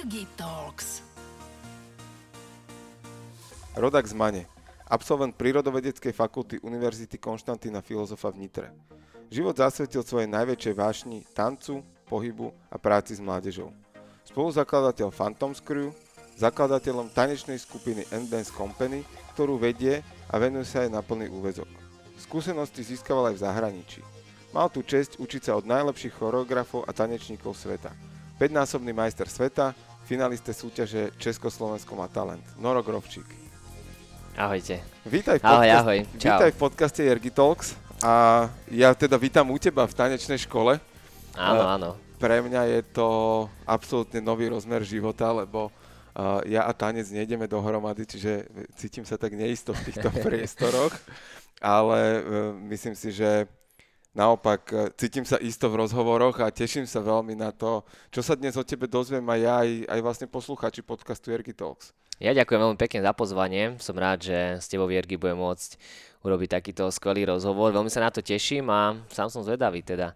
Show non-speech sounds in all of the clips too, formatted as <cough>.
Jirgi Talks. Rodak z Mane, absolvent prírodovedeckej fakulty Univerzity Konštantína Filozofa v Nitre. Život zasvetil svojej najväčšej vášni tancu, pohybu a práci s mládežou. Spoluzakladateľ Phantoms Crew, zakladateľom tanečnej skupiny N-Dance Company, ktorú vedie a venuje sa aj na plný úvezok. Skúsenosti získaval aj v zahraničí. Mal tu čest učiť sa od najlepších choreografov a tanečníkov sveta. 5-násobný majster sveta, finaliste súťaže Československo má talent. Noro Grovčík. Ahojte. Vítaj v, Ahoj, podcast- ahoj. Čau. vítaj v podcaste Jergy Talks a ja teda vítam u teba v tanečnej škole. Áno, áno. Pre mňa je to absolútne nový rozmer života, lebo uh, ja a tanec nejdeme dohromady, čiže cítim sa tak neisto v týchto <laughs> priestoroch, ale uh, myslím si, že naopak uh, cítim sa isto v rozhovoroch a teším sa veľmi na to, čo sa dnes o tebe dozviem aj ja, aj, aj vlastne poslucháči podcastu Jergy Talks. Ja ďakujem veľmi pekne za pozvanie. Som rád, že s tebou Vierky budem môcť urobiť takýto skvelý rozhovor. Veľmi sa na to teším a sám som zvedavý teda,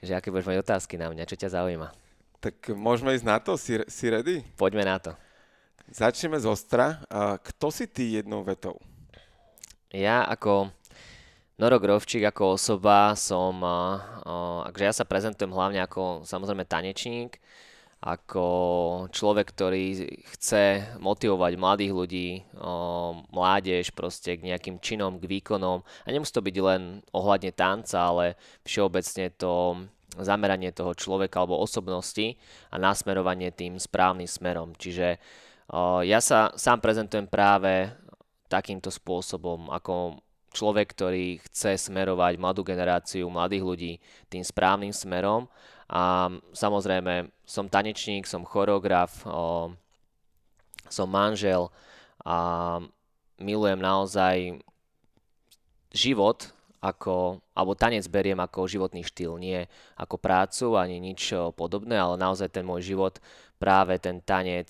že aké budeš mať otázky na mňa, čo ťa zaujíma. Tak môžeme ísť na to? Si, si ready? Poďme na to. Začneme z ostra. Kto si ty jednou vetou? Ja ako Noro Grovčík, ako osoba som, a, a, akože ja sa prezentujem hlavne ako samozrejme tanečník, ako človek, ktorý chce motivovať mladých ľudí, mládež proste k nejakým činom, k výkonom. A nemusí to byť len ohľadne tanca, ale všeobecne to zameranie toho človeka alebo osobnosti a nasmerovanie tým správnym smerom. Čiže ja sa sám prezentujem práve takýmto spôsobom, ako človek, ktorý chce smerovať mladú generáciu, mladých ľudí tým správnym smerom. A samozrejme, som tanečník, som choreograf, o, som manžel a milujem naozaj život ako, alebo tanec beriem ako životný štýl, nie ako prácu ani nič podobné, ale naozaj ten môj život práve ten tanec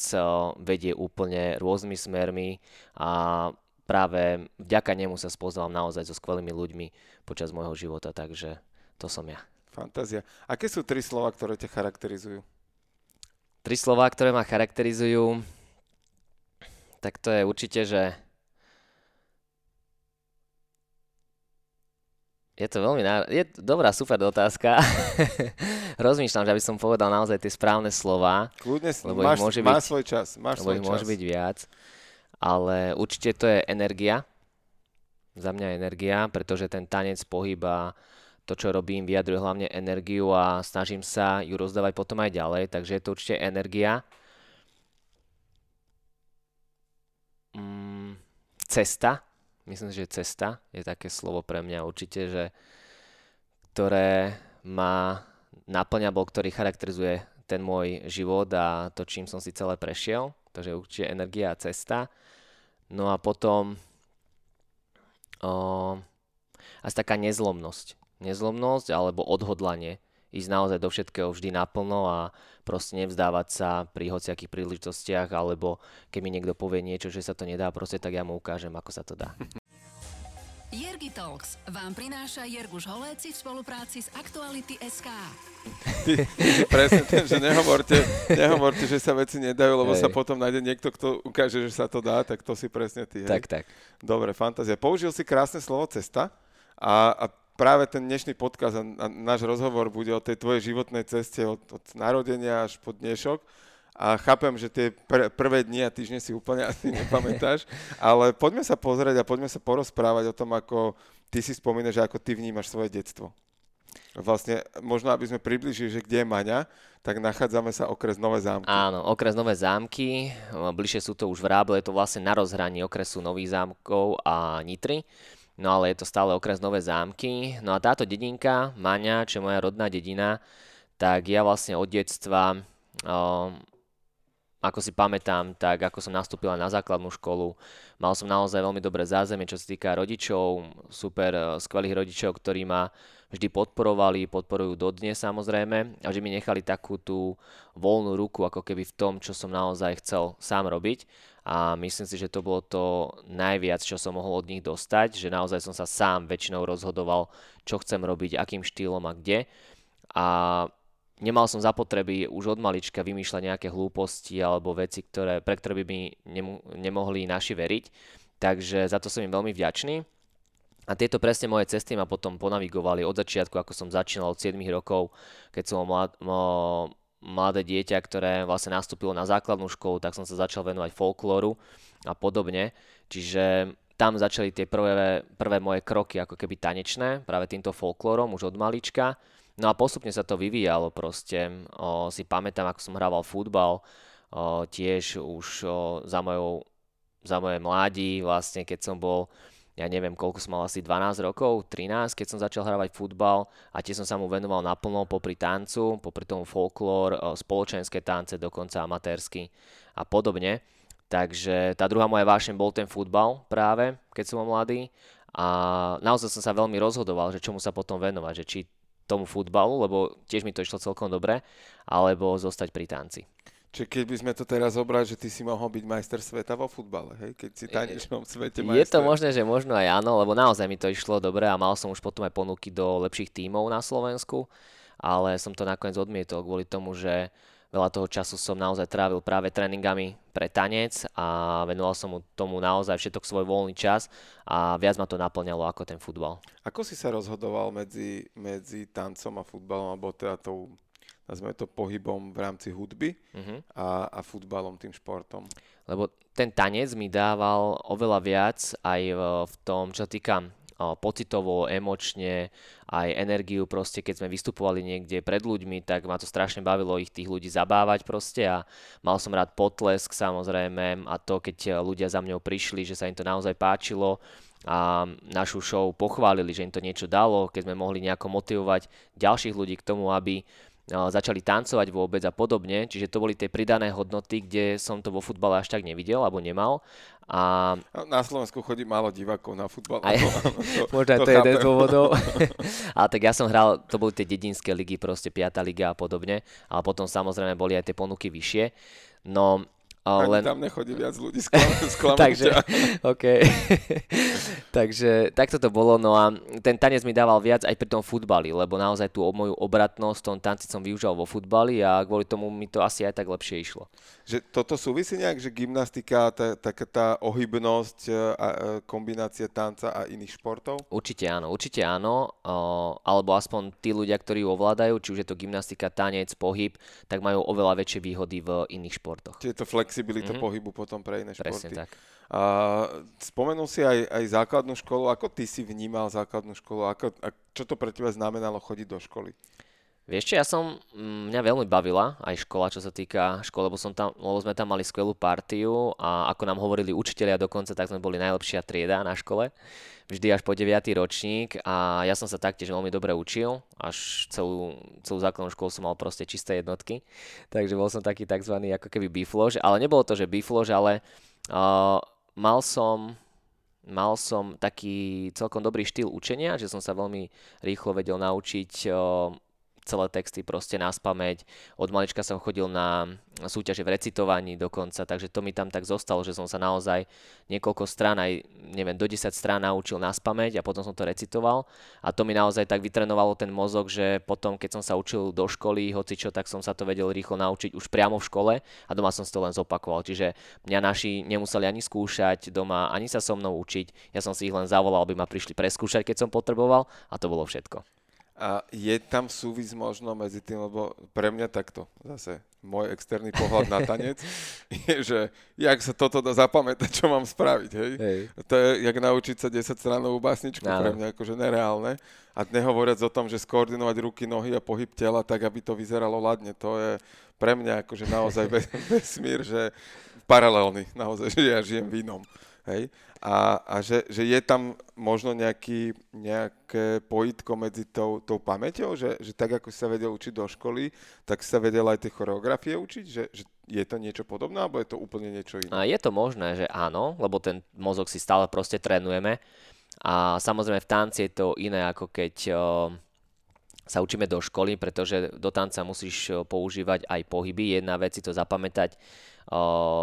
vedie úplne rôznymi smermi a práve vďaka nemu sa spoznávam naozaj so skvelými ľuďmi počas môjho života, takže to som ja. Fantázia. Aké sú tri slova, ktoré ťa charakterizujú? Tri slová, ktoré ma charakterizujú, tak to je určite, že je to veľmi ná... je dobrá, super otázka. <laughs> Rozmýšľam, že aby som povedal naozaj tie správne slova, Kľudne, Lebo ich máš, môže máš byť- svoj čas. Máš lebo svoj ich čas. môže byť viac, ale určite to je energia. Za mňa je energia, pretože ten tanec, pohyb a to, čo robím, vyjadruje hlavne energiu a snažím sa ju rozdávať potom aj ďalej, takže je to určite energia. Mm, cesta, myslím že cesta je také slovo pre mňa určite, že ktoré ma naplňa, alebo ktorý charakterizuje ten môj život a to, čím som si celé prešiel, takže určite energia a cesta. No a potom o, asi taká nezlomnosť. Nezlomnosť alebo odhodlanie ísť naozaj do všetkého vždy naplno a proste nevzdávať sa pri hociakých príležitostiach alebo keď mi niekto povie niečo, že sa to nedá, proste tak ja mu ukážem, ako sa to dá. Jergy Talks vám prináša Jerguš Holéci v spolupráci s Aktuality.sk. Ty, <laughs> ty si presne ten, že nehovorte, nehovorte, že sa veci nedajú, lebo Hej. sa potom nájde niekto, kto ukáže, že sa to dá, tak to si presne ty. Hej? tak, tak. Dobre, fantázia. Použil si krásne slovo cesta a, a práve ten dnešný podcast a, a náš rozhovor bude o tej tvojej životnej ceste od, od narodenia až po dnešok. A chápem, že tie pr- prvé dni a týždne si úplne <laughs> asi nepamätáš, ale poďme sa pozrieť a poďme sa porozprávať o tom, ako ty si spomínaš, ako ty vnímaš svoje detstvo. Vlastne, možno aby sme približili, že kde je Maňa, tak nachádzame sa okres Nové zámky. Áno, okres Nové zámky, bližšie sú to už v Ráble, je to vlastne na rozhraní okresu Nových zámkov a Nitry. No ale je to stále okres Nové zámky. No a táto dedinka, Maňa, čo je moja rodná dedina, tak ja vlastne od detstva, ako si pamätám, tak ako som nastúpila na základnú školu, mal som naozaj veľmi dobré zázemie, čo sa týka rodičov, super e, skvelých rodičov, ktorí ma vždy podporovali, podporujú dodnes samozrejme a že mi nechali takú tú voľnú ruku ako keby v tom, čo som naozaj chcel sám robiť. A myslím si, že to bolo to najviac, čo som mohol od nich dostať, že naozaj som sa sám väčšinou rozhodoval, čo chcem robiť, akým štýlom a kde. A nemal som zapotreby už od malička vymýšľať nejaké hlúposti alebo veci, ktoré, pre ktoré by mi nemo, nemohli naši veriť. Takže za to som im veľmi vďačný. A tieto presne moje cesty ma potom ponavigovali od začiatku, ako som začínal od 7 rokov, keď som mlad, mladé dieťa, ktoré vlastne nastúpilo na základnú školu, tak som sa začal venovať folklóru a podobne. Čiže tam začali tie prvé, prvé moje kroky ako keby tanečné, práve týmto folklórom už od malička. No a postupne sa to vyvíjalo proste. O, si pamätám, ako som hrával futbal, o, tiež už o, za, mojou, za moje mladí, vlastne keď som bol ja neviem, koľko som mal asi 12 rokov, 13, keď som začal hrávať futbal a tiež som sa mu venoval naplno popri tancu, popri tomu folklór, spoločenské tance, dokonca amatérsky a podobne. Takže tá druhá moja vášeň bol ten futbal práve, keď som bol mladý a naozaj som sa veľmi rozhodoval, že čomu sa potom venovať, že či tomu futbalu, lebo tiež mi to išlo celkom dobre, alebo zostať pri tanci. Čiže keď by sme to teraz zobrali, že ty si mohol byť majster sveta vo futbale, hej? Keď si tanečnom svete majster. Je to možné, že možno aj áno, lebo naozaj mi to išlo dobre a mal som už potom aj ponuky do lepších tímov na Slovensku, ale som to nakoniec odmietol kvôli tomu, že veľa toho času som naozaj trávil práve tréningami pre tanec a venoval som mu tomu naozaj všetok svoj voľný čas a viac ma to naplňalo ako ten futbal. Ako si sa rozhodoval medzi, medzi tancom a futbalom, alebo teda tou nazveme to pohybom v rámci hudby uh-huh. a, a futbalom, tým športom. Lebo ten tanec mi dával oveľa viac aj v, v tom, čo týka pocitovo, emočne, aj energiu proste, keď sme vystupovali niekde pred ľuďmi, tak ma to strašne bavilo ich tých ľudí zabávať proste a mal som rád potlesk samozrejme a to, keď ľudia za mňou prišli, že sa im to naozaj páčilo a našu show pochválili, že im to niečo dalo, keď sme mohli nejako motivovať ďalších ľudí k tomu, aby začali tancovať vôbec a podobne, čiže to boli tie pridané hodnoty, kde som to vo futbale až tak nevidel alebo nemal. A... Na Slovensku chodí málo divákov na futbal. Aj, <laughs> to, možno to, to je jeden z dôvodov. <laughs> ale tak ja som hral, to boli tie dedinské ligy, proste 5. liga a podobne, ale potom samozrejme boli aj tie ponuky vyššie. No ani len... tam nechodí viac ľudí <laughs> sklamať Takže, <laughs> OK. <laughs> Takže takto to bolo. No a ten tanec mi dával viac aj pri tom futbali, lebo naozaj tú moju obratnosť v tom tanci som využil vo futbali a kvôli tomu mi to asi aj tak lepšie išlo. Že toto súvisí nejak, že gymnastika, tá, taká tá ohybnosť e, a e, kombinácia tanca a iných športov? Určite áno, určite áno. Alebo aspoň tí ľudia, ktorí ju ovládajú, či už je to gymnastika, tanec, pohyb, tak majú oveľa väčšie výhody v iných športoch. Čiže je to flex flexibilita mm-hmm. pohybu potom pre iné Presne športy. tak. A, spomenul si aj, aj základnú školu. Ako ty si vnímal základnú školu? Ako, a čo to pre teba znamenalo chodiť do školy? Vieš čo, ja som, mm, mňa veľmi bavila aj škola, čo sa týka školy, lebo, som tam, lebo sme tam mali skvelú partiu a ako nám hovorili učiteľia dokonca, tak sme boli najlepšia trieda na škole, vždy až po 9. ročník a ja som sa taktiež veľmi dobre učil, až celú, celú základnú školu som mal proste čisté jednotky, takže bol som taký tzv. ako keby biflož, ale nebolo to, že biflož, ale uh, mal som mal som taký celkom dobrý štýl učenia, že som sa veľmi rýchlo vedel naučiť celé texty proste na spameť. Od malička som chodil na súťaže v recitovaní dokonca, takže to mi tam tak zostalo, že som sa naozaj niekoľko strán, aj neviem, do 10 strán naučil na spameť a potom som to recitoval a to mi naozaj tak vytrenovalo ten mozog, že potom, keď som sa učil do školy, hoci čo, tak som sa to vedel rýchlo naučiť už priamo v škole a doma som si to len zopakoval. Čiže mňa naši nemuseli ani skúšať doma, ani sa so mnou učiť. Ja som si ich len zavolal, aby ma prišli preskúšať, keď som potreboval a to bolo všetko. A je tam súvis možno medzi tým, lebo pre mňa takto, zase môj externý pohľad na tanec, <laughs> je, že jak sa toto dá zapamätať, čo mám spraviť, hej? hej. To je jak naučiť sa 10 stranovú básničku, no. pre mňa akože nereálne. A nehovoriac o tom, že skoordinovať ruky, nohy a pohyb tela tak, aby to vyzeralo ladne, to je pre mňa akože naozaj <laughs> vesmír, že paralelný, naozaj, že ja žijem v inom. Hej? A, a že, že je tam možno nejaký, nejaké pojitko medzi tou, tou pamäťou, že, že tak ako sa vedel učiť do školy, tak sa vedel aj tie choreografie učiť, že, že je to niečo podobné, alebo je to úplne niečo iné? A je to možné, že áno, lebo ten mozog si stále proste trénujeme. A samozrejme v tanci je to iné, ako keď o, sa učíme do školy, pretože do tanca musíš používať aj pohyby. Jedna vec si to zapamätať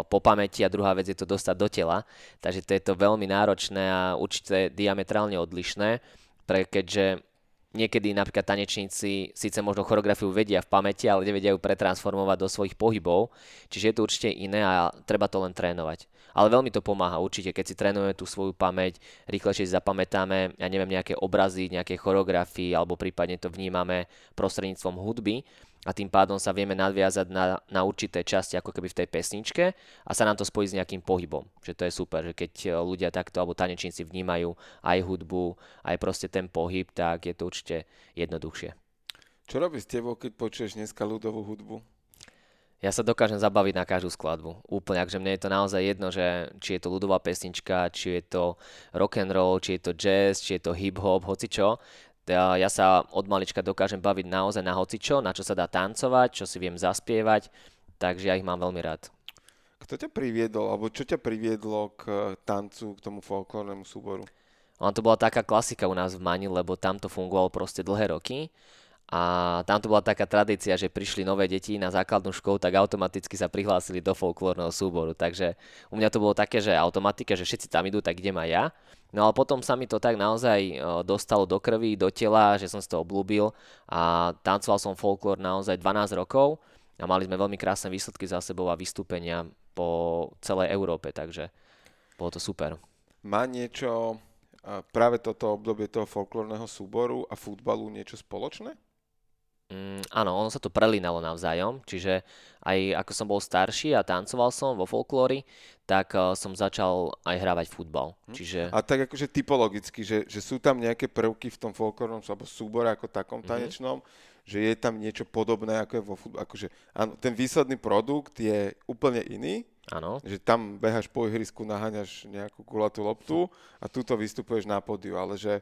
po pamäti a druhá vec je to dostať do tela. Takže to je to veľmi náročné a určite diametrálne odlišné, pre, keďže niekedy napríklad tanečníci síce možno choreografiu vedia v pamäti, ale nevedia ju pretransformovať do svojich pohybov, čiže je to určite iné a treba to len trénovať. Ale veľmi to pomáha určite, keď si trénujeme tú svoju pamäť, rýchlejšie si zapamätáme, ja neviem, nejaké obrazy, nejaké choreografii, alebo prípadne to vnímame prostredníctvom hudby, a tým pádom sa vieme nadviazať na, na určité časti ako keby v tej pesničke a sa nám to spojí s nejakým pohybom. Že to je super, že keď e, ľudia takto alebo tanečníci vnímajú aj hudbu, aj proste ten pohyb, tak je to určite jednoduchšie. Čo robíš s tebou, keď počuješ dneska ľudovú hudbu? Ja sa dokážem zabaviť na každú skladbu. Úplne, akže mne je to naozaj jedno, že či je to ľudová pesnička, či je to rock and roll, či je to jazz, či je to hip hop, hoci čo ja sa od malička dokážem baviť naozaj na hocičo, na čo sa dá tancovať, čo si viem zaspievať, takže ja ich mám veľmi rád. Kto ťa priviedol, alebo čo ťa priviedlo k tancu, k tomu folklórnemu súboru? Ono to bola taká klasika u nás v Mani, lebo tam to fungovalo proste dlhé roky a tam to bola taká tradícia, že prišli nové deti na základnú školu, tak automaticky sa prihlásili do folklórneho súboru. Takže u mňa to bolo také, že automatika, že všetci tam idú, tak idem aj ja. No ale potom sa mi to tak naozaj dostalo do krvi, do tela, že som si to oblúbil a tancoval som folklór naozaj 12 rokov a mali sme veľmi krásne výsledky za sebou a vystúpenia po celej Európe, takže bolo to super. Má niečo práve toto obdobie toho folklórneho súboru a futbalu niečo spoločné? Mm, áno, ono sa to prelínalo navzájom, čiže aj ako som bol starší a tancoval som vo folklóri, tak uh, som začal aj hrávať futbal. Hm. Čiže... A tak akože typologicky, že, že sú tam nejaké prvky v tom folklórnom alebo súbore ako takom mhm. tanečnom, mm-hmm. že je tam niečo podobné ako je vo futbale. Akože, áno, ten výsledný produkt je úplne iný, Áno. Že tam behaš po ihrisku, naháňaš nejakú gulatú loptu a tuto vystupuješ na pódiu, ale že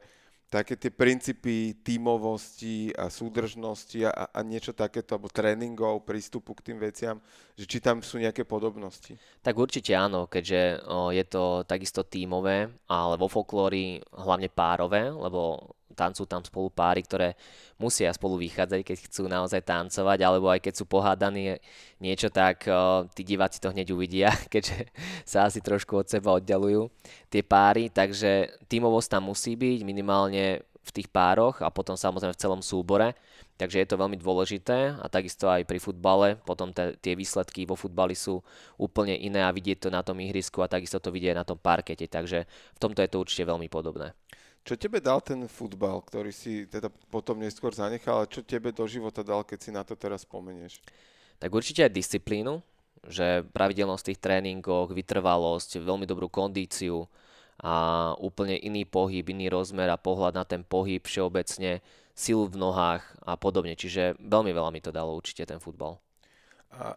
také tie princípy tímovosti a súdržnosti a, a niečo takéto, alebo tréningov, prístupu k tým veciam, že či tam sú nejaké podobnosti? Tak určite áno, keďže je to takisto tímové, ale vo folklóri hlavne párové, lebo tancujú tam spolu páry, ktoré musia spolu vychádzať, keď chcú naozaj tancovať, alebo aj keď sú pohádaní niečo, tak uh, tí diváci to hneď uvidia, <laughs> keďže sa asi trošku od seba oddalujú tie páry, takže tímovosť tam musí byť minimálne v tých pároch a potom samozrejme v celom súbore. Takže je to veľmi dôležité a takisto aj pri futbale. Potom te, tie výsledky vo futbali sú úplne iné a vidieť to na tom ihrisku a takisto to vidieť na tom parkete. Takže v tomto je to určite veľmi podobné. Čo tebe dal ten futbal, ktorý si teda potom neskôr zanechal, a čo tebe do života dal, keď si na to teraz spomenieš? Tak určite aj disciplínu, že pravidelnosť tých tréningoch, vytrvalosť, veľmi dobrú kondíciu a úplne iný pohyb, iný rozmer a pohľad na ten pohyb všeobecne, silu v nohách a podobne. Čiže veľmi veľa mi to dalo určite ten futbal. A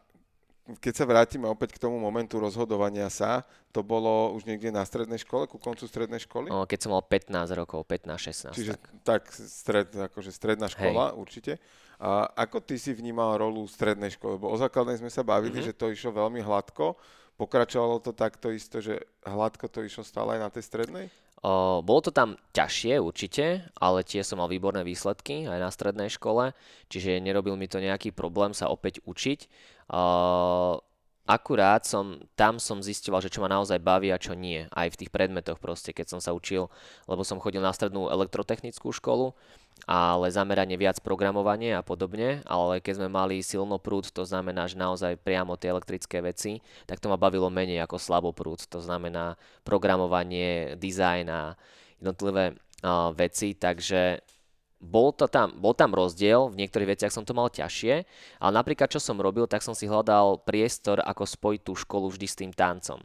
keď sa vrátime opäť k tomu momentu rozhodovania sa, to bolo už niekde na strednej škole, ku koncu strednej školy? O, keď som mal 15 rokov, 15-16. Čiže tak, tak stred, akože stredná škola Hej. určite. A ako ty si vnímal rolu strednej školy? Lebo o základnej sme sa bavili, mm-hmm. že to išlo veľmi hladko. Pokračovalo to takto isto, že hladko to išlo stále aj na tej strednej? O, bolo to tam ťažšie určite, ale tiež som mal výborné výsledky aj na strednej škole, čiže nerobil mi to nejaký problém sa opäť učiť. Akurát som, tam som zistoval, že čo ma naozaj baví a čo nie, aj v tých predmetoch proste, keď som sa učil, lebo som chodil na strednú elektrotechnickú školu, ale zameranie viac programovanie a podobne, ale keď sme mali silnoprúd, to znamená, že naozaj priamo tie elektrické veci, tak to ma bavilo menej ako slaboprúd, to znamená programovanie, dizajn a jednotlivé uh, veci, takže bol, to tam, bol tam rozdiel, v niektorých veciach som to mal ťažšie, ale napríklad čo som robil, tak som si hľadal priestor, ako spojiť tú školu vždy s tým tancom.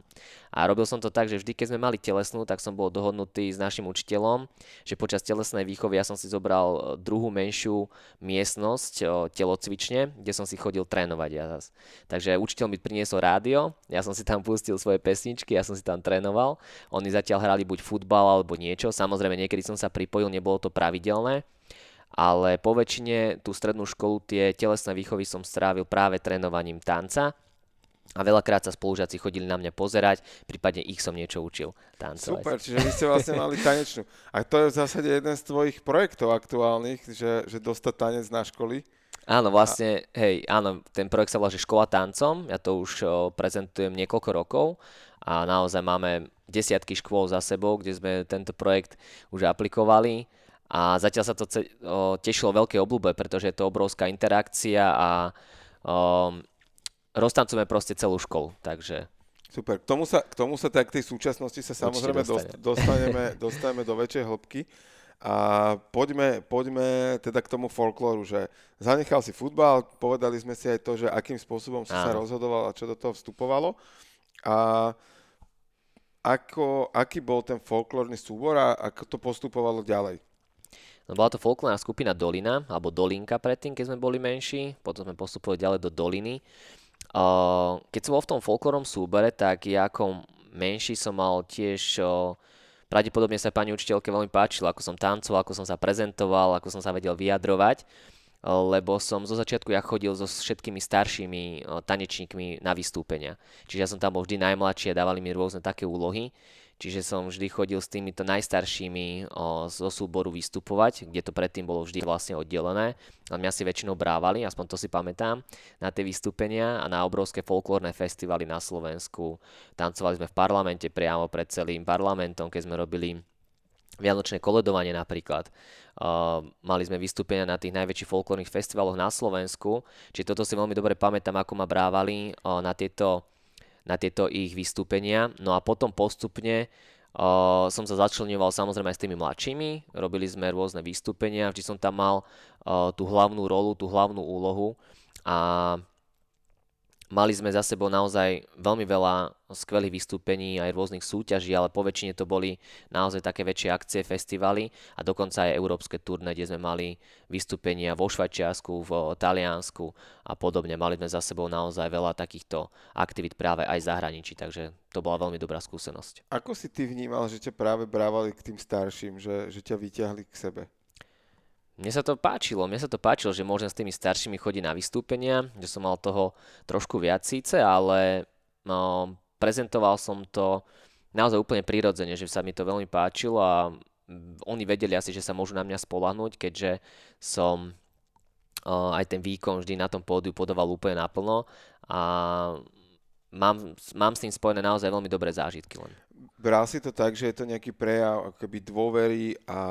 A robil som to tak, že vždy, keď sme mali telesnú, tak som bol dohodnutý s našim učiteľom, že počas telesnej výchovy ja som si zobral e, druhú menšiu miestnosť, e, telocvične, kde som si chodil trénovať ja zas. Takže učiteľ mi priniesol rádio, ja som si tam pustil svoje pesničky, ja som si tam trénoval. Oni zatiaľ hrali buď futbal alebo niečo, samozrejme niekedy som sa pripojil, nebolo to pravidelné, ale po väčšine tú strednú školu tie telesné výchovy som strávil práve trénovaním tanca a veľakrát sa spolužiaci chodili na mňa pozerať, prípadne ich som niečo učil tancovať. Super, čiže vy ste vlastne mali tanečnú. A to je v zásade jeden z tvojich projektov aktuálnych, že, že dostať tanec na školy. Áno, vlastne, a... hej, áno, ten projekt sa volá, že Škola tancom, ja to už o, prezentujem niekoľko rokov a naozaj máme desiatky škôl za sebou, kde sme tento projekt už aplikovali A zatiaľ sa to ce- o, tešilo veľké oblúbe, pretože je to obrovská interakcia a o, roztancujeme proste celú školu, takže... Super, k tomu sa, k tomu sa tak tej súčasnosti sa samozrejme dost, dostaneme, <laughs> dostaneme do väčšej hĺbky. A poďme, poďme teda k tomu folklóru, že zanechal si futbal, povedali sme si aj to, že akým spôsobom si sa rozhodoval a čo do toho vstupovalo. A ako, aký bol ten folklórny súbor a ako to postupovalo ďalej? No bola to folklórna skupina Dolina, alebo Dolinka predtým, keď sme boli menší, potom sme postupovali ďalej do Doliny. Keď som bol v tom folklórnom súbore, tak ja ako menší som mal tiež Pravdepodobne sa pani učiteľke veľmi páčilo, ako som tancoval, ako som sa prezentoval, ako som sa vedel vyjadrovať, lebo som zo začiatku ja chodil so všetkými staršími tanečníkmi na vystúpenia. Čiže ja som tam bol vždy najmladší a dávali mi rôzne také úlohy. Čiže som vždy chodil s týmito najstaršími o, zo súboru vystupovať, kde to predtým bolo vždy vlastne oddelené. A mňa si väčšinou brávali, aspoň to si pamätám, na tie vystúpenia a na obrovské folklórne festivaly na Slovensku. Tancovali sme v parlamente priamo pred celým parlamentom, keď sme robili Vianočné koledovanie napríklad. Uh, mali sme vystúpenia na tých najväčších folklórnych festivaloch na Slovensku, čiže toto si veľmi dobre pamätám, ako ma brávali uh, na tieto na tieto ich vystúpenia. No a potom postupne uh, som sa začlenoval samozrejme aj s tými mladšími, robili sme rôzne vystúpenia, vždy som tam mal uh, tú hlavnú rolu, tú hlavnú úlohu a Mali sme za sebou naozaj veľmi veľa skvelých vystúpení aj rôznych súťaží, ale po väčšine to boli naozaj také väčšie akcie, festivaly a dokonca aj európske turné, kde sme mali vystúpenia vo Švajčiarsku, v Taliansku a podobne. Mali sme za sebou naozaj veľa takýchto aktivít práve aj v zahraničí, takže to bola veľmi dobrá skúsenosť. Ako si ty vnímal, že ťa práve brávali k tým starším, že, že ťa vyťahli k sebe? Mne sa to páčilo, mne sa to páčilo, že môžem s tými staršími chodiť na vystúpenia, že som mal toho trošku viac síce, ale no, prezentoval som to naozaj úplne prirodzene, že sa mi to veľmi páčilo a oni vedeli asi, že sa môžu na mňa spolahnúť, keďže som aj ten výkon vždy na tom pódiu podoval úplne naplno a mám, mám s tým spojené naozaj veľmi dobré zážitky len bral si to tak, že je to nejaký prejav akoby dôvery a,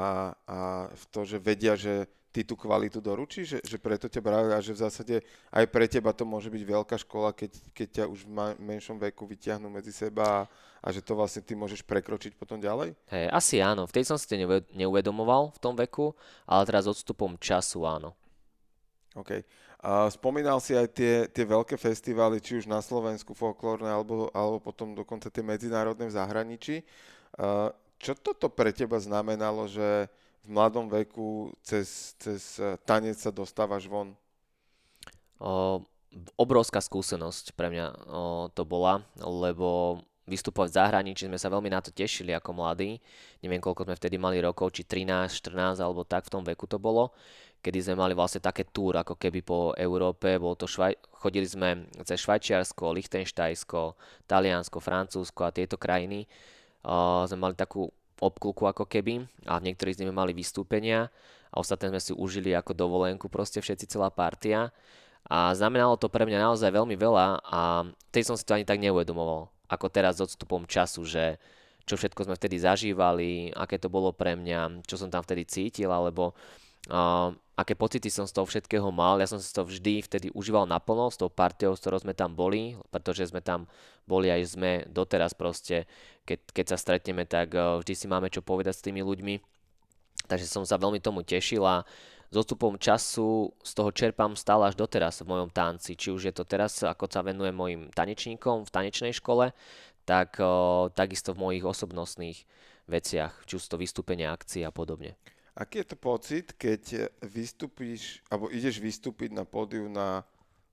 a v to, že vedia, že ty tú kvalitu doručíš, že, že preto ťa brali a že v zásade aj pre teba to môže byť veľká škola, keď, keď ťa už v menšom veku vyťahnú medzi seba a, a že to vlastne ty môžeš prekročiť potom ďalej? Hej, asi áno. V tej som si to neuvedomoval v tom veku, ale teraz odstupom času áno. OK. A spomínal si aj tie, tie veľké festivály, či už na Slovensku folklórne, alebo, alebo potom dokonca tie medzinárodné v zahraničí. A čo toto pre teba znamenalo, že v mladom veku cez, cez e, tanec sa dostávaš von? O, obrovská skúsenosť pre mňa o, to bola, lebo vystupovať v zahraničí sme sa veľmi na to tešili ako mladí. Neviem, koľko sme vtedy mali rokov, či 13, 14 alebo tak v tom veku to bolo kedy sme mali vlastne také túr ako keby po Európe, bol to švaj, chodili sme cez Švajčiarsko, Lichtenštajsko, Taliansko, Francúzsko a tieto krajiny. Uh, sme mali takú obkluku ako keby a v niektorých z nich mali vystúpenia a ostatné sme si užili ako dovolenku proste všetci celá partia a znamenalo to pre mňa naozaj veľmi veľa a tej som si to ani tak neuvedomoval ako teraz s odstupom času, že čo všetko sme vtedy zažívali, aké to bolo pre mňa, čo som tam vtedy cítil, alebo uh, aké pocity som z toho všetkého mal. Ja som si to vždy vtedy užíval naplno s tou partiou, s ktorou sme tam boli, pretože sme tam boli aj sme doteraz proste, keď, keď sa stretneme, tak uh, vždy si máme čo povedať s tými ľuďmi. Takže som sa veľmi tomu tešil a s odstupom času z toho čerpám stále až doteraz v mojom tanci. Či už je to teraz, ako sa venujem mojim tanečníkom v tanečnej škole, tak uh, takisto v mojich osobnostných veciach, či už to vystúpenia akcií a podobne. Aký je to pocit, keď vystúpiš, alebo ideš vystúpiť na pódiu na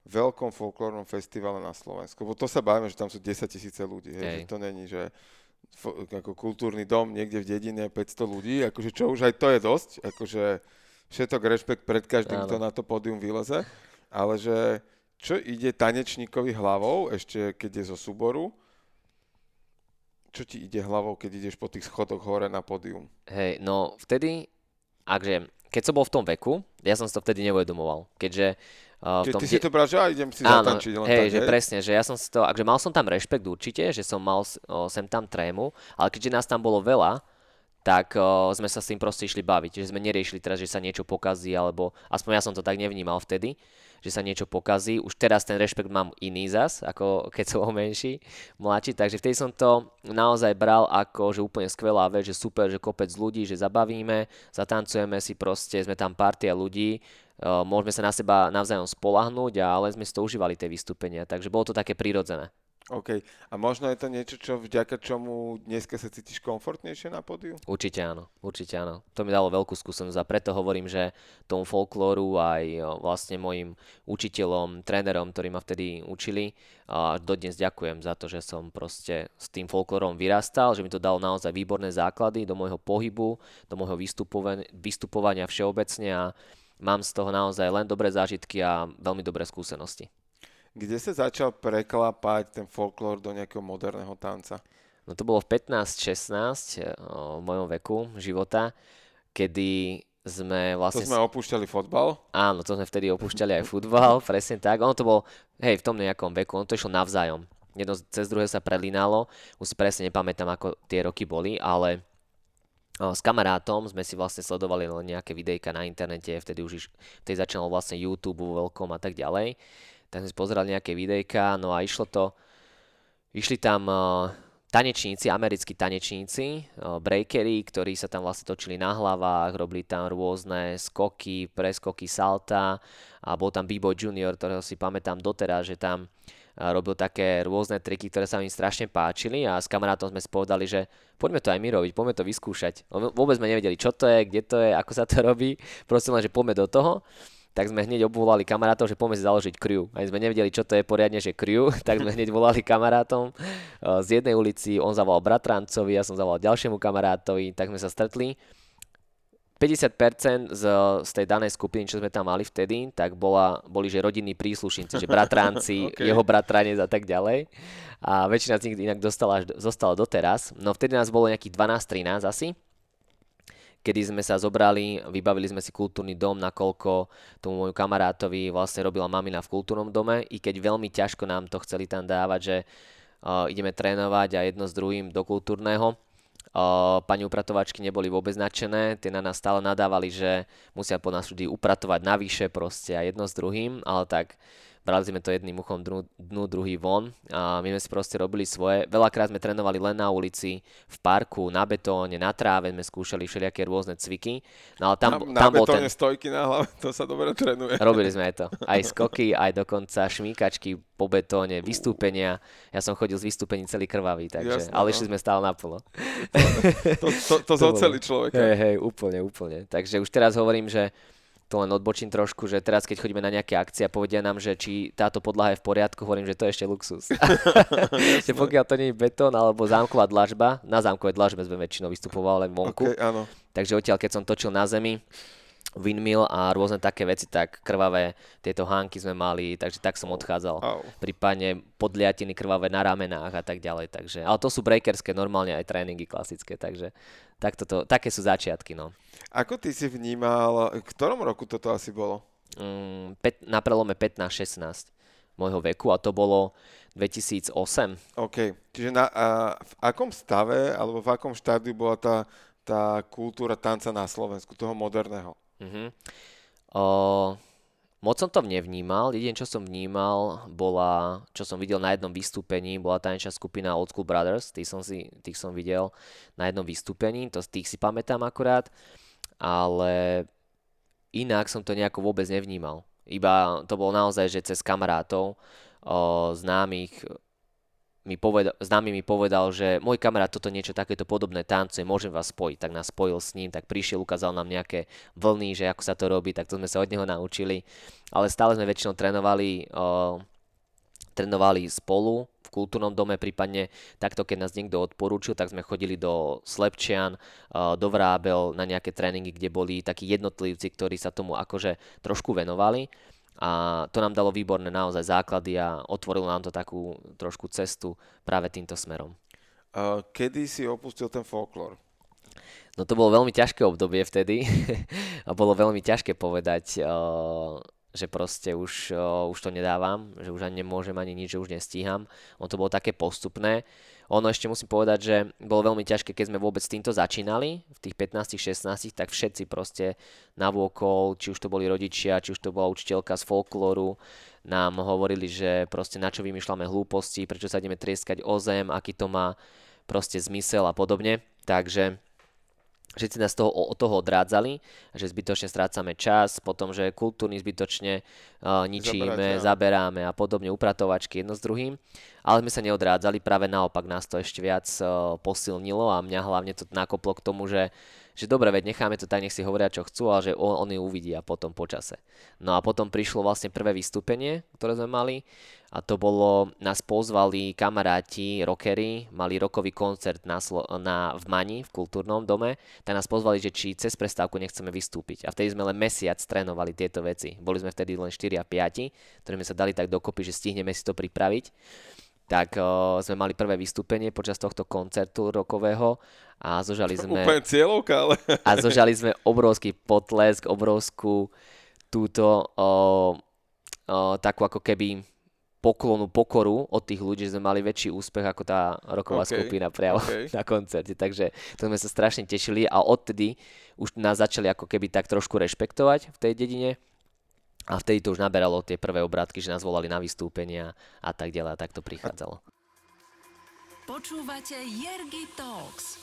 veľkom folklórnom festivale na Slovensku? Lebo to sa bavíme, že tam sú 10 tisíce ľudí. Hej, Že to není, že ako kultúrny dom niekde v dedine 500 ľudí, akože čo už aj to je dosť, akože všetok rešpekt pred každým, kto na to pódium vyleze, ale že čo ide tanečníkovi hlavou, ešte keď je zo súboru, čo ti ide hlavou, keď ideš po tých schodoch hore na pódium? Hej, no vtedy akže keď som bol v tom veku, ja som si to vtedy neuvedomoval, keďže uh, v tom, ty si to bral, že idem si áno, zatančiť len hej, tak, že hej? presne, že ja som si to, akže mal som tam rešpekt určite, že som mal o, sem tam trému, ale keďže nás tam bolo veľa, tak uh, sme sa s tým proste išli baviť. Že sme neriešili teraz, že sa niečo pokazí, alebo aspoň ja som to tak nevnímal vtedy, že sa niečo pokazí. Už teraz ten rešpekt mám iný zas, ako keď som menší, mladší. Takže vtedy som to naozaj bral ako, že úplne skvelá vec, že super, že kopec ľudí, že zabavíme, zatancujeme si proste, sme tam partia ľudí, uh, môžeme sa na seba navzájom spolahnúť a len sme si to užívali tie vystúpenia. Takže bolo to také prirodzené. OK. A možno je to niečo, čo vďaka čomu dneska sa cítiš komfortnejšie na pódiu? Určite áno, určite áno. To mi dalo veľkú skúsenosť a preto hovorím, že tomu folklóru aj vlastne mojim učiteľom, trénerom, ktorí ma vtedy učili, a dodnes ďakujem za to, že som proste s tým folklórom vyrastal, že mi to dalo naozaj výborné základy do môjho pohybu, do môjho vystupovania všeobecne a mám z toho naozaj len dobré zážitky a veľmi dobré skúsenosti. Kde sa začal preklapať ten folklór do nejakého moderného tanca? No to bolo v 15-16 eh, v mojom veku života, kedy sme vlastne... To sme opúšťali fotbal? Áno, to sme vtedy opúšťali aj futbal, <laughs> presne tak. Ono to bolo, hej, v tom nejakom veku, ono to išlo navzájom. Jedno cez druhé sa prelínalo, už si presne nepamätám, ako tie roky boli, ale eh, s kamarátom sme si vlastne sledovali len nejaké videjka na internete, vtedy už vtedy začínalo vlastne YouTube veľkom a tak ďalej tak sme si pozerali nejaké videjka, no a išlo to, išli tam uh, tanečníci, americkí tanečníci, uh, breakery, ktorí sa tam vlastne točili na hlavách, robili tam rôzne skoky, preskoky, salta a bol tam B-Boy Junior, ktorého si pamätám doteraz, že tam uh, robil také rôzne triky, ktoré sa mi strašne páčili a s kamarátom sme spovedali, že poďme to aj my robiť, poďme to vyskúšať. Vôbec sme nevedeli, čo to je, kde to je, ako sa to robí, proste len, že poďme do toho tak sme hneď obvolali kamarátov, že poďme si založiť crew. Aj sme nevedeli, čo to je poriadne, že crew, <laughs> tak sme hneď volali kamarátom eh, z jednej ulici, on zavolal bratrancovi, ja som zavolal ďalšiemu kamarátovi, tak sme sa stretli. 50% z, z tej danej skupiny, čo sme tam mali vtedy, tak bola, boli že rodinní príslušníci, že bratranci, <laughs> okay. jeho bratranec a tak ďalej. A väčšina z nich inak dostala, zostala doteraz. No vtedy nás bolo nejakých 12-13 asi kedy sme sa zobrali, vybavili sme si kultúrny dom, nakoľko tomu môjmu kamarátovi vlastne robila mamina v kultúrnom dome, i keď veľmi ťažko nám to chceli tam dávať, že uh, ideme trénovať a jedno s druhým do kultúrneho. Uh, pani upratovačky neboli vôbec nadšené, tie na nás stále nadávali, že musia po nás ľudí upratovať navyše proste a jedno s druhým, ale tak brali sme to jedným uchom dnu, dnu, druhý von a my sme si proste robili svoje. Veľakrát sme trénovali len na ulici, v parku, na betóne, na tráve sme skúšali všelijaké rôzne cviky. No ale tam, na, tam na bol ten... stojky na hlave, to sa dobre trénuje. Robili sme aj to. <laughs> Aj skoky, aj dokonca šmíkačky po betóne, vystúpenia. Ja som chodil z vystúpení celý krvavý, takže, Jasne, ale no. išli sme stále naplno. To, to, to, <laughs> to, to zoceli človeka. Hej, hej, úplne, úplne. Takže už teraz hovorím, že to len odbočím trošku, že teraz keď chodíme na nejaké akcie a povedia nám, že či táto podlaha je v poriadku, hovorím, že to je ešte luxus. <laughs> že pokiaľ to nie je betón alebo zámková dlažba, na zámkovej dlažbe sme väčšinou vystupovali len vonku. Okay, áno. Takže odtiaľ, keď som točil na zemi, windmill a rôzne také veci, tak krvavé tieto hánky sme mali, takže tak som odchádzal. Oh. Prípadne podliatiny krvavé na ramenách a tak ďalej. Takže, ale to sú breakerské normálne aj tréningy klasické, takže tak toto, také sú začiatky. No. Ako ty si vnímal, v ktorom roku toto asi bolo? Mm, pet, na prelome 15-16 môjho veku a to bolo 2008. OK, čiže na, a, v akom stave alebo v akom štádiu bola tá, tá kultúra tanca na Slovensku, toho moderného? Uh-huh. O, moc som to nevnímal, jediné čo som vnímal bola, čo som videl na jednom vystúpení, bola tanečná skupina Old School Brothers, tých som, si, tých som videl na jednom vystúpení, to, tých si pamätám akurát, ale inak som to nejako vôbec nevnímal. Iba to bolo naozaj, že cez kamarátov, o, známych, mi povedal, známy mi povedal, že môj kamarát toto niečo takéto podobné tancuje, môžem vás spojiť, tak nás spojil s ním, tak prišiel, ukázal nám nejaké vlny, že ako sa to robí, tak to sme sa od neho naučili, ale stále sme väčšinou trénovali, uh, trénovali spolu v kultúrnom dome, prípadne takto, keď nás niekto odporúčil, tak sme chodili do Slepčian, uh, do Vrábel na nejaké tréningy, kde boli takí jednotlivci, ktorí sa tomu akože trošku venovali a to nám dalo výborné naozaj základy a otvorilo nám to takú trošku cestu práve týmto smerom. Kedy si opustil ten folklór? No to bolo veľmi ťažké obdobie vtedy <laughs> a bolo veľmi ťažké povedať, že proste už, uh, už to nedávam, že už ani nemôžem, ani nič, že už nestíham. On to bolo také postupné. Ono ešte musím povedať, že bolo veľmi ťažké, keď sme vôbec týmto začínali, v tých 15-16, tak všetci proste navôkol, či už to boli rodičia, či už to bola učiteľka z folklóru, nám hovorili, že proste na čo vymýšľame hlúposti, prečo sa ideme trieskať o zem, aký to má proste zmysel a podobne. Takže všetci nás toho, od toho odrádzali, že zbytočne strácame čas, potom, že kultúrny zbytočne uh, ničíme, Zaberať, zaberáme a podobne, upratovačky jedno s druhým. Ale sme sa neodrádzali, práve naopak nás to ešte viac uh, posilnilo a mňa hlavne to nakoplo k tomu, že že dobre, veď necháme to tak, nech si hovoria, čo chcú, ale že on, oni uvidia potom počase. No a potom prišlo vlastne prvé vystúpenie, ktoré sme mali a to bolo, nás pozvali kamaráti, rockery, mali rokový koncert na, na, v Mani, v kultúrnom dome, tak nás pozvali, že či cez prestávku nechceme vystúpiť. A vtedy sme len mesiac trénovali tieto veci. Boli sme vtedy len 4 a 5, ktorí sme sa dali tak dokopy, že stihneme si to pripraviť tak uh, sme mali prvé vystúpenie počas tohto koncertu rokového a zožali sme... Úplne cieľovka, ale... a zožali sme obrovský potlesk, obrovskú túto uh, uh, takú ako keby poklonu, pokoru od tých ľudí, že sme mali väčší úspech ako tá roková okay, skupina priamo okay. <laughs> na koncerte. Takže to sme sa strašne tešili a odtedy už nás začali ako keby tak trošku rešpektovať v tej dedine a vtedy to už naberalo tie prvé obrátky, že nás volali na vystúpenia a tak ďalej a tak to prichádzalo. Počúvate Jergy Talks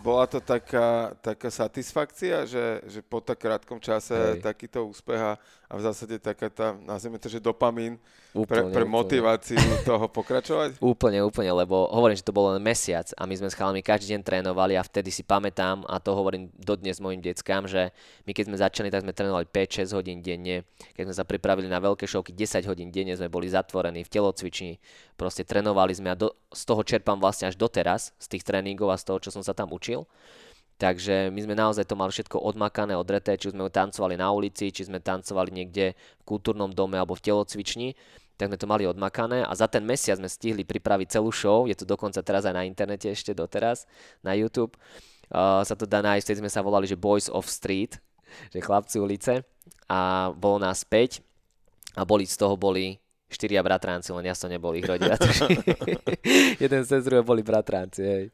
bola to taká, taká satisfakcia, že, že po tak krátkom čase Hej. takýto úspech a, a v zásade taká tá, nazvime to, že dopamín úplne, pre, pre motiváciu toho pokračovať? <laughs> Úplne, úplne, lebo hovorím, že to bolo len mesiac a my sme s chalami každý deň trénovali a vtedy si pamätám a to hovorím dodnes mojim deckám, že my keď sme začali, tak sme trénovali 5-6 hodín denne, keď sme sa pripravili na veľké šovky, 10 hodín denne sme boli zatvorení v telocvični, proste trénovali sme a do, z toho čerpám vlastne až doteraz, z tých tréningov a z toho, čo som sa tam učil. Takže my sme naozaj to mali všetko odmakané, odreté, či sme tancovali na ulici, či sme tancovali niekde v kultúrnom dome alebo v telocvični, tak sme to mali odmakané a za ten mesiac sme stihli pripraviť celú show, je to dokonca teraz aj na internete ešte doteraz, na YouTube. Uh, sa to dá nájsť, vtedy sme sa volali, že Boys of Street, že chlapci ulice a bolo nás 5 a boli z toho boli štyria bratranci, len ja som nebol ich rodina. <laughs> jeden z druhého boli bratranci, hej.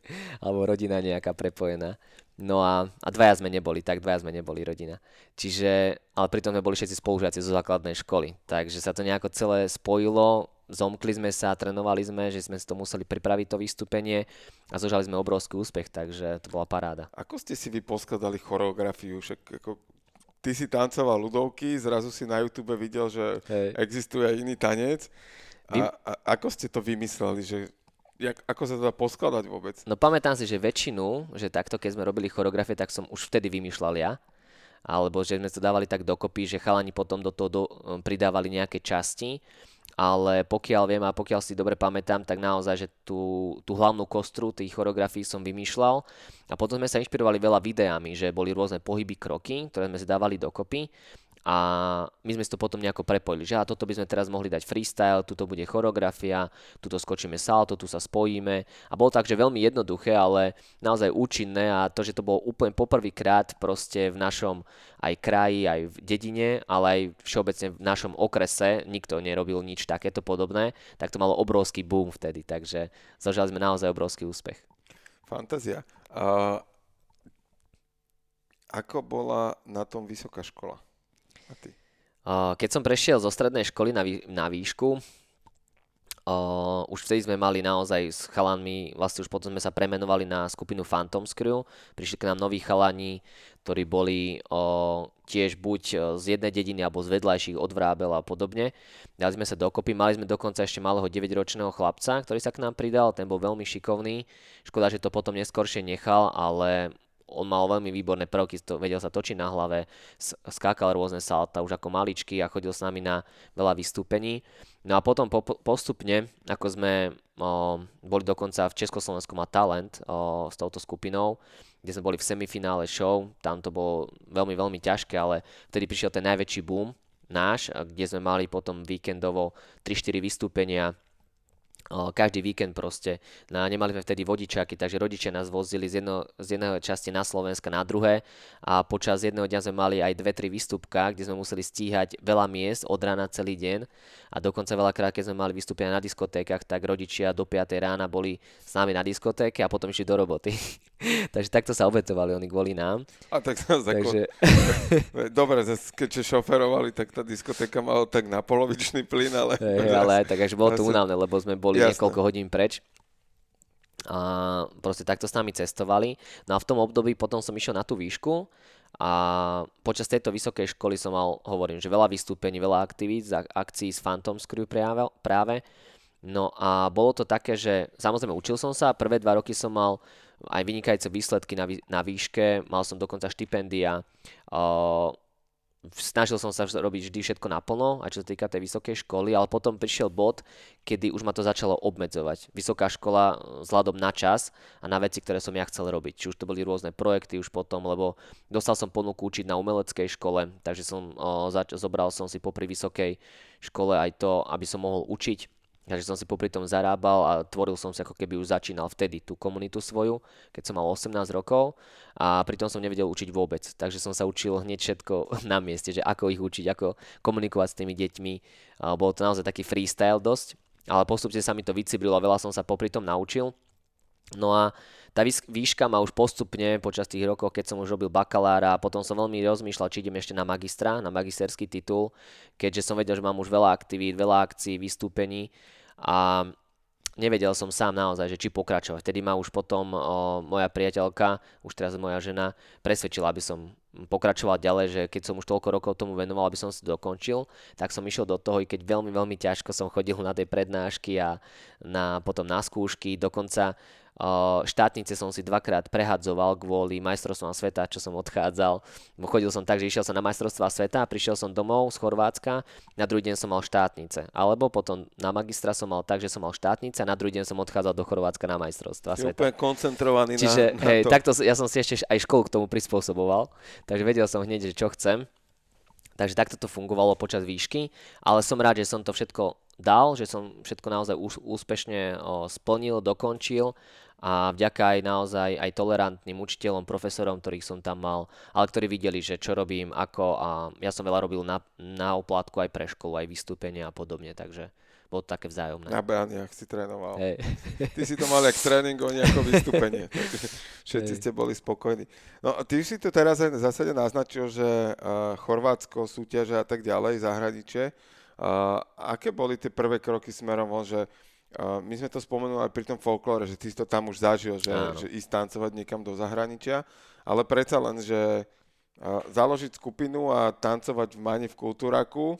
Alebo rodina nejaká prepojená. No a, a dvaja sme neboli, tak dvaja sme neboli rodina. Čiže, ale pritom sme boli všetci spolužiaci zo základnej školy. Takže sa to nejako celé spojilo, zomkli sme sa, trénovali sme, že sme si to museli pripraviť to vystúpenie a zožali sme obrovský úspech, takže to bola paráda. Ako ste si vy poskladali choreografiu? Však ako ty si tancoval ľudovky, zrazu si na YouTube videl, že Hej. existuje iný tanec. A, a ako ste to vymysleli, že jak, ako sa to dá poskladať vôbec? No pamätám si, že väčšinu, že takto keď sme robili choreografie, tak som už vtedy vymýšľal ja alebo že sme to dávali tak dokopy, že chalani potom do toho do, pridávali nejaké časti ale pokiaľ viem a pokiaľ si dobre pamätám, tak naozaj, že tú, tú hlavnú kostru tých choreografií som vymýšľal. A potom sme sa inšpirovali veľa videami, že boli rôzne pohyby, kroky, ktoré sme si dávali dokopy a my sme si to potom nejako prepojili, že a toto by sme teraz mohli dať freestyle, tuto bude choreografia, tuto skočíme salto, tu sa spojíme a bolo tak, že veľmi jednoduché, ale naozaj účinné a to, že to bolo úplne poprvýkrát proste v našom aj kraji, aj v dedine, ale aj všeobecne v našom okrese, nikto nerobil nič takéto podobné, tak to malo obrovský boom vtedy, takže zažali sme naozaj obrovský úspech. Fantázia. Uh, ako bola na tom vysoká škola? Keď som prešiel zo strednej školy na, vý, na výšku, Uh, už vtedy sme mali naozaj s chalanmi, vlastne už potom sme sa premenovali na skupinu Phantom Crew. Prišli k nám noví chalani, ktorí boli uh, tiež buď z jednej dediny alebo z vedľajších od Vrábel a podobne. Dali sme sa dokopy, mali sme dokonca ešte malého 9-ročného chlapca, ktorý sa k nám pridal, ten bol veľmi šikovný. Škoda, že to potom neskôršie nechal, ale on mal veľmi výborné prvky, to, vedel sa točiť na hlave, skákal rôzne salta už ako maličky a chodil s nami na veľa vystúpení. No a potom po, postupne, ako sme o, boli dokonca v Československu má talent o, s touto skupinou, kde sme boli v semifinále show, tam to bolo veľmi, veľmi ťažké, ale vtedy prišiel ten najväčší boom náš, kde sme mali potom víkendovo 3-4 vystúpenia každý víkend proste. No, nemali sme vtedy vodičáky, takže rodičia nás vozili z, jedno, z jedného časti na Slovenska na druhé a počas jedného dňa sme mali aj dve, tri výstupka, kde sme museli stíhať veľa miest od rána celý deň a dokonca veľakrát, keď sme mali vystúpenia na diskotékach, tak rodičia do 5 rána boli s nami na diskotéke a potom išli do roboty. <laughs> <laughs> takže takto sa obetovali oni kvôli nám. A tak sa takže... <laughs> Dobre, keďže šoferovali, tak tá diskotéka mala tak na polovičný plyn, ale... <laughs> Hey, ale aj tak, až bolo to únavné, lebo sme boli Jasne. niekoľko hodín preč a proste takto s nami cestovali. No a v tom období potom som išiel na tú výšku a počas tejto vysokej školy som mal, hovorím, že veľa vystúpení, veľa aktivít, akcií s Phantom Screw práve, práve. No a bolo to také, že samozrejme učil som sa, prvé dva roky som mal aj vynikajúce výsledky na, na výške, mal som dokonca štipendia, snažil som sa robiť vždy všetko naplno, aj čo sa týka tej vysokej školy, ale potom prišiel bod, kedy už ma to začalo obmedzovať. Vysoká škola vzhľadom na čas a na veci, ktoré som ja chcel robiť. Či už to boli rôzne projekty už potom, lebo dostal som ponuku učiť na umeleckej škole, takže som o, zač- zobral som si popri vysokej škole aj to, aby som mohol učiť Takže som si popri tom zarábal a tvoril som si ako keby už začínal vtedy tú komunitu svoju, keď som mal 18 rokov a pritom som nevedel učiť vôbec. Takže som sa učil hneď všetko <laughs> na mieste, že ako ich učiť, ako komunikovať s tými deťmi. Bolo to naozaj taký freestyle dosť, ale postupne sa mi to vycibrilo a veľa som sa popri tom naučil. No a tá výška ma už postupne počas tých rokov, keď som už robil bakalára a potom som veľmi rozmýšľal, či idem ešte na magistra, na magisterský titul, keďže som vedel, že mám už veľa aktivít, veľa akcií, vystúpení a nevedel som sám naozaj, že či pokračovať. Vtedy ma už potom o, moja priateľka, už teraz moja žena, presvedčila, aby som pokračoval ďalej, že keď som už toľko rokov tomu venoval, aby som si dokončil, tak som išiel do toho, i keď veľmi, veľmi ťažko som chodil na tej prednášky a na, potom na skúšky, dokonca štátnice som si dvakrát prehadzoval kvôli majstrovstvám sveta, čo som odchádzal. Chodil som tak, že išiel som na majstrovstvá sveta, prišiel som domov z Chorvátska, na druhý deň som mal štátnice. Alebo potom na magistra som mal tak, že som mal štátnice a na druhý deň som odchádzal do Chorvátska na majstrovstvá sveta. úplne koncentrovaný Čiže, na, na hej, to. takto ja som si ešte aj školu k tomu prispôsoboval, takže vedel som hneď, že čo chcem. Takže takto to fungovalo počas výšky, ale som rád, že som to všetko dal, že som všetko naozaj úspešne splnil, dokončil a vďaka aj naozaj aj tolerantným učiteľom, profesorom, ktorých som tam mal, ale ktorí videli, že čo robím, ako a ja som veľa robil na, na oplatku aj pre školu, aj vystúpenia a podobne, takže bolo to také vzájomné. Na brániach si trénoval. Hey. Ty si to mal jak tréning, oni ako vystúpenie. <laughs> Všetci hey. ste boli spokojní. No ty si to teraz aj v zásade naznačil, že uh, Chorvátsko, súťaže a tak ďalej, zahraničie. Uh, aké boli tie prvé kroky smerom že Uh, my sme to spomenuli aj pri tom folklóre, že ty si to tam už zažil, že, že ísť tancovať niekam do zahraničia, ale predsa len, že uh, založiť skupinu a tancovať v Mani v Kultúraku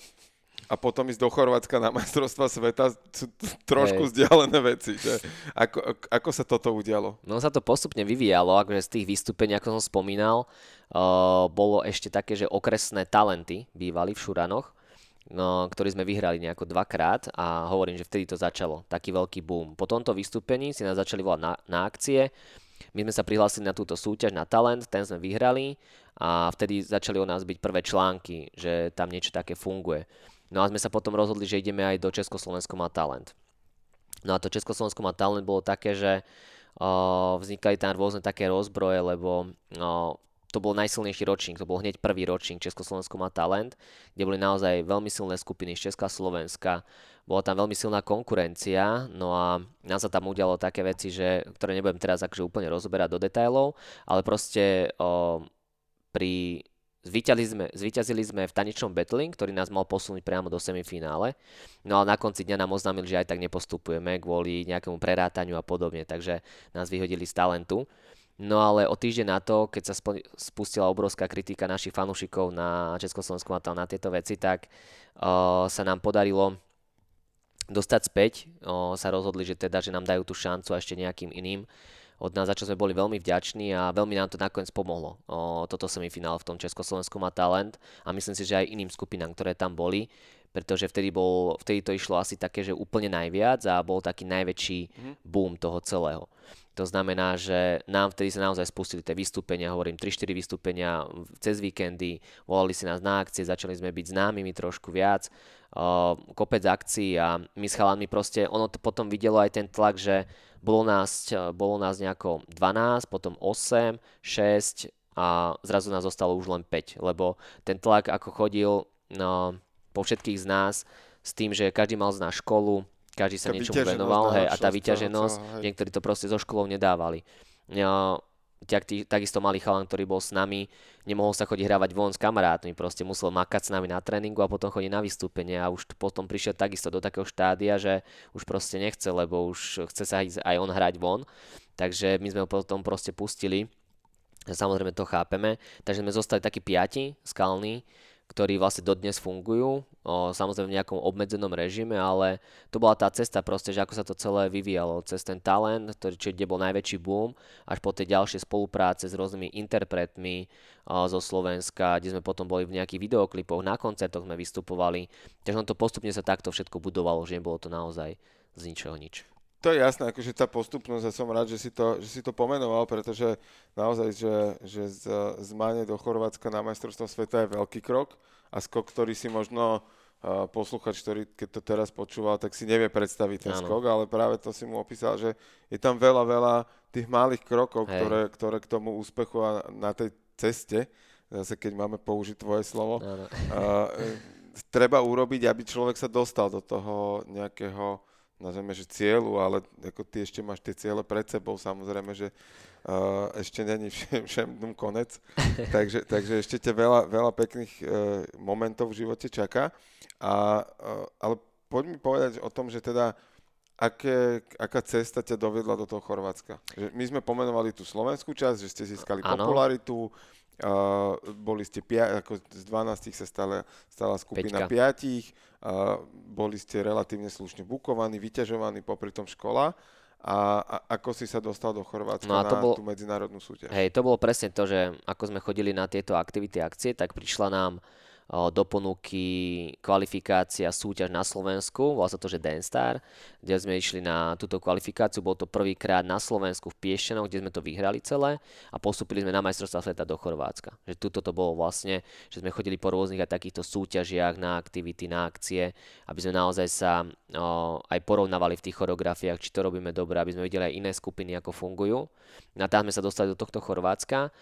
a potom ísť do Chorvátska na majstrovstva sveta sú trošku Hej. vzdialené veci. Že? Ako, ako sa toto udialo? No sa to postupne vyvíjalo, akože z tých vystúpení, ako som spomínal, uh, bolo ešte také, že okresné talenty bývali v Šuranoch no, ktorý sme vyhrali nejako dvakrát a hovorím, že vtedy to začalo, taký veľký boom. Po tomto vystúpení si nás začali volať na, na akcie, my sme sa prihlásili na túto súťaž, na talent, ten sme vyhrali a vtedy začali o nás byť prvé články, že tam niečo také funguje. No a sme sa potom rozhodli, že ideme aj do Československo má talent. No a to Československo má talent bolo také, že o, vznikali tam rôzne také rozbroje, lebo o, to bol najsilnejší ročník, to bol hneď prvý ročník Československo má talent, kde boli naozaj veľmi silné skupiny z Česka a Slovenska. Bola tam veľmi silná konkurencia, no a nám sa tam udialo také veci, že, ktoré nebudem teraz akože úplne rozoberať do detailov, ale proste o, pri Zvíťazili sme, sme v tanečnom battling, ktorý nás mal posunúť priamo do semifinále. No ale na konci dňa nám oznámili, že aj tak nepostupujeme kvôli nejakému prerátaniu a podobne, takže nás vyhodili z talentu. No ale o týždeň na to, keď sa spustila obrovská kritika našich fanúšikov na Československu na tieto veci, tak uh, sa nám podarilo dostať späť. Uh, sa rozhodli, že teda, že nám dajú tú šancu a ešte nejakým iným od nás, za čo sme boli veľmi vďační a veľmi nám to nakoniec pomohlo. O, toto semifinál v tom Československu má talent a myslím si, že aj iným skupinám, ktoré tam boli, pretože vtedy, bol, vtedy to išlo asi také, že úplne najviac a bol taký najväčší mm. boom toho celého. To znamená, že nám vtedy sa naozaj spustili tie vystúpenia, hovorím 3-4 vystúpenia cez víkendy, volali si nás na akcie, začali sme byť známymi trošku viac, uh, kopec akcií a my s chalami proste, ono to potom videlo aj ten tlak, že bolo nás, bolo nás nejako 12, potom 8, 6 a zrazu nás zostalo už len 5, lebo ten tlak ako chodil no, po všetkých z nás s tým, že každý mal z nás školu, každý sa niečomu venoval, hej, a tá vyťaženosť, niektorí to proste zo školou nedávali. Ja, tak, takisto malý chalan, ktorý bol s nami, nemohol sa chodiť hravať von s kamarátmi, proste musel makať s nami na tréningu a potom chodiť na vystúpenie a už potom prišiel takisto do takého štádia, že už proste nechce, lebo už chce sa aj on hrať von. Takže my sme ho potom proste pustili. Samozrejme to chápeme. Takže sme zostali takí piati, skalní, ktorí vlastne dodnes fungujú, o, samozrejme v nejakom obmedzenom režime, ale to bola tá cesta proste, že ako sa to celé vyvíjalo, cez ten talent, ktorý, či, kde bol najväčší boom, až po tie ďalšie spolupráce s rôznymi interpretmi o, zo Slovenska, kde sme potom boli v nejakých videoklipoch, na koncertoch sme vystupovali, takže on to postupne sa takto všetko budovalo, že nebolo to naozaj z ničoho nič. To je jasné, akože tá postupnosť a som rád, že si to, že si to pomenoval, pretože naozaj, že, že z, z Mane do Chorvátska na majstrovstvo sveta je veľký krok a skok, ktorý si možno uh, posluchač, ktorý keď to teraz počúval, tak si nevie predstaviť ten ano. skok, ale práve to si mu opísal, že je tam veľa, veľa tých malých krokov, ktoré, ktoré k tomu úspechu a na tej ceste, zase keď máme použiť tvoje slovo, uh, treba urobiť, aby človek sa dostal do toho nejakého nazveme, že cieľu, ale ako ty ešte máš tie ciele pred sebou, samozrejme, že uh, ešte není všem, <laughs> všem konec, <laughs> takže, takže ešte ťa veľa, veľa pekných uh, momentov v živote čaká. A, uh, ale poď mi povedať o tom, že teda aké, aká cesta ťa dovedla do toho Chorvátska? Že my sme pomenovali tú slovenskú časť, že ste získali ano. popularitu, Uh, boli ste pia- ako z 12 sa stala, stala skupina Peťka. piatich, uh, boli ste relatívne slušne bukovaní, vyťažovaní popri tom škola. A, a ako si sa dostal do Chorvátska no a to na bol, tú medzinárodnú súťaž? Hej, to bolo presne to, že ako sme chodili na tieto aktivity akcie, tak prišla nám do ponuky kvalifikácia súťaž na Slovensku, volá sa to, že Denstar, kde sme išli na túto kvalifikáciu, bol to prvýkrát na Slovensku v Piešťanoch, kde sme to vyhrali celé a postupili sme na majstrovstvá sveta do Chorvátska. Že tuto to bolo vlastne, že sme chodili po rôznych aj takýchto súťažiach na aktivity, na akcie, aby sme naozaj sa o, aj porovnávali v tých choreografiách, či to robíme dobre, aby sme videli aj iné skupiny, ako fungujú. A tam sme sa dostali do tohto Chorvátska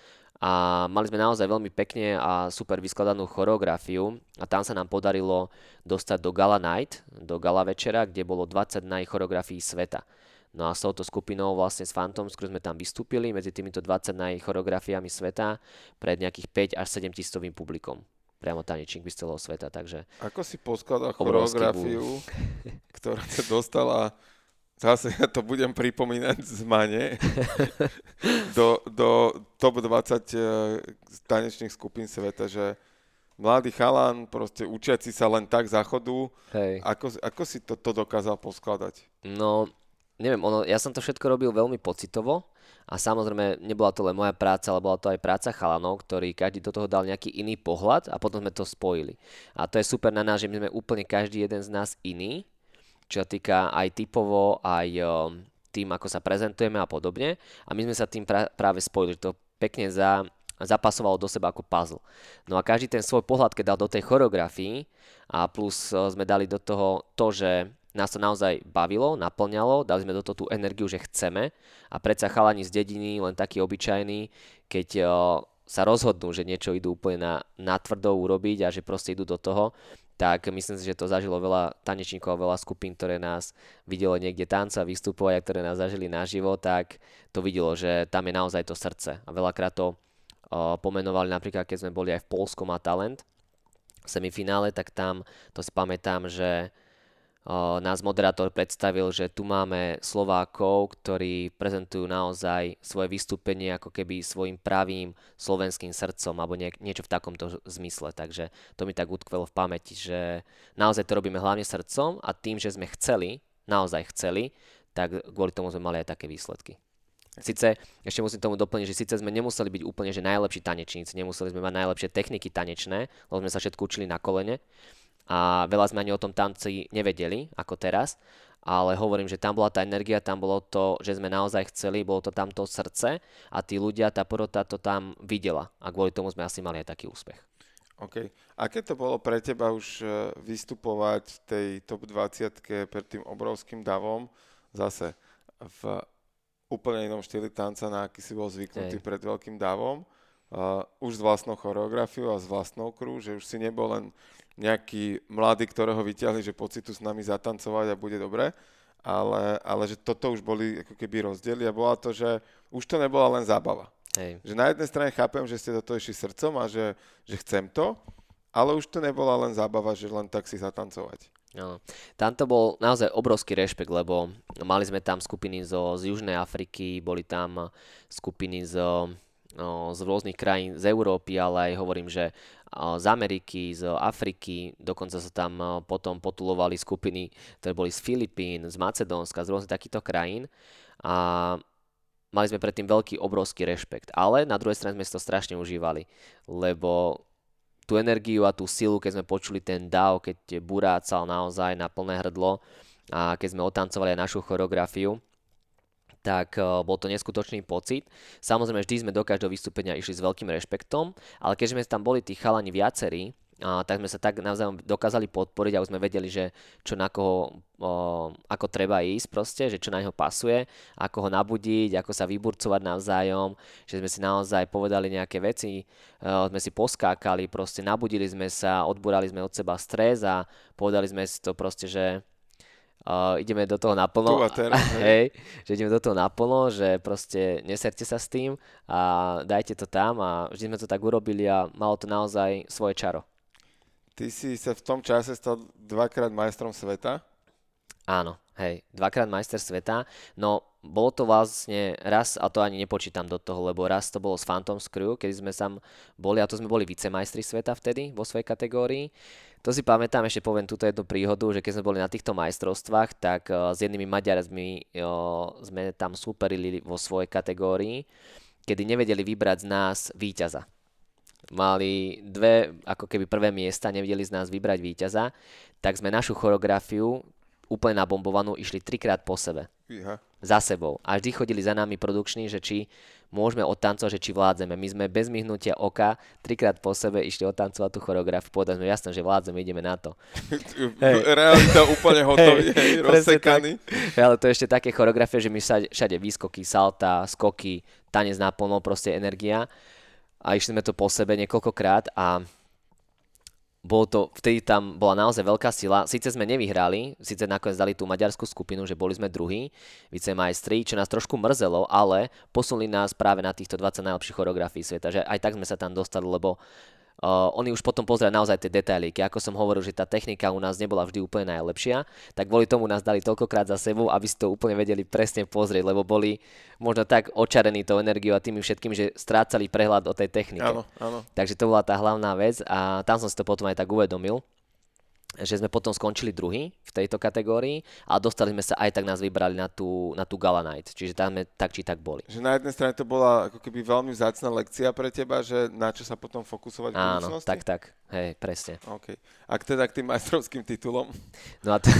a mali sme naozaj veľmi pekne a super vyskladanú choreografiu. A tam sa nám podarilo dostať do Gala Night, do Gala večera, kde bolo 20 najchoreografií sveta. No a s touto skupinou vlastne s Phantom, s ktorou sme tam vystúpili medzi týmito 20 najchoreografiami sveta pred nejakých 5 až 7 tisícovým publikom. Priamo tanečník z celého sveta, takže... Ako si poskladal choreografiu, ktorá sa dostala zase ja to budem pripomínať z Mane, <laughs> do, do top 20 uh, tanečných skupín sveta, že mladý chalan, proste učiaci sa len tak záchodu, Hej. Ako, ako si to, to dokázal poskladať? No, neviem, ono, ja som to všetko robil veľmi pocitovo a samozrejme nebola to len moja práca, ale bola to aj práca chalanov, ktorí každý do toho dal nejaký iný pohľad a potom sme to spojili. A to je super na nás, že my sme úplne každý jeden z nás iný čo sa týka aj typovo, aj tým, ako sa prezentujeme a podobne. A my sme sa tým pra- práve spojili, to pekne za, zapasovalo do seba ako puzzle. No a každý ten svoj pohľad, keď dal do tej choreografii a plus sme dali do toho to, že nás to naozaj bavilo, naplňalo, dali sme do toho tú energiu, že chceme a predsa chalani z dediny, len takí obyčajní, keď sa rozhodnú, že niečo idú úplne na, na tvrdo urobiť a že proste idú do toho, tak myslím si, že to zažilo veľa tanečníkov, veľa skupín, ktoré nás videlo niekde tanca, vystupovať a ktoré nás zažili naživo, tak to videlo, že tam je naozaj to srdce. A veľakrát to uh, pomenovali napríklad, keď sme boli aj v Polskom a talent v semifinále, tak tam to si pamätám, že nás moderátor predstavil, že tu máme Slovákov, ktorí prezentujú naozaj svoje vystúpenie ako keby svojim pravým slovenským srdcom alebo nie, niečo v takomto zmysle. Takže to mi tak utkvelo v pamäti, že naozaj to robíme hlavne srdcom a tým, že sme chceli, naozaj chceli, tak kvôli tomu sme mali aj také výsledky. Sice, ešte musím tomu doplniť, že síce sme nemuseli byť úplne že najlepší tanečníci, nemuseli sme mať najlepšie techniky tanečné, lebo sme sa všetko učili na kolene, a veľa sme ani o tom tanci nevedeli, ako teraz, ale hovorím, že tam bola tá energia, tam bolo to, že sme naozaj chceli, bolo to tam to srdce a tí ľudia, tá porota to tam videla a kvôli tomu sme asi mali aj taký úspech. OK. Aké to bolo pre teba už e, vystupovať v tej top 20 pred tým obrovským davom zase v úplne inom štýli tanca, na aký si bol zvyknutý Hej. pred veľkým davom, uh, už s vlastnou choreografiou a s vlastnou kru, že už si nebol len nejaký mladý, ktorého vyťahli, že pocitu s nami zatancovať a bude dobre, ale, ale že toto už boli ako keby rozdiely a bola to, že už to nebola len zábava. Hej. Že na jednej strane chápem, že ste do toho išli srdcom a že, že chcem to, ale už to nebola len zábava, že len tak si zatancovať. No. Tam to bol naozaj obrovský rešpekt, lebo mali sme tam skupiny zo, z Južnej Afriky, boli tam skupiny zo, z rôznych krajín z Európy, ale aj hovorím, že z Ameriky, z Afriky, dokonca sa tam potom potulovali skupiny, ktoré boli z Filipín, z Macedónska, z rôznych takýchto krajín a mali sme predtým veľký, obrovský rešpekt. Ale na druhej strane sme si to strašne užívali, lebo tú energiu a tú silu, keď sme počuli ten DAO, keď burácal naozaj na plné hrdlo a keď sme otancovali aj našu choreografiu, tak uh, bol to neskutočný pocit. Samozrejme, vždy sme do každého vystúpenia išli s veľkým rešpektom, ale keďže sme tam boli tí chalani viacerí, a tak sme sa tak navzájom dokázali podporiť a už sme vedeli, že čo na koho, o, ako treba ísť proste, že čo na neho pasuje, ako ho nabudiť, ako sa vyburcovať navzájom, že sme si naozaj povedali nejaké veci, o, sme si poskákali, proste nabudili sme sa, odburali sme od seba stres a povedali sme si to proste, že uh, ideme do toho naplno. teraz, <laughs> hej. že ideme do toho naplno, že proste neserte sa s tým a dajte to tam a vždy sme to tak urobili a malo to naozaj svoje čaro. Ty si sa v tom čase stal dvakrát majstrom sveta? Áno, hej, dvakrát majster sveta. No, bolo to vlastne raz, a to ani nepočítam do toho, lebo raz to bolo s Phantom Screw, kedy sme tam boli, a to sme boli vicemajstri sveta vtedy vo svojej kategórii. To si pamätám, ešte poviem túto jednu príhodu, že keď sme boli na týchto majstrovstvách, tak uh, s jednými Maďarmi uh, sme tam superili vo svojej kategórii, kedy nevedeli vybrať z nás víťaza. Mali dve ako keby prvé miesta, nevedeli z nás vybrať víťaza, tak sme našu choreografiu úplne nabombovanú išli trikrát po sebe. Iha. Za sebou. A vždy chodili za nami produkční, že či môžeme odtancovať, že či vládzeme. My sme bez myhnutia oka trikrát po sebe išli odtancovať tú choreografiu. Povedali sme jasné, že vládzeme, ideme na to. <laughs> hey. Realita úplne hotový, hey, rozsekaný. Ale to je ešte také choreografie, že my všade, všade výskoky, salta, skoky, tanec naplno, proste energia. A išli sme to po sebe niekoľkokrát a bolo to, vtedy tam bola naozaj veľká sila. Sice sme nevyhrali, síce nakoniec dali tú maďarskú skupinu, že boli sme druhí, vicemajstri, čo nás trošku mrzelo, ale posunuli nás práve na týchto 20 najlepších choreografií sveta, že aj tak sme sa tam dostali, lebo Uh, oni už potom pozreli naozaj tie detaily. Ako som hovoril, že tá technika u nás nebola vždy úplne najlepšia, tak kvôli tomu nás dali toľkokrát za sebou, aby si to úplne vedeli presne pozrieť, lebo boli možno tak očarení tou energiou a tými všetkým, že strácali prehľad o tej technike. Áno, áno. Takže to bola tá hlavná vec a tam som si to potom aj tak uvedomil že sme potom skončili druhý v tejto kategórii a dostali sme sa aj tak nás vybrali na tú, na tú Gala Night, čiže tam sme tak či tak boli. Že na jednej strane to bola ako keby veľmi vzácna lekcia pre teba, že na čo sa potom fokusovať v Áno, tak, tak, hej, presne. OK. A teda k tým majstrovským titulom? No a to,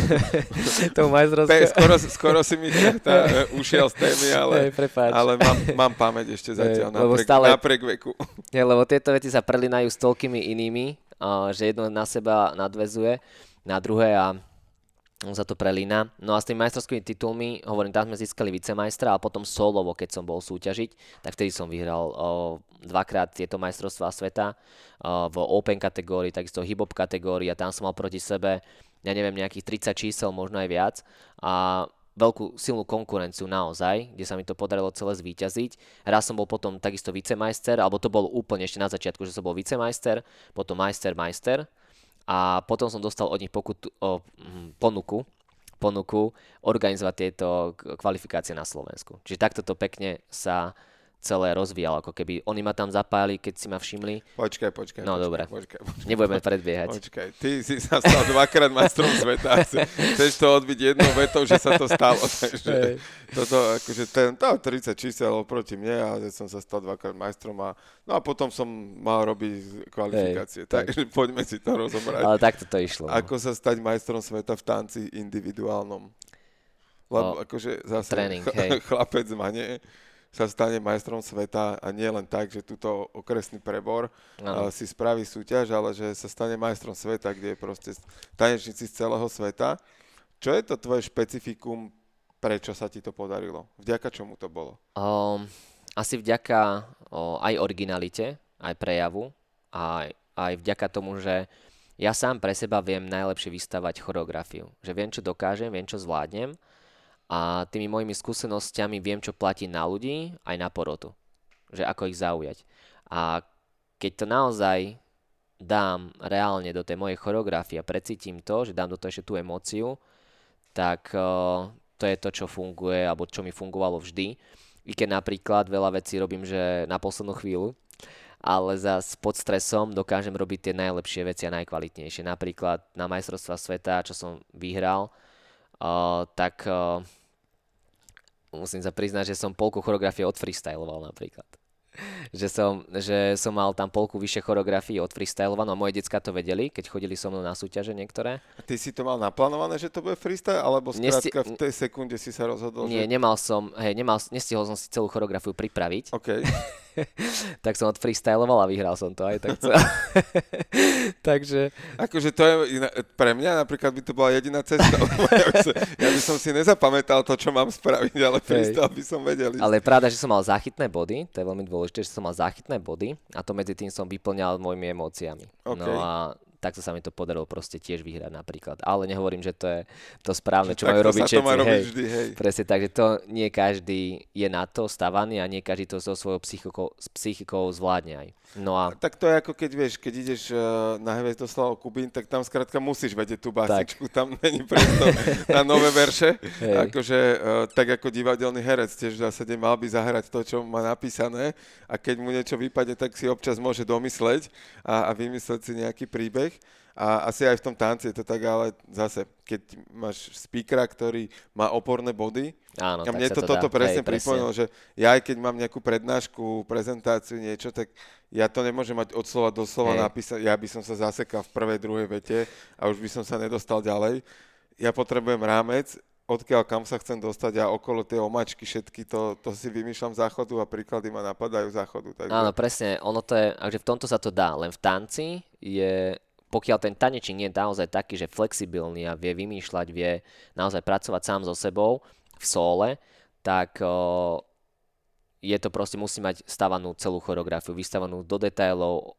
<laughs> to majstrovské... skoro, skoro si mi tá, <laughs> ušiel z témy, ale, hej, ale mám, mám pamäť ešte zatiaľ hej, napriek, stále, napriek veku. Nie, lebo tieto veci sa prelinajú s toľkými inými, že jedno na seba nadvezuje na druhé a sa to prelína. No a s tými majstrovskými titulmi, hovorím, tam sme získali vicemajstra a potom solovo, keď som bol súťažiť, tak vtedy som vyhral o, dvakrát tieto majstrovstvá sveta o, v Open kategórii, takisto hip-hop kategórii a tam som mal proti sebe, ja neviem, nejakých 30 čísel, možno aj viac a veľkú silnú konkurenciu naozaj, kde sa mi to podarilo celé zvíťaziť. Raz som bol potom takisto vicemajster, alebo to bol úplne ešte na začiatku, že som bol vicemajster, potom majster, majster a potom som dostal od nich pokutu, o, hm, ponuku, ponuku organizovať tieto kvalifikácie na Slovensku. Čiže takto to pekne sa celé rozvíjal, ako keby oni ma tam zapájali, keď si ma všimli. Počkaj, počkaj. No počkaj, dobre, počkaj, počkaj, nebudeme predbiehať. Počkaj, ty si sa stal dvakrát majstrom sveta, chceš to odbiť jednou vetou, že sa to stalo. <laughs> Takže toto, akože ten, to 30 čísel oproti mne a ja som sa stal dvakrát majstrom a no a potom som mal robiť kvalifikácie. Takže tak. poďme si to rozobrať. Ale takto to išlo. No. Ako sa stať majstrom sveta v tanci individuálnom? Lebo o, akože zase tréning, hej. <laughs> chlapec mane sa stane majstrom sveta a nie len tak, že túto okresný prebor uh, si spraví súťaž, ale že sa stane majstrom sveta, kde je proste tanečníci z celého sveta. Čo je to tvoje špecifikum, prečo sa ti to podarilo? Vďaka čomu to bolo? Um, asi vďaka o, aj originalite, aj prejavu, aj, aj vďaka tomu, že ja sám pre seba viem najlepšie vystavať choreografiu. Že viem, čo dokážem, viem, čo zvládnem a tými mojimi skúsenosťami viem, čo platí na ľudí, aj na porotu. Že ako ich zaujať. A keď to naozaj dám reálne do tej mojej choreografie a precítim to, že dám do toho ešte tú emóciu, tak uh, to je to, čo funguje, alebo čo mi fungovalo vždy. I keď napríklad veľa vecí robím, že na poslednú chvíľu, ale zase pod stresom dokážem robiť tie najlepšie veci a najkvalitnejšie. Napríklad na majstrovstva sveta, čo som vyhral, uh, tak uh, musím sa priznať, že som polku choreografie odfreestyloval napríklad. že, som, že som mal tam polku vyššie choreografii od freestylovanú a moje decka to vedeli, keď chodili so mnou na súťaže niektoré. A ty si to mal naplánované, že to bude freestyle, alebo skrátka Nesti... v tej sekunde si sa rozhodol? Nie, že... nemal som, hej, nemal, nestihol som si celú choreografiu pripraviť. Okay. <laughs> <laughs> tak som odfreestyloval a vyhral som to aj tak <laughs> Takže... Akože to je, pre mňa napríklad by to bola jediná cesta, <laughs> ja, by som, ja by som si nezapamätal to, čo mám spraviť, ale freestyle by som vedel. Ale je pravda, že som mal záchytné body, to je veľmi dôležité, že som mal záchytné body a to medzi tým som vyplňal mojimi emóciami. Okay. No a takto sa mi to podarilo proste tiež vyhrať napríklad. Ale nehovorím, že to je to správne, čo majú robiť všetci. Hej, vždy, hej. Presne tak, že to nie každý je na to stavaný a nie každý to so svojou psychikou, psychikou zvládne aj. No a... Tak to je ako keď vieš, keď ideš uh, na Hviezdoslav Kubín, tak tam skrátka musíš vedieť tú básničku, tak. tam není priestor na nové verše. <laughs> Hej. Akože uh, tak ako divadelný herec tiež v zásade mal by zahrať to, čo má napísané a keď mu niečo vypadne, tak si občas môže domysleť a, a vymysleť si nejaký príbeh. A asi aj v tom tanci je to tak, ale zase, keď máš speakera, ktorý má oporné body, Áno, a mne to, to toto presne Hej, pripomínalo, že ja aj keď mám nejakú prednášku, prezentáciu, niečo, tak ja to nemôžem mať od slova do slova napísať, ja by som sa zasekal v prvej, druhej vete a už by som sa nedostal ďalej. Ja potrebujem rámec, odkiaľ kam sa chcem dostať a okolo tie omačky všetky, to, to si vymýšľam záchodu a príklady ma napadajú záchodu. Takže... Áno, presne, ono to je, že v tomto sa to dá, len v tanci je pokiaľ ten tanečník nie je naozaj taký, že flexibilný a vie vymýšľať, vie naozaj pracovať sám so sebou v sóle, tak je to proste, musí mať stavanú celú choreografiu, vystavanú do detailov,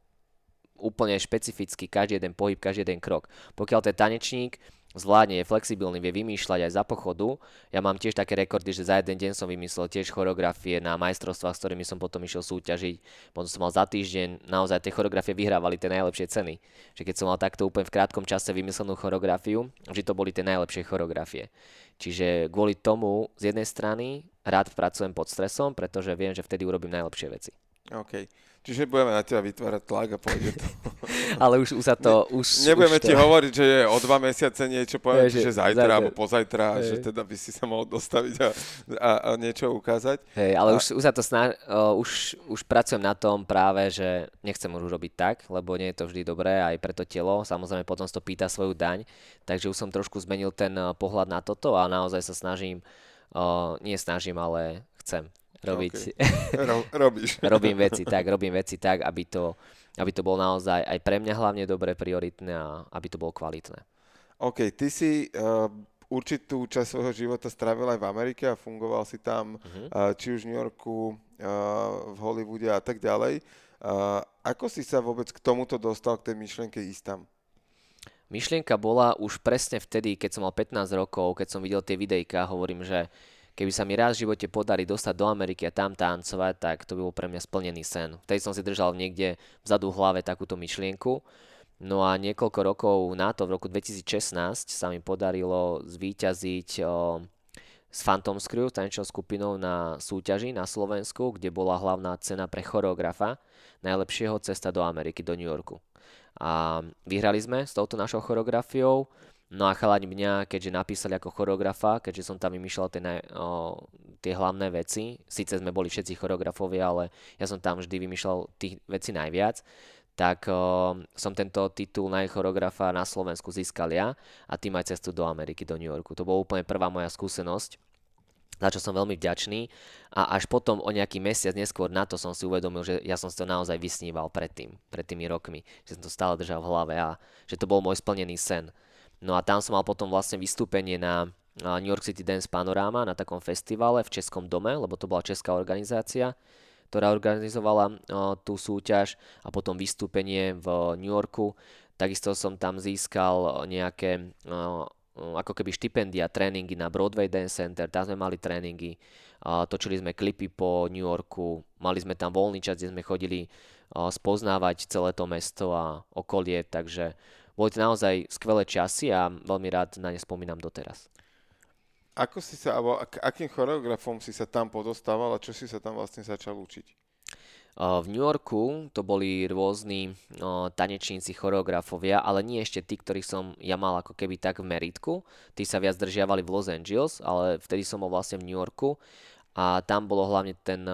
úplne špecificky každý jeden pohyb, každý jeden krok. Pokiaľ ten tanečník zvládne, je flexibilný, vie vymýšľať aj za pochodu. Ja mám tiež také rekordy, že za jeden deň som vymyslel tiež choreografie na majstrovstvách, s ktorými som potom išiel súťažiť. Potom som mal za týždeň, naozaj tie choreografie vyhrávali tie najlepšie ceny. Že keď som mal takto úplne v krátkom čase vymyslenú choreografiu, že to boli tie najlepšie choreografie. Čiže kvôli tomu z jednej strany rád pracujem pod stresom, pretože viem, že vtedy urobím najlepšie veci. OK. Čiže budeme na teba vytvárať tlak a pôjde to. <laughs> Ale už, už sa to... Ne, už, nebudeme už ti to... hovoriť, že je o dva mesiace niečo, poviem ti, že zajtra, zajtra alebo pozajtra, je. že teda by si sa mohol dostaviť a, a, a niečo ukázať. Hej, ale a... už, už sa to. Uh, už, už pracujem na tom práve, že nechcem už robiť tak, lebo nie je to vždy dobré aj pre to telo. Samozrejme potom to pýta svoju daň, takže už som trošku zmenil ten pohľad na toto a naozaj sa snažím, uh, nie snažím, ale chcem robiť. Okay. <laughs> Ro- robíš. <laughs> robím veci tak, robím veci tak, aby to, aby to bolo naozaj aj pre mňa hlavne dobre, prioritné a aby to bolo kvalitné. OK, ty si uh, určitú časť svojho života strávil aj v Amerike a fungoval si tam uh-huh. uh, či už v New Yorku, uh, v Hollywoode a tak ďalej. Uh, ako si sa vôbec k tomuto dostal, k tej myšlienke ísť tam? Myšlienka bola už presne vtedy, keď som mal 15 rokov, keď som videl tie videjka, hovorím, že keby sa mi raz v živote podarí dostať do Ameriky a tam tancovať, tak to by bol pre mňa splnený sen. Vtedy som si držal niekde vzadu v hlave takúto myšlienku. No a niekoľko rokov na to, v roku 2016, sa mi podarilo zvíťaziť s Phantom Screw, tanečnou skupinou na súťaži na Slovensku, kde bola hlavná cena pre choreografa najlepšieho cesta do Ameriky, do New Yorku. A vyhrali sme s touto našou choreografiou. No a chalani mňa, keďže napísali ako choreografa, keďže som tam vymýšľal tie, o, tie hlavné veci, síce sme boli všetci choreografovia, ale ja som tam vždy vymýšľal tých vecí najviac, tak uh, som tento titul najchoreografa na Slovensku získal ja a tým aj cestu do Ameriky, do New Yorku. To bola úplne prvá moja skúsenosť za čo som veľmi vďačný a až potom o nejaký mesiac neskôr na to som si uvedomil, že ja som si to naozaj vysníval predtým, pred tými rokmi, že som to stále držal v hlave a že to bol môj splnený sen. No a tam som mal potom vlastne vystúpenie na New York City Dance Panorama na takom festivale v Českom dome, lebo to bola česká organizácia, ktorá organizovala tú súťaž a potom vystúpenie v New Yorku. Takisto som tam získal nejaké ako keby štipendia, tréningy na Broadway Dance Center, tam sme mali tréningy, točili sme klipy po New Yorku, mali sme tam voľný čas, kde sme chodili spoznávať celé to mesto a okolie, takže boli to naozaj skvelé časy a veľmi rád na ne spomínam doteraz. Ako si sa, alebo ak, akým choreografom si sa tam podostával a čo si sa tam vlastne začal učiť? V New Yorku to boli rôzni tanečníci, choreografovia, ale nie ešte tí, ktorých som ja mal ako keby tak v meritku. Tí sa viac držiavali v Los Angeles, ale vtedy som bol vlastne v New Yorku a tam bolo hlavne ten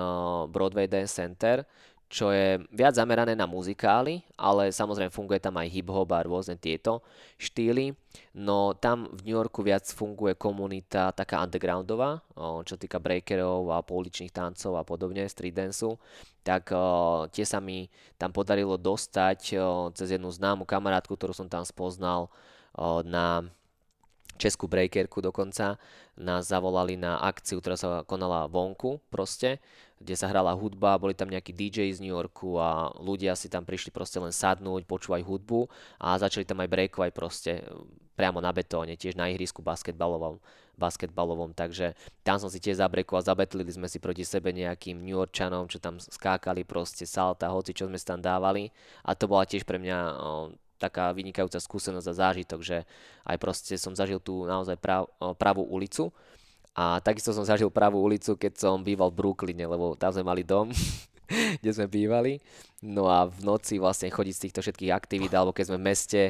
Broadway Dance Center, čo je viac zamerané na muzikály, ale samozrejme funguje tam aj hip-hop a rôzne tieto štýly. No tam v New Yorku viac funguje komunita taká undergroundová, čo týka breakerov a pouličných tancov a podobne, street danceu. Tak tie sa mi tam podarilo dostať cez jednu známu kamarátku, ktorú som tam spoznal na českú breakerku dokonca, nás zavolali na akciu, ktorá sa konala vonku proste, kde sa hrala hudba, boli tam nejakí DJ z New Yorku a ľudia si tam prišli proste len sadnúť, počúvať hudbu a začali tam aj breakovať proste priamo na betóne, tiež na ihrisku basketbalovom, basketbalovom, takže tam som si tiež zabrekoval, zabetlili sme si proti sebe nejakým New Yorkčanom, čo tam skákali proste salta, hoci čo sme tam dávali. A to bola tiež pre mňa taká vynikajúca skúsenosť a zážitok, že aj proste som zažil tú naozaj prav, pravú ulicu. A takisto som zažil pravú ulicu, keď som býval v Brooklyne, lebo tam sme mali dom, <laughs> <laughs> kde sme bývali. No a v noci vlastne chodiť z týchto všetkých aktivít, alebo keď sme v meste,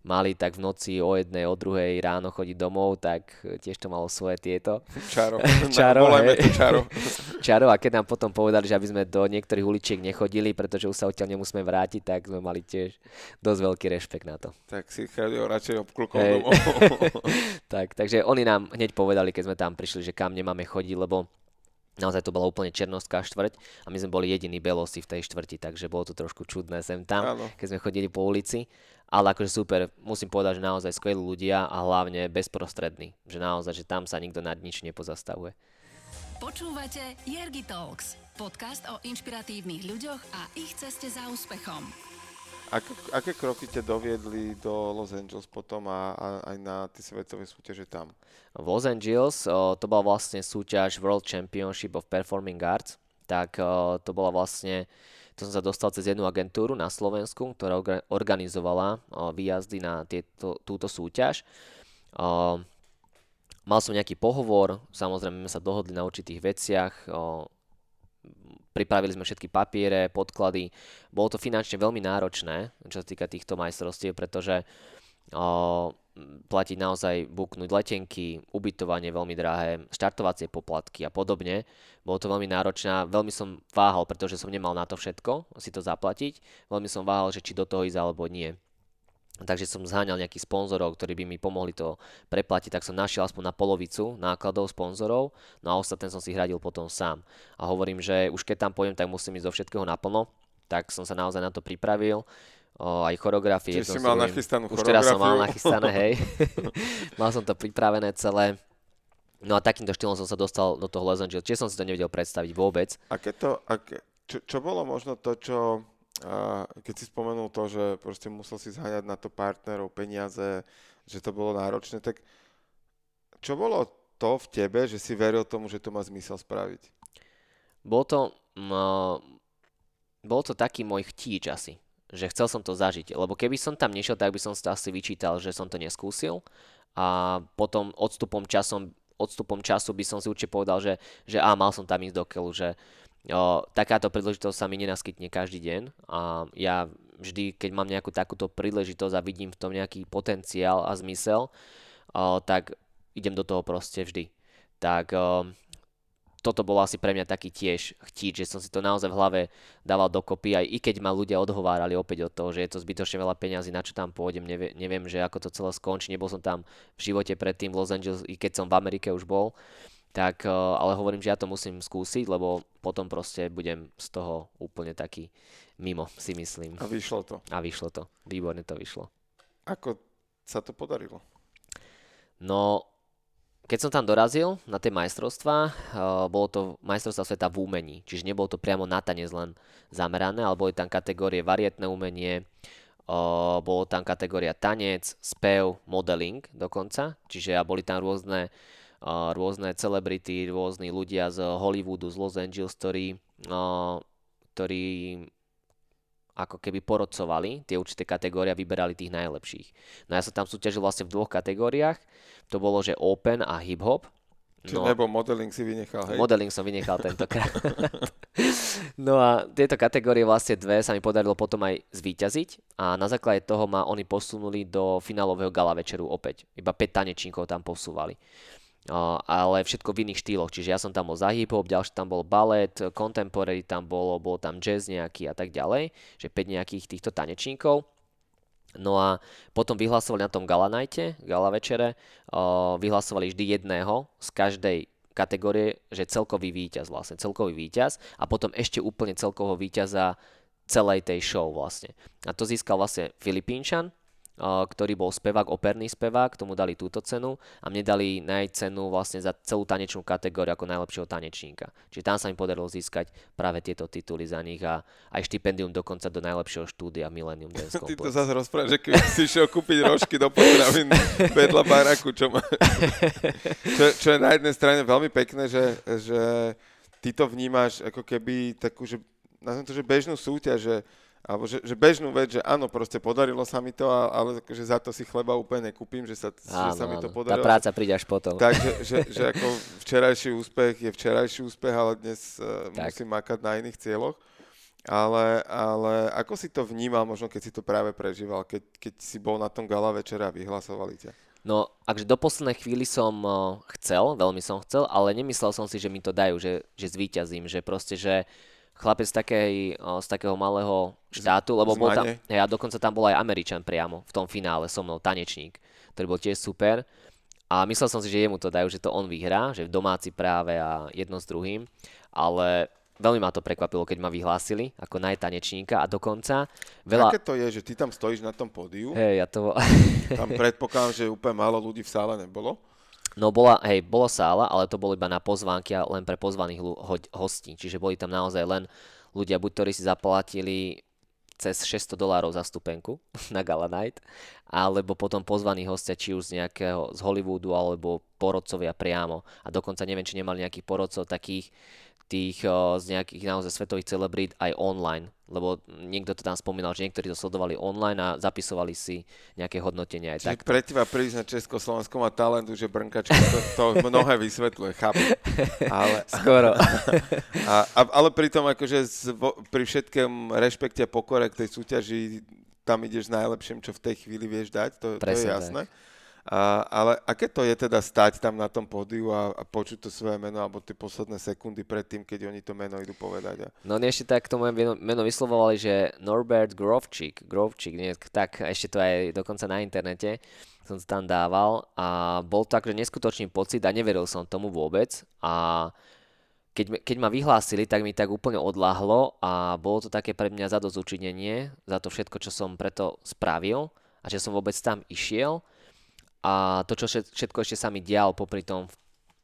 mali tak v noci o jednej, o druhej ráno chodiť domov, tak tiež to malo svoje tieto. Čaro. <laughs> čaro, to čaro. <laughs> čaro a keď nám potom povedali, že aby sme do niektorých uličiek nechodili, pretože už sa odtiaľ nemusíme vrátiť, tak sme mali tiež dosť veľký rešpekt na to. Tak si chodil radšej obklukol hey. domov. tak, takže oni nám hneď povedali, keď sme tam prišli, že kam nemáme chodiť, lebo naozaj to bola úplne černovská štvrť a my sme boli jediní belosi v tej štvrti, takže bolo to trošku čudné sem tam, Áno. keď sme chodili po ulici. Ale akože super, musím povedať, že naozaj skvelí ľudia a hlavne bezprostrední. Že naozaj, že tam sa nikto nad nič nepozastavuje. Počúvate Jergy Talks, podcast o inšpiratívnych ľuďoch a ich ceste za úspechom. Ak, aké kroky ťa doviedli do Los Angeles potom a, a aj na tie svetové súťaže tam? V Los Angeles o, to bola vlastne súťaž World Championship of Performing Arts, tak o, to bola vlastne, to som sa dostal cez jednu agentúru na Slovensku, ktorá organizovala o, výjazdy na tieto, túto súťaž. O, mal som nejaký pohovor, samozrejme sme sa dohodli na určitých veciach, o, pripravili sme všetky papiere, podklady. Bolo to finančne veľmi náročné, čo sa týka týchto majstrovstiev, pretože o, platiť naozaj buknúť letenky, ubytovanie veľmi drahé, štartovacie poplatky a podobne. Bolo to veľmi náročné veľmi som váhal, pretože som nemal na to všetko si to zaplatiť. Veľmi som váhal, že či do toho ísť alebo nie. Takže som zháňal nejakých sponzorov, ktorí by mi pomohli to preplatiť, tak som našiel aspoň na polovicu nákladov sponzorov, no a ostatné som si hradil potom sám. A hovorím, že už keď tam pôjdem, tak musím ísť zo všetkého naplno, tak som sa naozaj na to pripravil. O, aj choreografie. Čiže si mal nachystanú Už teraz som mal nachystané, <laughs> hej. mal som to pripravené celé. No a takýmto štýlom som sa dostal do toho Los Angeles. Čiže som si to nevedel predstaviť vôbec. A keď to, ak, čo, čo bolo možno to, čo a keď si spomenul to, že proste musel si zháňať na to partnerov, peniaze, že to bolo náročné, tak čo bolo to v tebe, že si veril tomu, že to má zmysel spraviť? Bol to, no, bol to taký môj chtíč asi, že chcel som to zažiť, lebo keby som tam nešiel, tak by som to asi vyčítal, že som to neskúsil a potom odstupom časom odstupom času by som si určite povedal, že, že á, mal som tam ísť do keľu, že, O, takáto príležitosť sa mi nenaskytne každý deň a ja vždy, keď mám nejakú takúto príležitosť a vidím v tom nejaký potenciál a zmysel, o, tak idem do toho proste vždy. Tak o, toto bolo asi pre mňa taký tiež chtíč, že som si to naozaj v hlave dával dokopy, aj i keď ma ľudia odhovárali opäť od toho, že je to zbytočne veľa peňazí, na čo tam pôjdem, neviem, neviem, že ako to celé skončí, nebol som tam v živote predtým v Los Angeles, i keď som v Amerike už bol, tak, eh, ale hovorím, že ja to musím skúsiť, lebo potom proste budem z toho úplne taký mimo, si myslím. A vyšlo to. A vyšlo to. Výborne to vyšlo. Ako sa to podarilo? No, keď som tam dorazil na tie majstrovstvá, uh, bolo to majstrovstvá sveta v umení, čiže nebolo to priamo na tanec len zamerané, ale boli tam kategórie varietné umenie, uh, bolo tam kategória tanec, spev, modeling dokonca, čiže boli tam rôzne, rôzne celebrity, rôzni ľudia z Hollywoodu, z Los Angeles, ktorí, ktorí ako keby porodcovali tie určité kategórie a vyberali tých najlepších. No ja som tam súťažil vlastne v dvoch kategóriách. To bolo, že Open a Hip Hop. Čiže no, nebo modeling si vynechal, hej? Modeling som vynechal tentokrát. <laughs> no a tieto kategórie vlastne dve sa mi podarilo potom aj zvíťaziť a na základe toho ma oni posunuli do finálového gala večeru opäť. Iba 5 tanečníkov tam posúvali ale všetko v iných štýloch. Čiže ja som tam bol za hip-hop, ďalší tam bol balet, contemporary tam bolo, bol tam jazz nejaký a tak ďalej, že 5 nejakých týchto tanečníkov. No a potom vyhlasovali na tom gala nighte, gala večere, vyhlasovali vždy jedného z každej kategórie, že celkový víťaz vlastne, celkový víťaz a potom ešte úplne celkového víťaza celej tej show vlastne. A to získal vlastne Filipínčan, ktorý bol spevák, operný spevák, tomu dali túto cenu a mne dali cenu vlastne za celú tanečnú kategóriu ako najlepšieho tanečníka. Čiže tam sa mi podarilo získať práve tieto tituly za nich a aj štipendium dokonca do najlepšieho štúdia Millennium Dance Complex. <laughs> Ty to zase rozprávaš, že keď si šiel kúpiť rožky do potravín <laughs> vedľa baraku, čo, má... <laughs> čo, čo je na jednej strane veľmi pekné, že, že ty to vnímaš ako keby takú, že nazvem to, že bežnú súťaž, že alebo že, že bežnú vec, že áno, proste podarilo sa mi to, ale že za to si chleba úplne nekúpim, že sa, áno, že sa mi to podarilo. Tá práca príde až potom. Takže že, že ako včerajší úspech je včerajší úspech, ale dnes uh, musím makať na iných cieľoch. Ale, ale ako si to vnímal, možno keď si to práve prežíval, keď, keď si bol na tom gala večera a vyhlasovali ťa? No, akže do poslednej chvíli som uh, chcel, veľmi som chcel, ale nemyslel som si, že mi to dajú, že, že zvíťazím, že proste, že chlapec z, takej, z takého malého štátu, lebo bol tam, ja dokonca tam bol aj Američan priamo v tom finále so mnou, tanečník, ktorý bol tiež super. A myslel som si, že jemu to dajú, že to on vyhrá, že v domáci práve a jedno s druhým. Ale veľmi ma to prekvapilo, keď ma vyhlásili ako najtanečníka a dokonca veľa... Aké to je, že ty tam stojíš na tom pódiu? Hej, ja to... tam predpokladám, že úplne málo ľudí v sále nebolo. No bola, hej, bola sála, ale to bolo iba na pozvánky a len pre pozvaných ho- hostí. Čiže boli tam naozaj len ľudia, buď ktorí si zaplatili cez 600 dolárov za stupenku <laughs> na Gala Night, alebo potom pozvaní hostia či už z nejakého z Hollywoodu alebo porodcovia priamo. A dokonca neviem, či nemali nejakých porodcov takých, tých z nejakých naozaj svetových celebrít aj online, lebo niekto to tam spomínal, že niektorí to sledovali online a zapisovali si nejaké hodnotenia aj Čiže tak. pre teba prísť na Československu má talentu, že Brnkačka to, to <laughs> mnohé vysvetľuje, chápem. Ale, Skoro. <laughs> A, a, ale pritom akože z, pri všetkém rešpekte a pokore k tej súťaži tam ideš najlepším, čo v tej chvíli vieš dať, to, to je jasné. Tak. A, ale aké to je teda stať tam na tom pódiu a, a počuť to svoje meno alebo tie posledné sekundy pred tým, keď oni to meno idú povedať? A... No oni ešte tak to moje meno, vyslovovali, že Norbert Grovčík, Grovčík, nie, tak ešte to aj dokonca na internete som to tam dával. A bol to akože neskutočný pocit a neveril som tomu vôbec. A keď, keď ma vyhlásili, tak mi tak úplne odláhlo a bolo to také pre mňa zadozučinenie za to všetko, čo som preto spravil a že som vôbec tam išiel a to, čo všetko ešte sa mi dialo popri tom,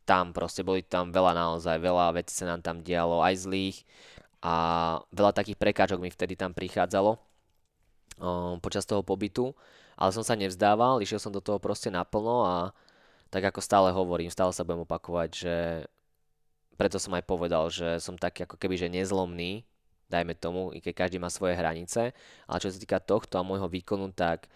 tam proste boli tam veľa naozaj, veľa vecí sa nám tam dialo, aj zlých. A veľa takých prekážok mi vtedy tam prichádzalo um, počas toho pobytu, ale som sa nevzdával, išiel som do toho proste naplno a tak ako stále hovorím, stále sa budem opakovať, že preto som aj povedal, že som taký ako keby, že nezlomný, dajme tomu, i keď každý má svoje hranice, ale čo sa týka tohto a môjho výkonu, tak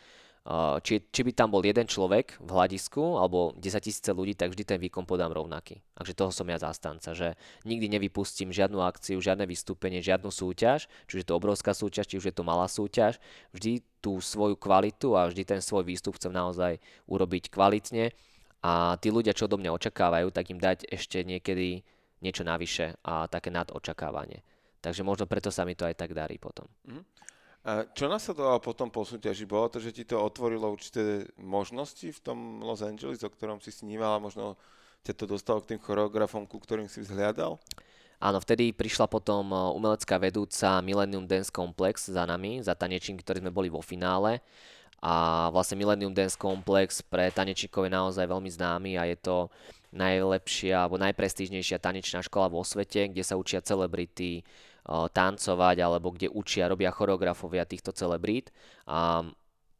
či, či by tam bol jeden človek v hľadisku alebo 10 tisíce ľudí, tak vždy ten výkon podám rovnaký. Takže toho som ja zastanca, že nikdy nevypustím žiadnu akciu, žiadne vystúpenie, žiadnu súťaž, či už je to obrovská súťaž, či už je to malá súťaž, vždy tú svoju kvalitu a vždy ten svoj výstup chcem naozaj urobiť kvalitne a tí ľudia, čo do mňa očakávajú, tak im dať ešte niekedy niečo navyše a také nadočakávanie. Takže možno preto sa mi to aj tak darí potom. Mm-hmm. A čo nasledovalo potom po súťaži? Bolo to, že ti to otvorilo určité možnosti v tom Los Angeles, o ktorom si snívala, možno ťa to dostalo k tým choreografom, ku ktorým si vzhliadal? Áno, vtedy prišla potom e, umelecká vedúca Millennium Dance Complex za nami, za tanečníky, ktorí sme boli vo finále. A vlastne Millennium Dance Complex pre tanečníkov je naozaj veľmi známy a je to najlepšia alebo najprestížnejšia tanečná škola vo svete, kde sa učia celebrity, tancovať alebo kde učia, robia choreografovia týchto celebrít. A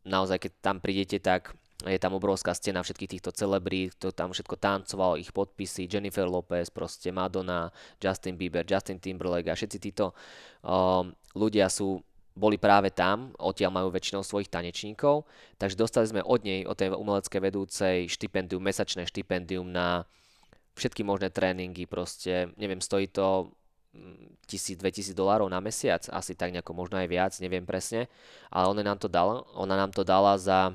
naozaj, keď tam prídete, tak je tam obrovská stena všetkých týchto celebrít, to tam všetko tancovalo, ich podpisy, Jennifer Lopez, proste Madonna, Justin Bieber, Justin Timberlake a všetci títo um, ľudia sú boli práve tam, odtiaľ majú väčšinou svojich tanečníkov, takže dostali sme od nej, od tej umeleckej vedúcej štipendium, mesačné štipendium na všetky možné tréningy, proste, neviem, stojí to 1000-2000 dolárov na mesiac, asi tak nejako možno aj viac, neviem presne, ale ona nám to dala, ona nám to dala za,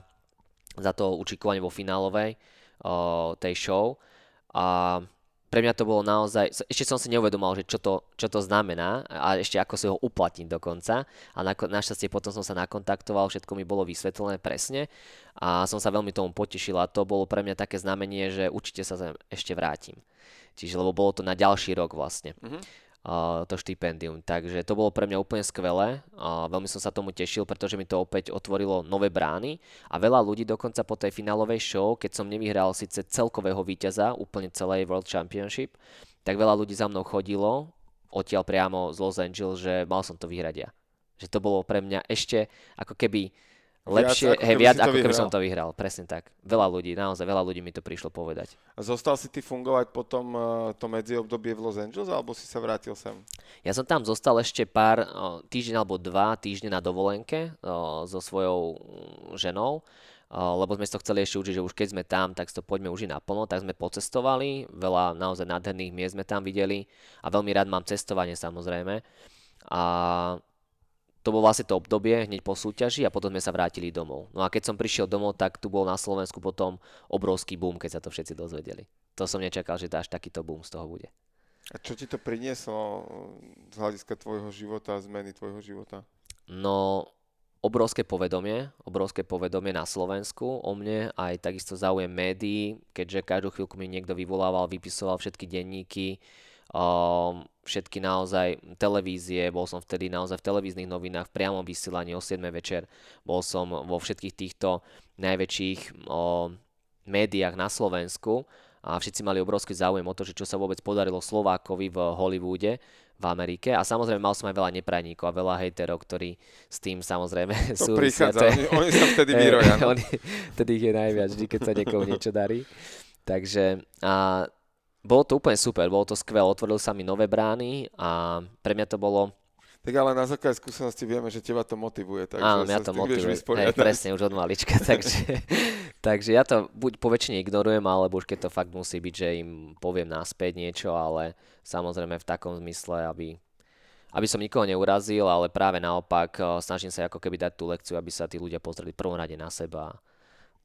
za to učikovanie vo finálovej o, tej show a pre mňa to bolo naozaj, ešte som si neuvedomal, že čo to, čo to znamená a ešte ako si ho uplatniť dokonca a na, našťastie potom som sa nakontaktoval, všetko mi bolo vysvetlené presne a som sa veľmi tomu potešil a to bolo pre mňa také znamenie, že určite sa ešte vrátim. Čiže lebo bolo to na ďalší rok vlastne. Mm-hmm to štipendium. Takže to bolo pre mňa úplne skvelé. Veľmi som sa tomu tešil, pretože mi to opäť otvorilo nové brány a veľa ľudí dokonca po tej finálovej show, keď som nevyhral síce celkového víťaza úplne celej World Championship, tak veľa ľudí za mnou chodilo odtiaľ priamo z Los Angeles, že mal som to vyhrať ja. Že to bolo pre mňa ešte ako keby lepšie, viac, ako hej, viac ako keby som to vyhral, presne tak. Veľa ľudí, naozaj veľa ľudí mi to prišlo povedať. A zostal si ty fungovať potom uh, to medziobdobie v Los Angeles, alebo si sa vrátil sem? Ja som tam zostal ešte pár, uh, týždeň alebo dva týždne na dovolenke uh, so svojou mm, ženou, lebo sme to chceli ešte učiť, že už keď sme tam, tak to poďme užiť naplno, tak sme pocestovali, veľa naozaj nádherných miest sme tam videli a veľmi rád mám cestovanie samozrejme. A to bolo vlastne to obdobie hneď po súťaži a potom sme sa vrátili domov. No a keď som prišiel domov, tak tu bol na Slovensku potom obrovský boom, keď sa to všetci dozvedeli. To som nečakal, že až takýto boom z toho bude. A čo ti to prinieslo z hľadiska tvojho života zmeny tvojho života? No, obrovské povedomie, obrovské povedomie na Slovensku o mne, aj takisto záujem médií, keďže každú chvíľku mi niekto vyvolával, vypisoval všetky denníky, um, všetky naozaj televízie, bol som vtedy naozaj v televíznych novinách, v priamom vysielaní o 7 večer, bol som vo všetkých týchto najväčších o, médiách na Slovensku a všetci mali obrovský záujem o to, že čo sa vôbec podarilo Slovákovi v Hollywoode, v Amerike a samozrejme mal som aj veľa neprajníkov a veľa hejterov, ktorí s tým samozrejme <laughs> sú. Prichádza, oni, oni sa vtedy <laughs> vyroja. No? vtedy ich je najviac, vždy keď sa niekomu niečo darí. Takže a bolo to úplne super, bolo to skvelé, otvorili sa mi nové brány a pre mňa to bolo tak ale na základe skúsenosti vieme, že teba to motivuje. Takže Áno, mňa to motivuje. Hej, presne, už od malička. <laughs> takže, takže ja to buď po väčšine ignorujem, alebo už keď to fakt musí byť, že im poviem naspäť niečo, ale samozrejme v takom zmysle, aby, aby som nikoho neurazil, ale práve naopak snažím sa ako keby dať tú lekciu, aby sa tí ľudia pozreli prvom rade na seba.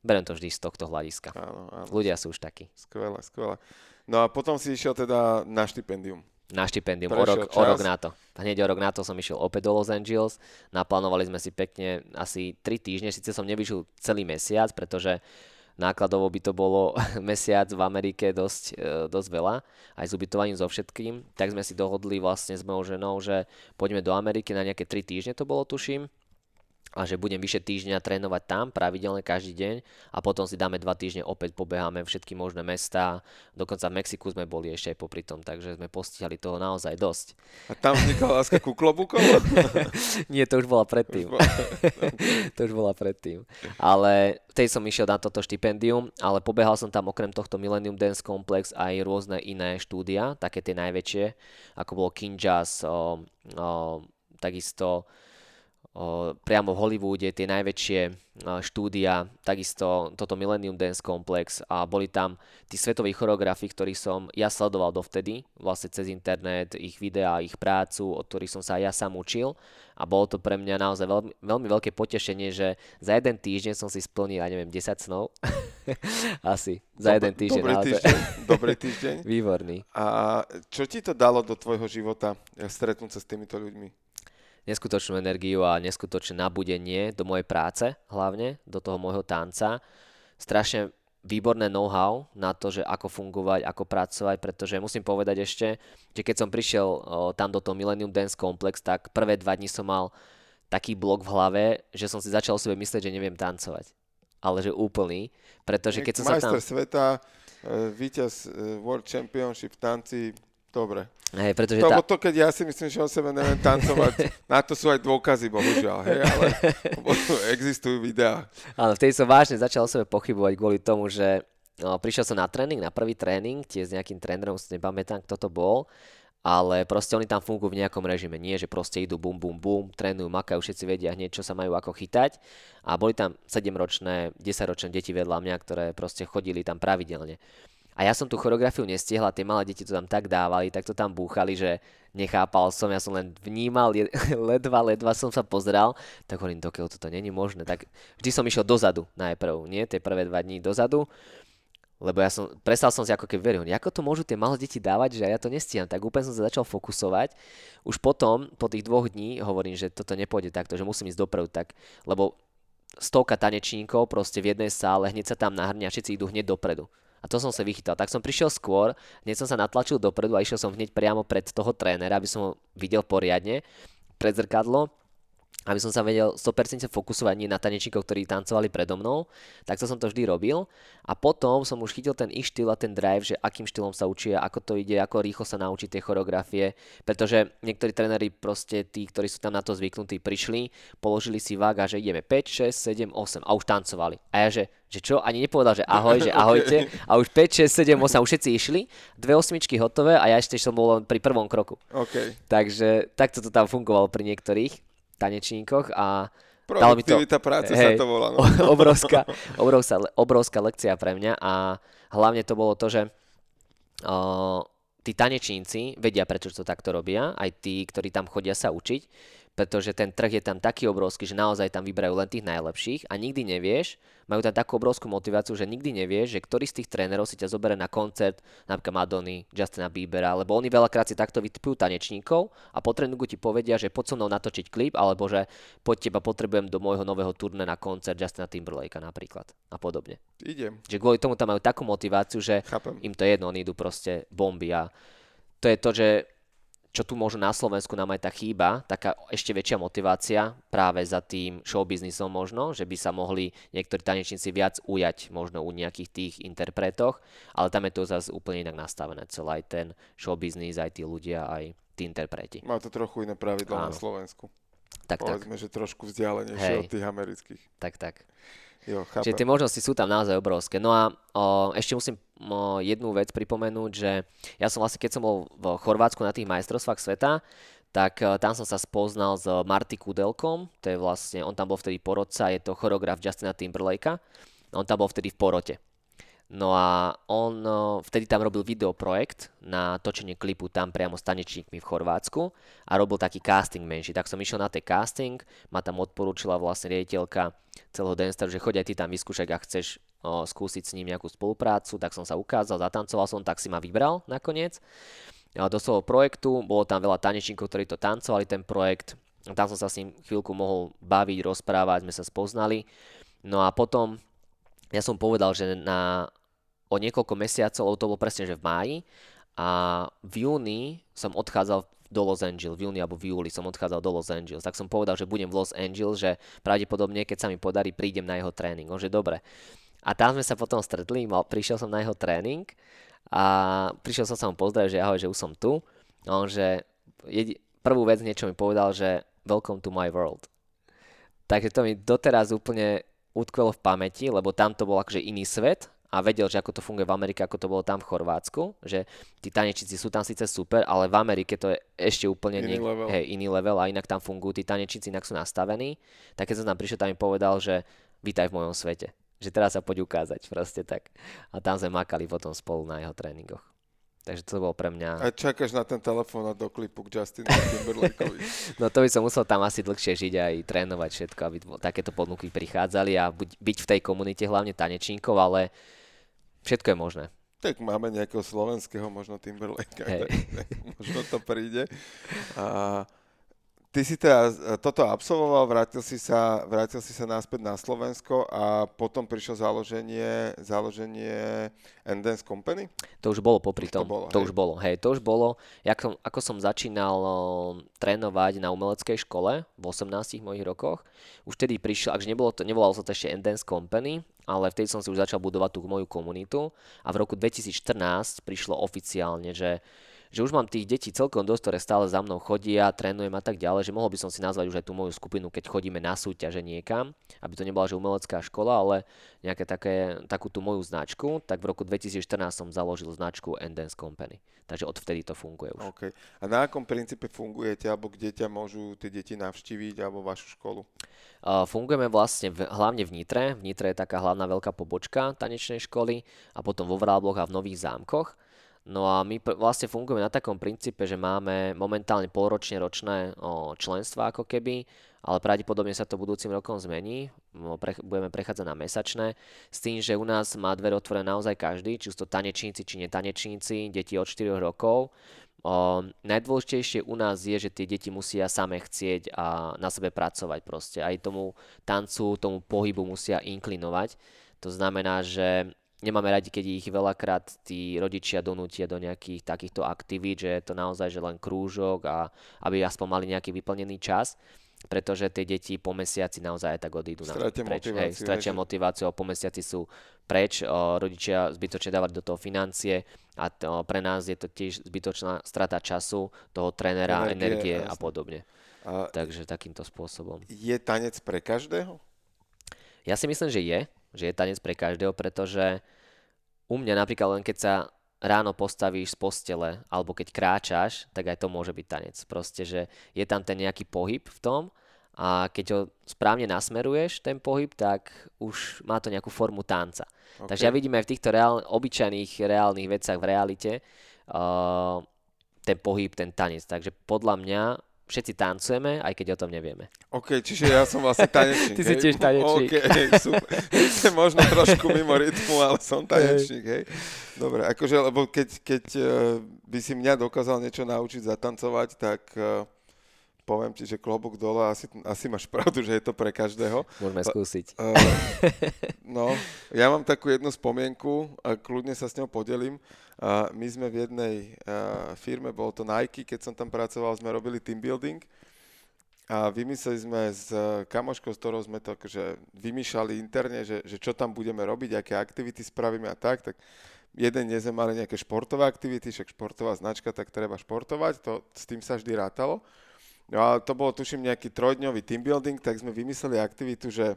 Berem to vždy z tohto hľadiska. Áno, áno. Ľudia sú už takí. Skvelé, skvelé. No a potom si išiel teda na štipendium. Na štipendium, o rok, o rok na to. Hneď o rok na to som išiel opäť do Los Angeles. Naplánovali sme si pekne asi 3 týždne, síce som nevyšiel celý mesiac, pretože nákladovo by to bolo <laughs> mesiac v Amerike dosť, e, dosť veľa, aj s ubytovaním so všetkým. Tak sme si dohodli vlastne s mojou ženou, že poďme do Ameriky na nejaké 3 týždne to bolo, tuším a že budem vyše týždňa trénovať tam pravidelne každý deň a potom si dáme dva týždne opäť pobeháme všetky možné mesta. Dokonca v Mexiku sme boli ešte aj popri tom, takže sme postihali toho naozaj dosť. A tam vznikla láska ku klobúkom? <laughs> Nie, to už bola predtým. <laughs> to už bola predtým. Ale tej som išiel na toto štipendium, ale pobehal som tam okrem tohto Millennium Dance Complex aj rôzne iné štúdia, také tie najväčšie, ako bolo Kinjas, o, o, takisto priamo v Hollywoode tie najväčšie štúdia, takisto toto Millennium Dance Complex a boli tam tí svetoví choreografi, ktorých som ja sledoval dovtedy, vlastne cez internet, ich videá, ich prácu, od ktorých som sa aj ja sám učil a bolo to pre mňa naozaj veľmi, veľmi veľké potešenie, že za jeden týždeň som si splnil, ja neviem, 10 snov. <laughs> Asi, za jeden týždeň. Dobrý týždeň, <laughs> dobrý týždeň. Výborný. A čo ti to dalo do tvojho života, stretnúť sa s týmito ľuďmi? Neskutočnú energiu a neskutočné nabudenie do mojej práce, hlavne do toho môjho tanca. Strašne výborné know-how na to, že ako fungovať, ako pracovať, pretože musím povedať ešte, že keď som prišiel o, tam do toho Millennium Dance Complex, tak prvé dva dní som mal taký blok v hlave, že som si začal sebe myslieť, že neviem tancovať. Ale že úplný, pretože keď som sa tam... sveta, e, víťaz e, World Championship v tanci, dobre. Hej, pretože to, tá... to, keď ja si myslím, že o sebe neviem tancovať, na to sú aj dôkazy, bohužiaľ, hej, ale <laughs> existujú videá. Áno, vtedy som vážne začal o sebe pochybovať kvôli tomu, že no, prišiel som na tréning, na prvý tréning, tiež s nejakým trénerom, si nepamätám, kto to bol, ale proste oni tam fungujú v nejakom režime, nie, že proste idú bum, bum, bum, trénujú, makajú, všetci vedia hneď, čo sa majú ako chytať a boli tam 7-ročné, 10-ročné deti vedľa mňa, ktoré proste chodili tam pravidelne. A ja som tú choreografiu nestihla, tie malé deti to tam tak dávali, tak to tam búchali, že nechápal som, ja som len vnímal, <laughs> ledva, ledva som sa pozrel, tak hovorím, dokiaľ toto není možné, tak vždy som išiel dozadu najprv, nie, tie prvé dva dní dozadu, lebo ja som, prestal som si ako keby veril, ako to môžu tie malé deti dávať, že ja to nestíham, tak úplne som sa začal fokusovať. Už potom, po tých dvoch dní, hovorím, že toto nepôjde takto, že musím ísť dopredu, tak, lebo stovka tanečníkov proste v jednej sále, hneď sa tam nahrňa, všetci idú hneď dopredu. A to som sa vychytal. Tak som prišiel skôr, hneď som sa natlačil dopredu a išiel som hneď priamo pred toho trénera, aby som ho videl poriadne pred zrkadlo aby som sa vedel 100% fokusovať nie na tanečníkov, ktorí tancovali predo mnou, tak to som to vždy robil. A potom som už chytil ten ich štýl a ten drive, že akým štýlom sa učia, ako to ide, ako rýchlo sa naučí tie choreografie, pretože niektorí tréneri proste tí, ktorí sú tam na to zvyknutí, prišli, položili si vága, že ideme 5, 6, 7, 8 a už tancovali. A ja že, že čo, ani nepovedal, že ahoj, že ahojte a už 5, 6, 7, 8 už všetci išli, dve osmičky hotové a ja ešte som bol pri prvom kroku. Okay. Takže takto to tam fungovalo pri niektorých tanečníkoch a dalo mi to, práce hej, sa to volá. No. <laughs> obrovská, obrovská, obrovská lekcia pre mňa a hlavne to bolo to, že uh, tí tanečníci vedia, prečo to takto robia, aj tí, ktorí tam chodia sa učiť, pretože ten trh je tam taký obrovský, že naozaj tam vyberajú len tých najlepších a nikdy nevieš, majú tam takú obrovskú motiváciu, že nikdy nevieš, že ktorý z tých trénerov si ťa zoberie na koncert, napríklad Madony, Justina Biebera, lebo oni veľakrát si takto vytipujú tanečníkov a po tréningu ti povedia, že poď so mnou natočiť klip, alebo že poď teba potrebujem do môjho nového turné na koncert Justina Timberlakea napríklad a podobne. Idem. Že kvôli tomu tam majú takú motiváciu, že Chápem. im to jedno, oni idú proste bomby a to je to, že čo tu možno na Slovensku nám aj tá chýba, taká ešte väčšia motivácia práve za tým showbiznisom možno, že by sa mohli niektorí tanečníci viac ujať možno u nejakých tých interpretoch, ale tam je to zase úplne inak nastavené, celý aj ten showbiznis, aj tí ľudia, aj tí interpreti. Má to trochu iné pravidla na Slovensku. Tak, Povedzme, tak. že trošku vzdialenejšie Hej. od tých amerických. Tak, tak. Jo, Čiže tie možnosti sú tam naozaj obrovské. No a o, ešte musím o, jednu vec pripomenúť, že ja som vlastne, keď som bol v Chorvátsku na tých majstrovstvách sveta, tak o, tam som sa spoznal s Marty Kudelkom, to je vlastne, on tam bol vtedy porodca, je to choreograf Justina Timberlakea, on tam bol vtedy v porote. No a on vtedy tam robil videoprojekt na točenie klipu tam priamo s tanečníkmi v Chorvátsku a robil taký casting menší. Tak som išiel na ten casting, ma tam odporúčila vlastne riaditeľka celého Danceru, že choď aj ty tam vyskúšať, ak chceš o, skúsiť s ním nejakú spoluprácu, tak som sa ukázal, zatancoval som, tak si ma vybral nakoniec. do svojho projektu, bolo tam veľa tanečníkov, ktorí to tancovali, ten projekt, tam som sa s ním chvíľku mohol baviť, rozprávať, sme sa spoznali. No a potom ja som povedal, že na o niekoľko mesiacov, to bolo presne, že v máji, a v júni som odchádzal do Los Angeles, v júni alebo v júli som odchádzal do Los Angeles, tak som povedal, že budem v Los Angeles, že pravdepodobne, keď sa mi podarí, prídem na jeho tréning. On že dobre. A tam sme sa potom stretli, mal, prišiel som na jeho tréning a prišiel som sa mu pozdraviť, že ahoj, že už som tu. A on, že jedi, prvú vec niečo mi povedal, že welcome to my world. Takže to mi doteraz úplne utkvelo v pamäti, lebo tam to bol akože iný svet a vedel, že ako to funguje v Amerike, ako to bolo tam v Chorvátsku, že tí tanečníci sú tam síce super, ale v Amerike to je ešte úplne Iný niek- level. Hej, iný level a inak tam fungujú tí tanečníci, inak sú nastavení. Tak keď som tam prišiel, tam mi povedal, že vítaj v mojom svete. Že teraz sa poď ukázať, proste tak. A tam sme makali potom spolu na jeho tréningoch. Takže to bolo pre mňa... A čakáš na ten telefón a do klipu k Justinu Timberlakeovi. <laughs> No to by som musel tam asi dlhšie žiť aj trénovať všetko, aby takéto ponuky prichádzali a buď, byť v tej komunite, hlavne tanečníkov, ale všetko je možné. Tak máme nejakého slovenského možno Timberlake, <laughs> tak možno to príde. A ty si teda e, toto absolvoval, vrátil si sa, vrátil si sa naspäť na Slovensko a potom prišlo založenie, založenie Endance Company. To už bolo popri Už to tom. bolo, to hej. už bolo, hej, to už bolo. Jak som, ako som začínal o, trénovať na umeleckej škole v 18 mojich rokoch, už vtedy prišiel, akže nebolo to, nevolalo sa to ešte Endance Company, ale vtedy som si už začal budovať tú moju komunitu a v roku 2014 prišlo oficiálne, že že už mám tých detí celkom dosť, ktoré stále za mnou chodia, trénujem a tak ďalej, že mohol by som si nazvať už aj tú moju skupinu, keď chodíme na súťaže niekam, aby to nebola že umelecká škola, ale nejaké také, takú tú moju značku, tak v roku 2014 som založil značku Endance Company. Takže odvtedy to funguje už. Okay. A na akom princípe fungujete, alebo kde ťa môžu tie deti navštíviť, alebo vašu školu? Uh, fungujeme vlastne v, hlavne v Nitre. V Nitre je taká hlavná veľká pobočka tanečnej školy a potom vo Vrábloch a v Nových zámkoch. No a my vlastne fungujeme na takom princípe, že máme momentálne polročne ročné členstva ako keby, ale pravdepodobne sa to budúcim rokom zmení. Budeme prechádzať na mesačné, s tým, že u nás má dvere otvorené naozaj každý, či sú to tanečníci, či netanečníci, deti od 4 rokov. O, najdôležitejšie u nás je, že tie deti musia same chcieť a na sebe pracovať proste. Aj tomu tancu, tomu pohybu musia inklinovať. To znamená, že nemáme radi, keď ich veľakrát tí rodičia donútia do nejakých takýchto aktivít, že je to naozaj že len krúžok a aby aspoň mali nejaký vyplnený čas, pretože tie deti po mesiaci naozaj aj tak odídu na Stratia preč. motiváciu, Hej, stratia motiváciu a po mesiaci sú preč, o, rodičia zbytočne dávať do toho financie a to, pre nás je to tiež zbytočná strata času toho trénera, Energie, energie, a podobne. A Takže takýmto spôsobom. je tanec pre každého? Ja si myslím, že je, že je tanec pre každého, pretože u mňa napríklad len keď sa ráno postavíš z postele alebo keď kráčaš, tak aj to môže byť tanec. Proste, že je tam ten nejaký pohyb v tom a keď ho správne nasmeruješ, ten pohyb, tak už má to nejakú formu tanca. OK. Takže ja vidím aj v týchto reál, obyčajných reálnych veciach v realite uh, ten pohyb, ten tanec. Takže podľa mňa všetci tancujeme, aj keď o tom nevieme. OK, čiže ja som vlastne <laughs> tanečník. Ty si hej? tiež tanečník. OK, super. <laughs> Možno trošku mimo rytmu, ale som tanečník, hej. Dobre, akože, lebo keď, keď eh, by si mňa dokázal niečo naučiť zatancovať, tak eh, poviem ti, že klobúk dole, asi, asi máš pravdu, že je to pre každého. Môžeme skúsiť. Uh, no, ja mám takú jednu spomienku a kľudne sa s ňou podelím. My sme v jednej firme, bolo to Nike, keď som tam pracoval, sme robili team building a vymysleli sme s uh, kamoškou, s ktorou sme to akože vymýšľali interne, že, že čo tam budeme robiť, aké aktivity spravíme a tak, tak jeden deň sme mali nejaké športové aktivity, však športová značka, tak treba športovať, to, s tým sa vždy rátalo. No a to bolo, tuším, nejaký trojdňový team building, tak sme vymysleli aktivitu, že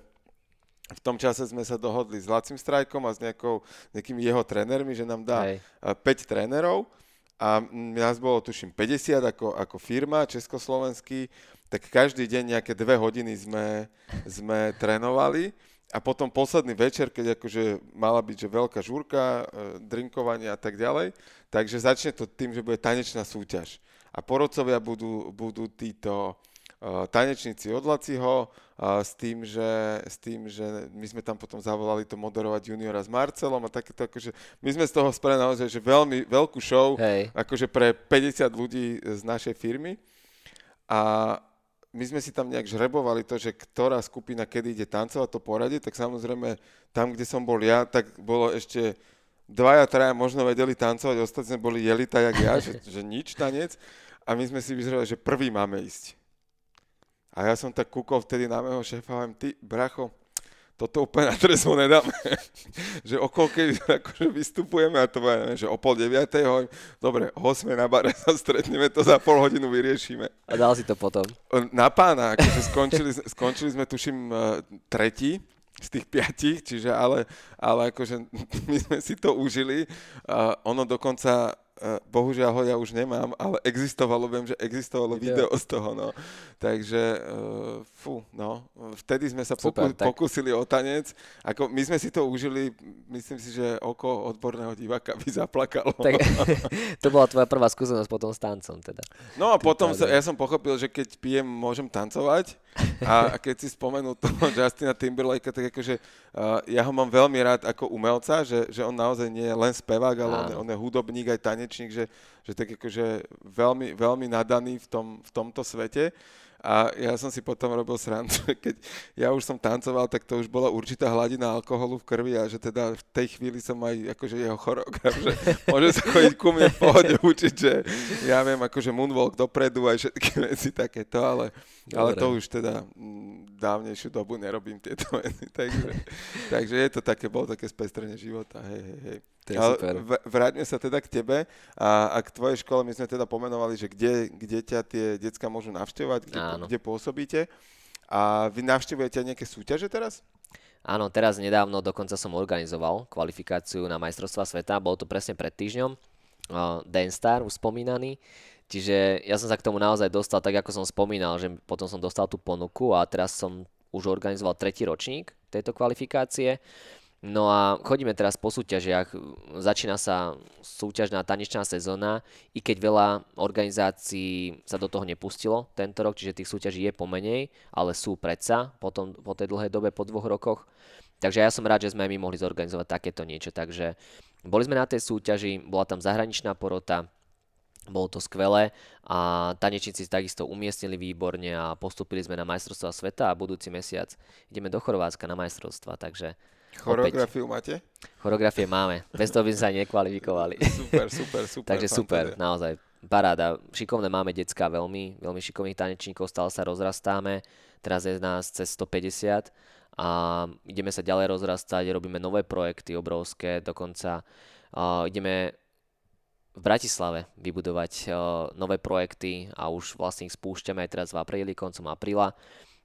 v tom čase sme sa dohodli s Lacim Strajkom a s nejakou, nejakými jeho trénermi, že nám dá Hej. a, 5 trénerov a mm, nás bolo tuším 50 ako, ako firma československý, tak každý deň nejaké dve hodiny sme, sme trénovali a potom posledný večer, keď akože mala byť že veľká žúrka, e, drinkovanie a tak ďalej, takže začne to tým, že bude tanečná súťaž. A porodcovia budú, budú títo tanečníci od Laciho s, tým, že, s tým, že my sme tam potom zavolali to moderovať juniora s Marcelom a takéto akože my sme z toho spravili naozaj, že veľmi veľkú show Hej. akože pre 50 ľudí z našej firmy a my sme si tam nejak žrebovali to, že ktorá skupina kedy ide tancovať to poradie, tak samozrejme tam, kde som bol ja, tak bolo ešte dvaja, traja možno vedeli tancovať, ostatní boli jelita jak ja, že, že nič tanec a my sme si vyzerali, že prvý máme ísť. A ja som tak kúkol vtedy na mého šéfa a hovorím, ty bracho, toto úplne na trezvo nedáme. <laughs> že o koľkej <laughs> akože vystupujeme a to bude, neviem, že o pol deviatej hovorím, dobre, o 8 na bare <laughs> sa stretneme, to za pol hodinu vyriešime. A dal si to potom. Na pána, akože skončili, skončili sme tuším eh, tretí, z tých piatich, čiže ale, ale akože my sme si to užili. Uh, ono dokonca bohužiaľ ho ja už nemám, ale existovalo, viem, že existovalo video, video z toho, no. Takže, uh, fú, no, vtedy sme sa Super, poku- tak... pokúsili o tanec, ako my sme si to užili, myslím si, že oko odborného diváka by zaplakalo. Tak, <laughs> to bola tvoja prvá skúsenosť potom s tancom, teda. No a potom sa, ja som pochopil, že keď pijem, môžem tancovať a, a keď si spomenul toho <laughs> Justina Timberlake, tak akože uh, ja ho mám veľmi rád ako umelca, že, že on naozaj nie je len spevák, ale on je, on je hudobník aj tanečník, že, že tak akože veľmi, veľmi nadaný v, tom, v tomto svete. A ja som si potom robil srandu, <laughs> keď ja už som tancoval, tak to už bola určitá hladina alkoholu v krvi a že teda v tej chvíli som aj akože jeho choreograf, že <laughs> môže sa chodiť ku mne v pohode učiť, že ja viem akože moonwalk dopredu aj všetky <laughs> veci takéto, ale, ale to už teda mm, dávnejšiu dobu nerobím tieto veci, takže, takže je to také, bolo také spestrenie života, hej, hej, hej. To je Ale super. vráťme sa teda k tebe a, a k tvojej škole. My sme teda pomenovali, že kde, kde ťa tie decka môžu navštevovať, kde, kde pôsobíte. A vy navštevujete nejaké súťaže teraz? Áno, teraz nedávno dokonca som organizoval kvalifikáciu na majstrovstva sveta. Bolo to presne pred týždňom. Uh, Star, už spomínaný. Čiže ja som sa k tomu naozaj dostal, tak ako som spomínal, že potom som dostal tú ponuku a teraz som už organizoval tretí ročník tejto kvalifikácie. No a chodíme teraz po súťažiach, začína sa súťažná tanečná sezóna, i keď veľa organizácií sa do toho nepustilo tento rok, čiže tých súťaží je pomenej, ale sú predsa po, tom, po tej dlhej dobe, po dvoch rokoch. Takže ja som rád, že sme my mohli zorganizovať takéto niečo. Takže boli sme na tej súťaži, bola tam zahraničná porota, bolo to skvelé a tanečníci takisto umiestnili výborne a postupili sme na majstrovstvá sveta a budúci mesiac ideme do Chorvátska na majstrovstva, takže Choreografiu máte? Choreografie máme, bez toho by sme sa nekvalifikovali. Super, super, super. Takže super, naozaj, paráda. Šikovné máme decka veľmi, veľmi šikovných tanečníkov, stále sa rozrastáme, teraz je nás cez 150 a ideme sa ďalej rozrastať, robíme nové projekty obrovské, dokonca uh, ideme v Bratislave vybudovať uh, nové projekty a už vlastne ich spúšťame aj teraz v apríli, koncom apríla.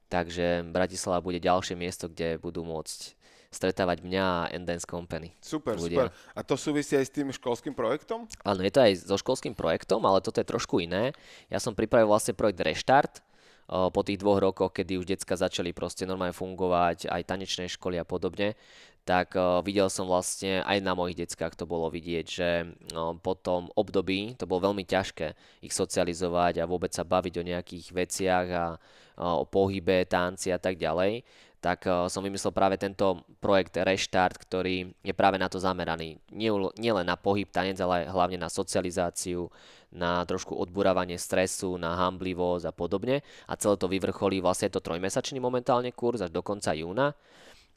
Takže Bratislava bude ďalšie miesto, kde budú môcť stretávať mňa a Endance Company. Super, ľudia. super. A to súvisí aj s tým školským projektom? Áno, je to aj so školským projektom, ale toto je trošku iné. Ja som pripravil vlastne projekt Reštart, po tých dvoch rokoch, kedy už decka začali proste normálne fungovať, aj tanečné školy a podobne, tak videl som vlastne aj na mojich deckách to bolo vidieť, že po tom období to bolo veľmi ťažké ich socializovať a vôbec sa baviť o nejakých veciach a o pohybe, tanci a tak ďalej tak uh, som vymyslel práve tento projekt Reštart, ktorý je práve na to zameraný. Nie, nie len na pohyb, tanec, ale hlavne na socializáciu, na trošku odburávanie stresu, na hamblivosť a podobne. A celé to vyvrcholí, vlastne je to trojmesačný momentálne kurz až do konca júna.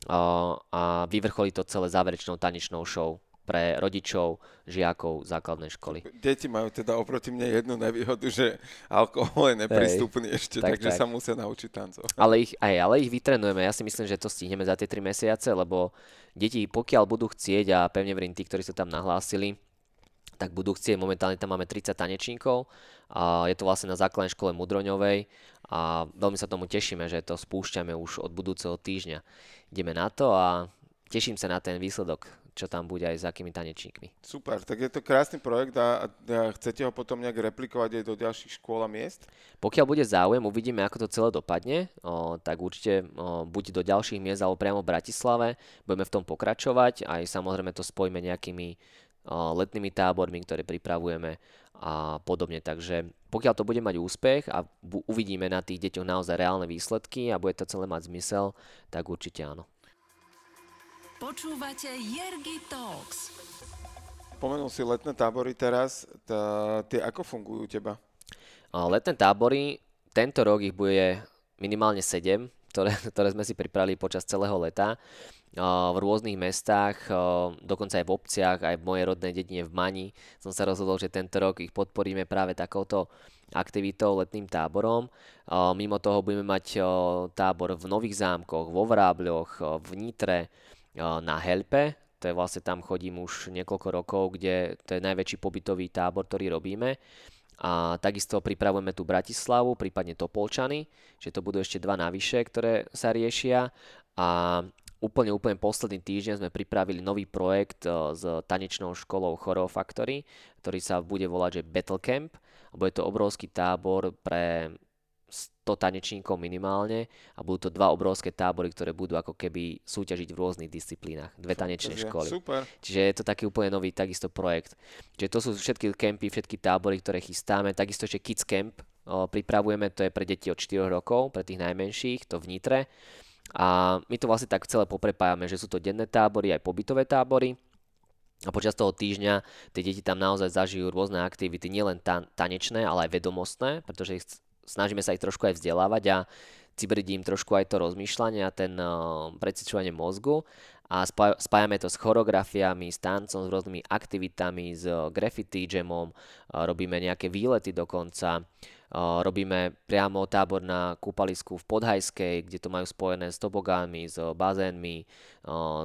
Uh, a vyvrcholí to celé záverečnou tanečnou show pre rodičov, žiakov základnej školy. Deti majú teda oproti mne jednu nevýhodu, že alkohol je neprístupný Hej, ešte, tak, takže tak. sa musia naučiť tancovať. Ale ich, aj, ale ich vytrenujeme. Ja si myslím, že to stihneme za tie 3 mesiace, lebo deti, pokiaľ budú chcieť, a pevne verím tí, ktorí sa tam nahlásili, tak budú chcieť, momentálne tam máme 30 tanečníkov, a je to vlastne na základnej škole Mudroňovej a veľmi sa tomu tešíme, že to spúšťame už od budúceho týždňa. Ideme na to a teším sa na ten výsledok čo tam bude aj s akými tanečníkmi. Super, tak je to krásny projekt a, a chcete ho potom nejak replikovať aj do ďalších škôl a miest? Pokiaľ bude záujem, uvidíme, ako to celé dopadne, o, tak určite o, buď do ďalších miest alebo priamo v Bratislave, budeme v tom pokračovať, aj samozrejme to spojíme nejakými o, letnými tábormi, ktoré pripravujeme a podobne. Takže pokiaľ to bude mať úspech a bu- uvidíme na tých deťoch naozaj reálne výsledky a bude to celé mať zmysel, tak určite áno. Počúvate Jergy Talks. Pomenul si letné tábory teraz, tá, tie ako fungujú u teba? Letné tábory, tento rok ich bude minimálne 7, ktoré, ktoré sme si pripravili počas celého leta v rôznych mestách, dokonca aj v obciach, aj v mojej rodnej dedine v Mani. Som sa rozhodol, že tento rok ich podporíme práve takouto aktivitou, letným táborom. Mimo toho budeme mať tábor v Nových zámkoch, vo Vrábľoch, v Nitre, na Helpe, to je vlastne tam chodím už niekoľko rokov, kde to je najväčší pobytový tábor, ktorý robíme. A takisto pripravujeme tu Bratislavu, prípadne Topolčany, že to budú ešte dva navyše, ktoré sa riešia. A úplne, úplne posledný týždeň sme pripravili nový projekt s tanečnou školou Choreo Factory, ktorý sa bude volať že Battle Camp. Bude to obrovský tábor pre 100 tanečníkov minimálne a budú to dva obrovské tábory, ktoré budú ako keby súťažiť v rôznych disciplínach. Dve tanečné školy. Super. Čiže je to taký úplne nový takisto projekt. Čiže to sú všetky kempy, všetky tábory, ktoré chystáme. Takisto ešte Kids Camp o, pripravujeme, to je pre deti od 4 rokov, pre tých najmenších, to v Nitre. A my to vlastne tak celé poprepájame, že sú to denné tábory, aj pobytové tábory. A počas toho týždňa tie deti tam naozaj zažijú rôzne aktivity, nielen tanečné, ale aj vedomostné, pretože ich snažíme sa ich trošku aj vzdelávať a cibriť im trošku aj to rozmýšľanie a ten uh, mozgu. A spájame to s choreografiami, s tancom, s rôznymi aktivitami, s graffiti jamom, robíme nejaké výlety dokonca, robíme priamo tábor na kúpalisku v Podhajskej, kde to majú spojené s tobogánmi, s bazénmi,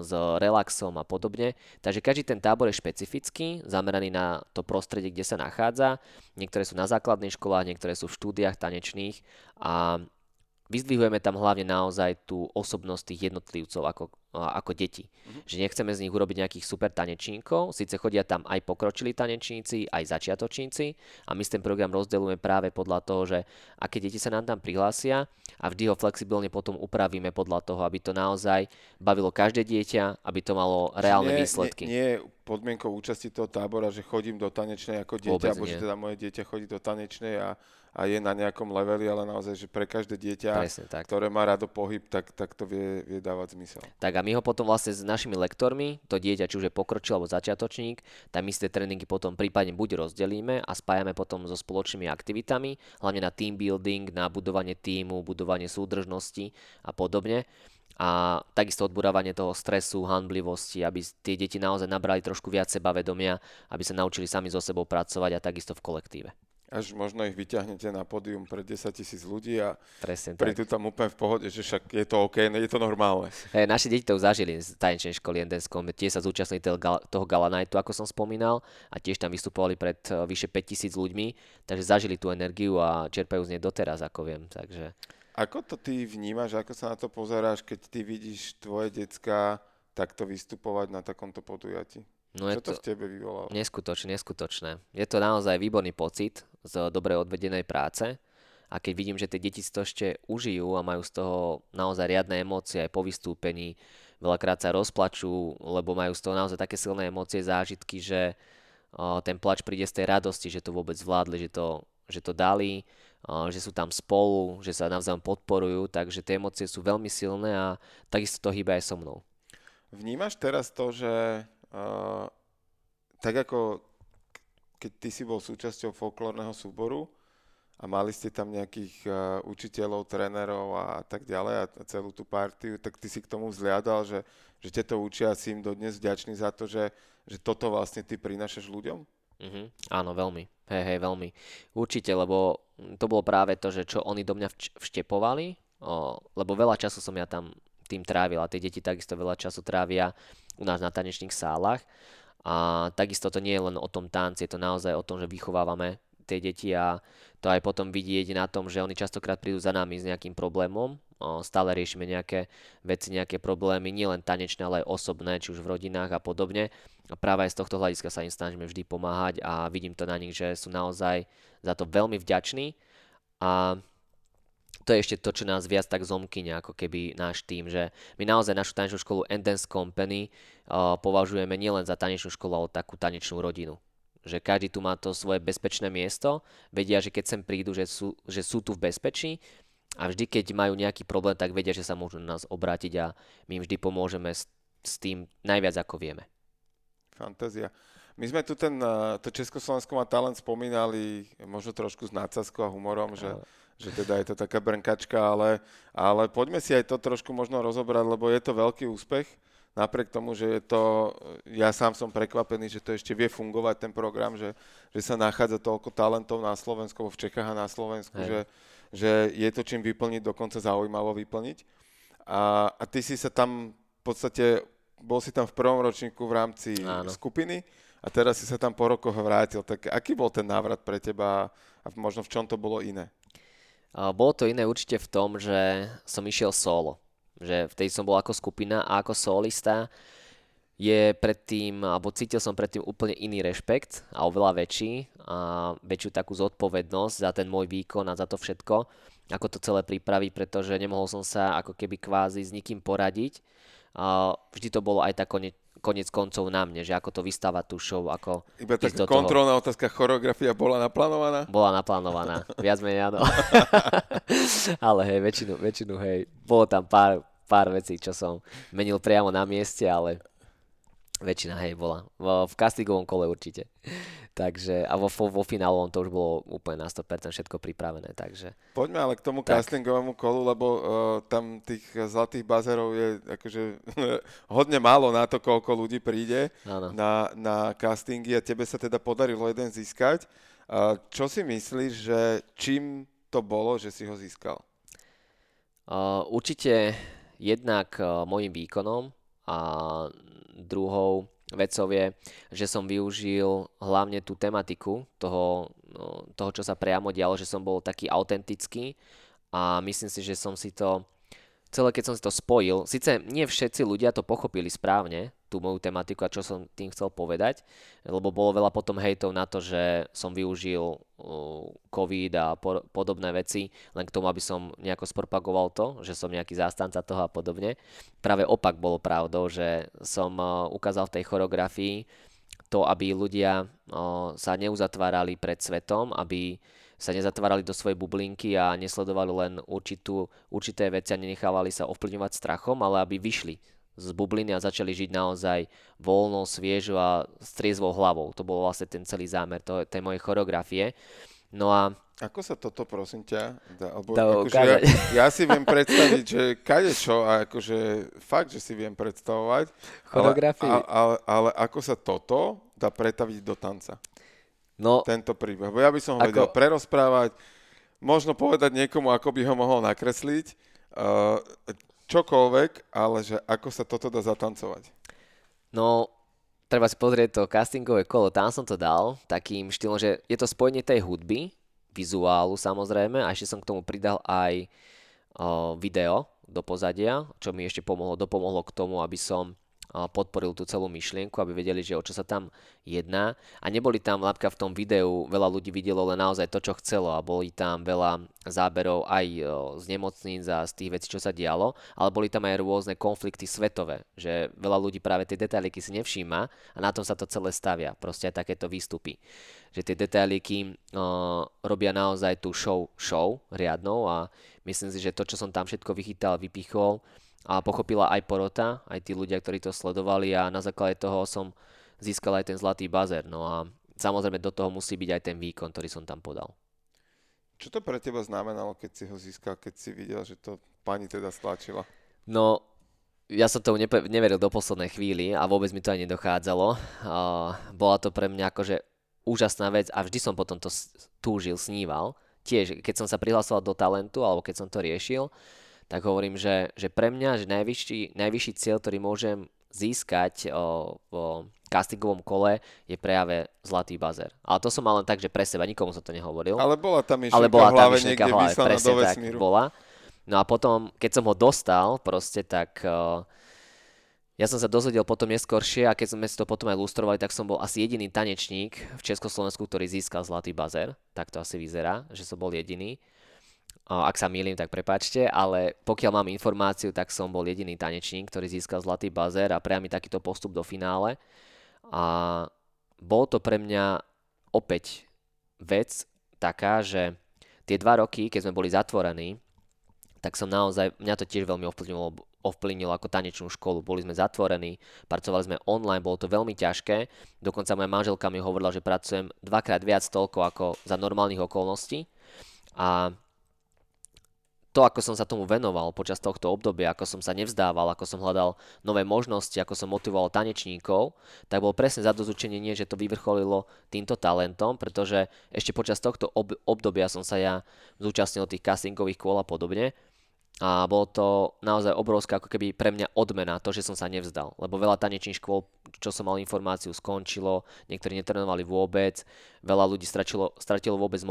s relaxom a podobne. Takže každý ten tábor je špecifický, zameraný na to prostredie, kde sa nachádza. Niektoré sú na základných školách, niektoré sú v štúdiách tanečných a vyzdvihujeme tam hlavne naozaj tú osobnosť tých jednotlivcov ako, ako deti. Mm-hmm. Že nechceme z nich urobiť nejakých super tanečníkov, síce chodia tam aj pokročilí tanečníci, aj začiatočníci a my ten program rozdelujeme práve podľa toho, že aké deti sa nám tam prihlásia a vždy ho flexibilne potom upravíme podľa toho, aby to naozaj bavilo každé dieťa, aby to malo reálne nie, výsledky. Nie, nie podmienkou účasti toho tábora, že chodím do tanečnej ako dieťa, alebo že teda moje dieťa chodí do tanečnej a a je na nejakom leveli, ale naozaj, že pre každé dieťa, tak. ktoré má rado pohyb, tak, tak to vie, vie dávať zmysel. Tak a my ho potom vlastne s našimi lektormi, to dieťa, či už je pokročil alebo začiatočník, tam my tie tréningy potom prípadne buď rozdelíme a spájame potom so spoločnými aktivitami, hlavne na team building, na budovanie týmu, budovanie súdržnosti a podobne a takisto odburávanie toho stresu, handlivosti, aby tie deti naozaj nabrali trošku viac sebavedomia, aby sa naučili sami so sebou pracovať a takisto v kolektíve až možno ich vyťahnete na pódium pre 10 tisíc ľudí a Presne prídu tam úplne v pohode, že však je to OK, je to normálne. Hey, naši deti to už zažili z tanečnej školy Endenskom, tiež sa zúčastnili toho, Gala Nightu, ako som spomínal, a tiež tam vystupovali pred uh, vyše 5 tisíc ľuďmi, takže zažili tú energiu a čerpajú z nej doteraz, ako viem. Takže... Ako to ty vnímaš, ako sa na to pozeráš, keď ty vidíš tvoje decka takto vystupovať na takomto podujatí? No Čo je to, to v tebe vyvolalo? Neskutočné, neskutočné. Je to naozaj výborný pocit z dobre odvedenej práce a keď vidím, že tie deti si to ešte užijú a majú z toho naozaj riadne emócie aj po vystúpení, veľakrát sa rozplačú, lebo majú z toho naozaj také silné emócie, zážitky, že ten plač príde z tej radosti, že to vôbec zvládli, že to, že to dali, že sú tam spolu, že sa navzájom podporujú, takže tie emócie sú veľmi silné a takisto to hýba aj so mnou. Vnímaš teraz to, že Uh, tak ako keď ty si bol súčasťou folklórneho súboru a mali ste tam nejakých uh, učiteľov, trénerov a tak ďalej a, celú tú partiu, tak ty si k tomu vzliadal, že, že to učia si im dodnes vďačný za to, že, že toto vlastne ty prinášaš ľuďom? Mm-hmm. Áno, veľmi. Hej, hej, veľmi. Určite, lebo to bolo práve to, že čo oni do mňa vč- vštepovali, o, lebo veľa času som ja tam tým trávil a tie deti takisto veľa času trávia u nás na tanečných sálach. A takisto to nie je len o tom tanci, je to naozaj o tom, že vychovávame tie deti a to aj potom vidieť na tom, že oni častokrát prídu za nami s nejakým problémom, stále riešime nejaké veci, nejaké problémy, nielen tanečné, ale aj osobné, či už v rodinách a podobne. A práve aj z tohto hľadiska sa im snažíme vždy pomáhať a vidím to na nich, že sú naozaj za to veľmi vďační a to je ešte to, čo nás viac tak zomkyne, ako keby náš tým, že my naozaj našu tanečnú školu Endance Company uh, považujeme nielen za tanečnú školu, ale takú tanečnú rodinu. Že každý tu má to svoje bezpečné miesto, vedia, že keď sem prídu, že sú, že sú tu v bezpečí a vždy, keď majú nejaký problém, tak vedia, že sa môžu na nás obrátiť a my im vždy pomôžeme s, s tým najviac, ako vieme. Fantázia. My sme tu ten, to Československo má talent spomínali možno trošku s nácazkou a humorom, že že teda je to taká brnkačka, ale, ale poďme si aj to trošku možno rozobrať, lebo je to veľký úspech. Napriek tomu, že je to, ja sám som prekvapený, že to ešte vie fungovať ten program, že, že sa nachádza toľko talentov na Slovensku, v Čechách a na Slovensku, že, že je to čím vyplniť, dokonca zaujímavo vyplniť. A, a ty si sa tam v podstate, bol si tam v prvom ročníku v rámci Áno. skupiny a teraz si sa tam po rokoch vrátil. Tak aký bol ten návrat pre teba a možno v čom to bolo iné? Bolo to iné určite v tom, že som išiel solo. že vtedy som bol ako skupina a ako solista je predtým, alebo cítil som predtým úplne iný rešpekt a oveľa väčší a väčšiu takú zodpovednosť za ten môj výkon a za to všetko, ako to celé pripraviť, pretože nemohol som sa ako keby kvázi s nikým poradiť. A vždy to bolo aj konec, konec koncov na mne, že ako to vystávať tú show, ako Iba taká kontrolná toho. otázka, choreografia bola naplánovaná? Bola naplánovaná, <laughs> viac menej áno. <laughs> Ale hej, väčšinu, väčšinu hej, bolo tam pár, pár vecí, čo som menil priamo na mieste, ale Väčšina, hej, bola. V, castingovom kole určite. Takže, a vo, vo, vo finálovom to už bolo úplne na 100% všetko pripravené, takže... Poďme ale k tomu tak. castingovému kolu, lebo uh, tam tých zlatých bazerov je akože <laughs> hodne málo na to, koľko ľudí príde na, na castingy a tebe sa teda podarilo jeden získať. Uh, čo si myslíš, že čím to bolo, že si ho získal? Uh, určite jednak uh, môjim výkonom a druhou vecou je, že som využil hlavne tú tematiku toho, no, toho, čo sa priamo dialo, že som bol taký autentický a myslím si, že som si to celé keď som si to spojil, síce nie všetci ľudia to pochopili správne, tú moju tematiku a čo som tým chcel povedať, lebo bolo veľa potom hejtov na to, že som využil COVID a podobné veci len k tomu, aby som nejako spropagoval to, že som nejaký zástanca toho a podobne. Práve opak bolo pravdou, že som ukázal v tej choreografii to, aby ľudia sa neuzatvárali pred svetom, aby sa nezatvárali do svojej bublinky a nesledovali len určitú, určité veci a nenechávali sa ovplyvňovať strachom, ale aby vyšli z bubliny a začali žiť naozaj voľno, sviežo a s triezvou hlavou. To bol vlastne ten celý zámer to, tej mojej choreografie. No a ako sa toto, prosím ťa, dá, alebo akože ja, <laughs> ja si viem predstaviť, že kade čo, a akože fakt, že si viem predstavovať, ale, ale, ale, ale ako sa toto dá pretaviť do tanca? No, tento príbeh. Bo ja by som ho ako... vedel prerozprávať, možno povedať niekomu, ako by ho mohol nakresliť, uh, čokoľvek, ale že ako sa toto dá zatancovať. No, treba si pozrieť to castingové kolo, tam som to dal takým štýlom, že je to spojenie tej hudby, vizuálu samozrejme, a ešte som k tomu pridal aj uh, video do pozadia, čo mi ešte pomohlo, dopomohlo k tomu, aby som podporil tú celú myšlienku, aby vedeli, že o čo sa tam jedná. A neboli tam napríklad v tom videu, veľa ľudí videlo len naozaj to, čo chcelo a boli tam veľa záberov aj z nemocníc a z tých vecí, čo sa dialo, ale boli tam aj rôzne konflikty svetové, že veľa ľudí práve tie detailiky si nevšíma a na tom sa to celé stavia, proste aj takéto výstupy. Že tie detailiky uh, robia naozaj tú show, show riadnou a myslím si, že to, čo som tam všetko vychytal, vypichol, a pochopila aj porota, aj tí ľudia, ktorí to sledovali a na základe toho som získal aj ten zlatý bazer. No a samozrejme do toho musí byť aj ten výkon, ktorý som tam podal. Čo to pre teba znamenalo, keď si ho získal, keď si videl, že to pani teda stlačila? No, ja som tomu nepe- neveril do poslednej chvíli a vôbec mi to aj nedochádzalo. Uh, bola to pre mňa akože úžasná vec a vždy som potom to túžil, sníval. Tiež, keď som sa prihlasoval do talentu alebo keď som to riešil, tak hovorím, že, že pre mňa, že najvyšší, najvyšší cieľ, ktorý môžem získať o, o castingovom kole je prejave Zlatý bazer. Ale to som mal len tak, že pre seba, nikomu som to nehovoril. Ale bola tam myšlienka Ale bola tam myšlienka v hlave, presne do tak bola. No a potom, keď som ho dostal, proste tak... O, ja som sa dozvedel potom neskôršie a keď sme si to potom aj lustrovali, tak som bol asi jediný tanečník v Československu, ktorý získal Zlatý bazer. Tak to asi vyzerá, že som bol jediný. Ak sa mýlim, tak prepačte, ale pokiaľ mám informáciu, tak som bol jediný tanečník, ktorý získal zlatý bazér a priamy takýto postup do finále. A bol to pre mňa opäť vec taká, že tie dva roky, keď sme boli zatvorení, tak som naozaj, mňa to tiež veľmi ovplyvnilo, ovplyvnilo ako tanečnú školu. Boli sme zatvorení, pracovali sme online, bolo to veľmi ťažké. Dokonca moja manželka mi hovorila, že pracujem dvakrát viac toľko ako za normálnych okolností. A to, ako som sa tomu venoval počas tohto obdobia, ako som sa nevzdával, ako som hľadal nové možnosti, ako som motivoval tanečníkov, tak bol presne zadozučenie, že to vyvrcholilo týmto talentom, pretože ešte počas tohto ob- obdobia som sa ja zúčastnil tých castingových kôl a podobne a bolo to naozaj obrovská ako keby pre mňa odmena, to, že som sa nevzdal. Lebo veľa tanečných škôl, čo som mal informáciu, skončilo, niektorí netrenovali vôbec, veľa ľudí stratilo, stratilo vôbec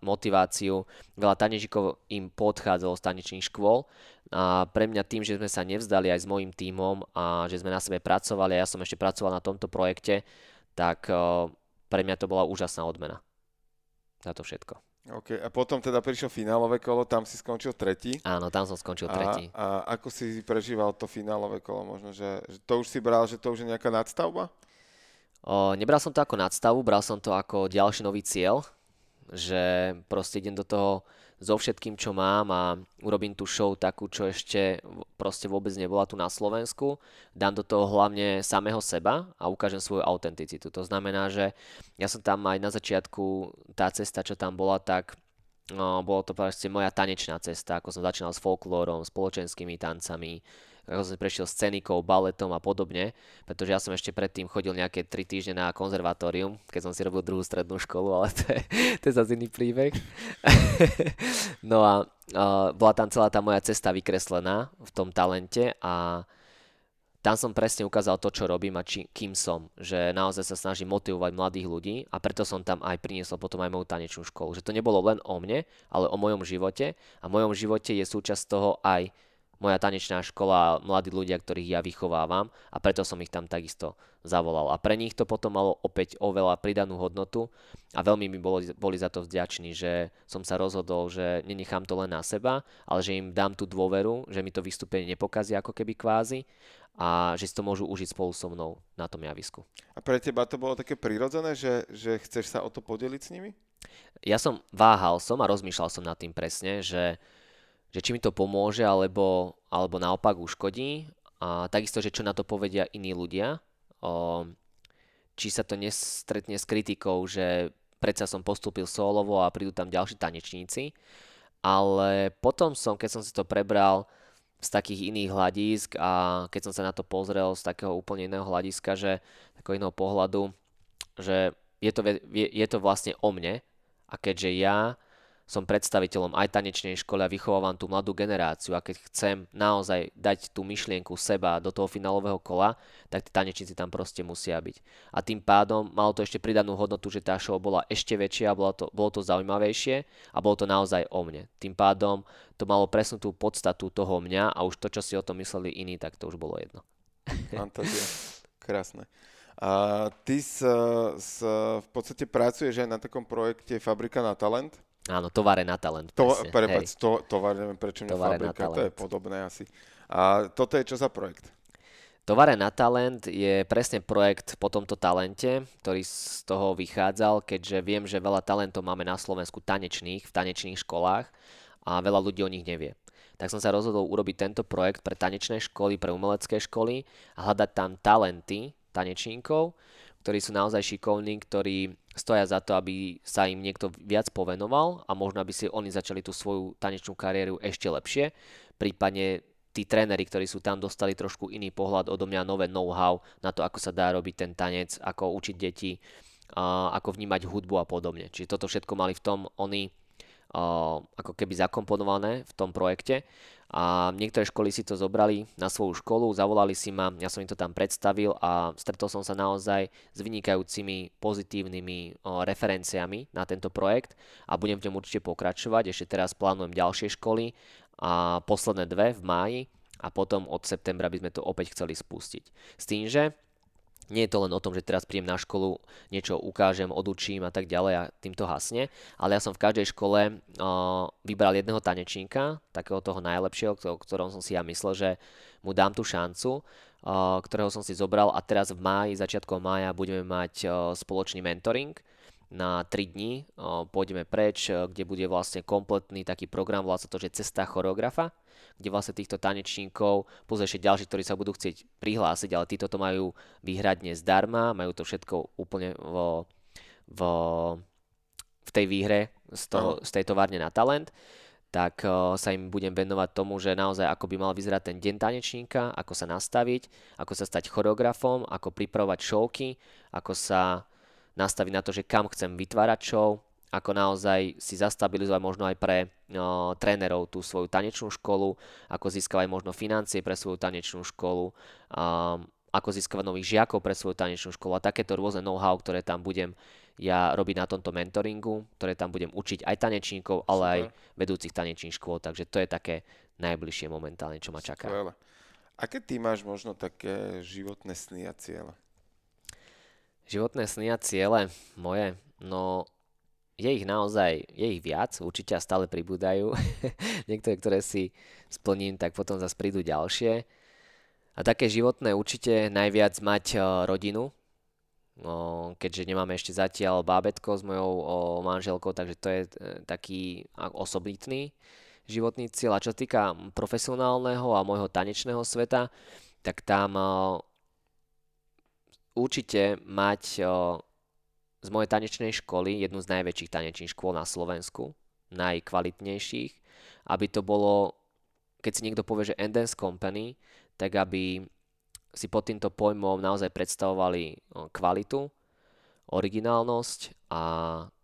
motiváciu, veľa tanečníkov im podchádzalo z tanečných škôl a pre mňa tým, že sme sa nevzdali aj s mojim tímom a že sme na sebe pracovali a ja som ešte pracoval na tomto projekte, tak pre mňa to bola úžasná odmena za to všetko. OK, a potom teda prišlo finálové kolo, tam si skončil tretí. Áno, tam som skončil tretí. A, a ako si prežíval to finálové kolo? Možno, že, že to už si bral, že to už je nejaká nadstavba? O, nebral som to ako nadstavu, bral som to ako ďalší nový cieľ, že proste idem do toho so všetkým, čo mám a urobím tú show takú, čo ešte proste vôbec nebola tu na Slovensku. Dám do toho hlavne samého seba a ukážem svoju autenticitu. To znamená, že ja som tam aj na začiatku, tá cesta, čo tam bola, tak no, bolo to proste moja tanečná cesta, ako som začínal s folklórom, spoločenskými tancami, som prešiel scénikou, baletom a podobne, pretože ja som ešte predtým chodil nejaké 3 týždne na konzervatórium, keď som si robil druhú strednú školu, ale to je, to je zase iný príbeh. <laughs> no a uh, bola tam celá tá moja cesta vykreslená v tom talente a tam som presne ukázal to, čo robím a či, kým som. Že naozaj sa snažím motivovať mladých ľudí a preto som tam aj priniesol potom aj moju tanečnú školu. Že to nebolo len o mne, ale o mojom živote a v mojom živote je súčasť toho aj moja tanečná škola, mladí ľudia, ktorých ja vychovávam a preto som ich tam takisto zavolal. A pre nich to potom malo opäť oveľa pridanú hodnotu a veľmi mi boli, boli za to vďační, že som sa rozhodol, že nenechám to len na seba, ale že im dám tú dôveru, že mi to vystúpenie nepokazí ako keby kvázi a že si to môžu užiť spolu so mnou na tom javisku. A pre teba to bolo také prirodzené, že, že chceš sa o to podeliť s nimi? Ja som váhal som a rozmýšľal som nad tým presne, že že či mi to pomôže alebo, alebo naopak uškodí. A takisto, že čo na to povedia iní ľudia. O, či sa to nestretne s kritikou, že predsa som postúpil solovo a prídu tam ďalší tanečníci. Ale potom som, keď som si to prebral z takých iných hľadisk a keď som sa na to pozrel z takého úplne iného hľadiska, že takého iného pohľadu, že je to, je, je to vlastne o mne a keďže ja som predstaviteľom aj tanečnej školy a vychovávam tú mladú generáciu a keď chcem naozaj dať tú myšlienku seba do toho finálového kola, tak tí tanečníci tam proste musia byť. A tým pádom malo to ešte pridanú hodnotu, že tá show bola ešte väčšia, bolo to, bolo to zaujímavejšie a bolo to naozaj o mne. Tým pádom to malo presnutú podstatu toho mňa a už to, čo si o tom mysleli iní, tak to už bolo jedno. Fantázia. Krásne. A ty s, s, v podstate pracuješ aj na takom projekte Fabrika na talent. Áno, tovare na talent. To, prepač, to, tovare, prečo mňa fabrika, to je podobné asi. A toto je čo za projekt? Tovare na talent je presne projekt po tomto talente, ktorý z toho vychádzal, keďže viem, že veľa talentov máme na Slovensku tanečných, v tanečných školách a veľa ľudí o nich nevie. Tak som sa rozhodol urobiť tento projekt pre tanečné školy, pre umelecké školy a hľadať tam talenty tanečníkov, ktorí sú naozaj šikovní, ktorí stoja za to, aby sa im niekto viac povenoval a možno aby si oni začali tú svoju tanečnú kariéru ešte lepšie. Prípadne tí tréneri, ktorí sú tam, dostali trošku iný pohľad odo mňa, nové know-how na to, ako sa dá robiť ten tanec, ako učiť deti, ako vnímať hudbu a podobne. Čiže toto všetko mali v tom oni ako keby zakomponované v tom projekte a niektoré školy si to zobrali na svoju školu, zavolali si ma, ja som im to tam predstavil a stretol som sa naozaj s vynikajúcimi pozitívnymi referenciami na tento projekt a budem v ňom určite pokračovať. Ešte teraz plánujem ďalšie školy a posledné dve v máji a potom od septembra by sme to opäť chceli spustiť. S tým, že nie je to len o tom, že teraz príjem na školu, niečo ukážem, odučím a tak ďalej a týmto hasne, ale ja som v každej škole uh, vybral jedného tanečníka, takého toho najlepšieho, o ktorom som si ja myslel, že mu dám tú šancu, uh, ktorého som si zobral a teraz v máji, začiatkom mája budeme mať uh, spoločný mentoring, na 3 dní. Pôjdeme preč, kde bude vlastne kompletný taký program, sa to, že cesta choreografa, kde vlastne týchto tanečníkov, plus ešte ďalší, ktorí sa budú chcieť prihlásiť, ale títo to majú výhradne zdarma, majú to všetko úplne vo, vo, v tej výhre z, toho, z tej továrne na talent tak sa im budem venovať tomu, že naozaj ako by mal vyzerať ten deň tanečníka, ako sa nastaviť, ako sa stať choreografom, ako pripravovať showky, ako sa nastaviť na to, že kam chcem vytvárať show, ako naozaj si zastabilizovať možno aj pre no, trénerov tú svoju tanečnú školu, ako získavať možno financie pre svoju tanečnú školu, um, ako získavať nových žiakov pre svoju tanečnú školu a takéto rôzne know-how, ktoré tam budem ja robiť na tomto mentoringu, ktoré tam budem učiť aj tanečníkov, ale Super. aj vedúcich tanečných škôl, takže to je také najbližšie momentálne, čo ma čaká. Skvelé. Aké ty máš možno také životné sny a ciele? Životné sny a ciele moje? No, je ich naozaj, je ich viac, určite stále pribúdajú. <laughs> Niektoré, ktoré si splním, tak potom zase prídu ďalšie. A také životné určite najviac mať rodinu, No, keďže nemáme ešte zatiaľ bábetko s mojou manželkou, takže to je e, taký osobitný životný cieľ. A čo týka profesionálneho a môjho tanečného sveta, tak tam o, určite mať z mojej tanečnej školy jednu z najväčších tanečných škôl na Slovensku, najkvalitnejších, aby to bolo, keď si niekto povie, že Endance Company, tak aby si pod týmto pojmom naozaj predstavovali kvalitu, originálnosť a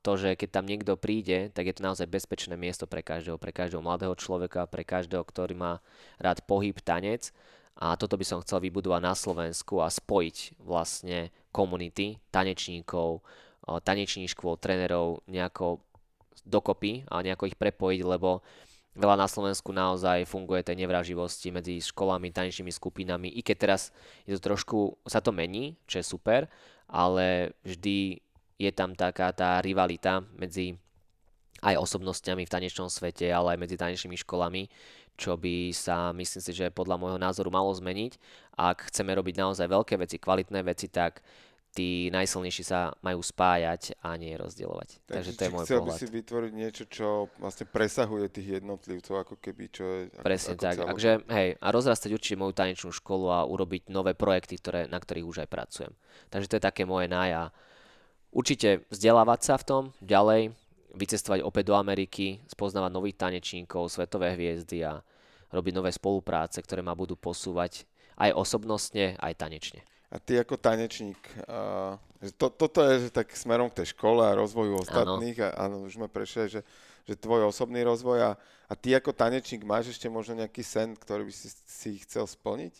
to, že keď tam niekto príde, tak je to naozaj bezpečné miesto pre každého, pre každého mladého človeka, pre každého, ktorý má rád pohyb, tanec. A toto by som chcel vybudovať na Slovensku a spojiť vlastne komunity tanečníkov, tanečných škôl, trénerov nejako dokopy a nejako ich prepojiť, lebo veľa na Slovensku naozaj funguje tej nevraživosti medzi školami, tanečnými skupinami, i keď teraz je to trošku, sa to mení, čo je super, ale vždy je tam taká tá rivalita medzi aj osobnostiami v tanečnom svete, ale aj medzi tanečnými školami, čo by sa, myslím si, že podľa môjho názoru malo zmeniť. Ak chceme robiť naozaj veľké veci, kvalitné veci, tak tí najsilnejší sa majú spájať a nie rozdielovať. Takže, Takže to je môj chcel pohľad. by si vytvoriť niečo, čo vlastne presahuje tých jednotlivcov, ako keby, čo je... Ako, Presne ako tak. Celok. Takže, hej, a rozrastať určite moju tanečnú školu a urobiť nové projekty, ktoré, na ktorých už aj pracujem. Takže to je také moje nája. určite vzdelávať sa v tom ďalej, vycestovať opäť do Ameriky, spoznávať nových tanečníkov, svetové hviezdy a robiť nové spolupráce, ktoré ma budú posúvať aj osobnostne, aj tanečne. A ty ako tanečník, uh, to, toto je že tak smerom k tej škole a rozvoju ostatných, ano. a áno, už sme prešli, že, že tvoj osobný rozvoj a, a ty ako tanečník máš ešte možno nejaký sen, ktorý by si, si chcel splniť?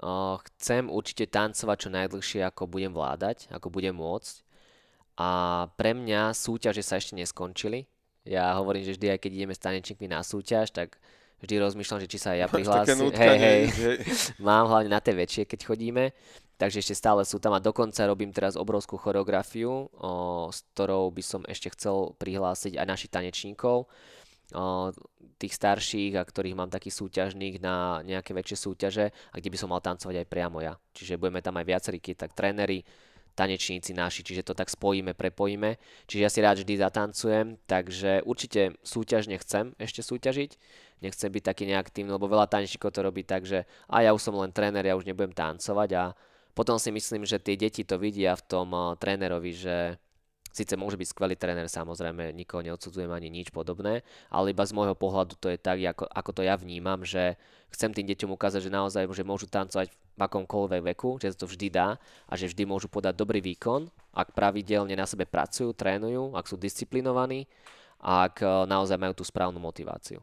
Uh, chcem určite tancovať čo najdlhšie, ako budem vládať, ako budem môcť. A pre mňa súťaže sa ešte neskončili. Ja hovorím, že vždy, aj keď ideme s tanečníkmi na súťaž, tak vždy rozmýšľam, že či sa aj ja prihlásim. Hej, hej. Že... <laughs> Mám hlavne na tie väčšie, keď chodíme. Takže ešte stále sú tam a dokonca robím teraz obrovskú choreografiu, o, s ktorou by som ešte chcel prihlásiť aj našich tanečníkov, o, tých starších a ktorých mám takých súťažných na nejaké väčšie súťaže a kde by som mal tancovať aj priamo ja. Čiže budeme tam aj viacerí, tak tréneri, tanečníci naši, čiže to tak spojíme, prepojíme. Čiže ja si rád vždy zatancujem, takže určite súťažne chcem ešte súťažiť nechcem byť taký neaktívny, lebo veľa tanečníkov to robí tak, že a ja už som len tréner, ja už nebudem tancovať a potom si myslím, že tie deti to vidia v tom uh, trénerovi, že síce môže byť skvelý tréner, samozrejme, nikoho neodsudzujem ani nič podobné, ale iba z môjho pohľadu to je tak, ako, ako to ja vnímam, že chcem tým deťom ukázať, že naozaj že môžu tancovať v akomkoľvek veku, že to vždy dá a že vždy môžu podať dobrý výkon, ak pravidelne na sebe pracujú, trénujú, ak sú disciplinovaní a ak uh, naozaj majú tú správnu motiváciu.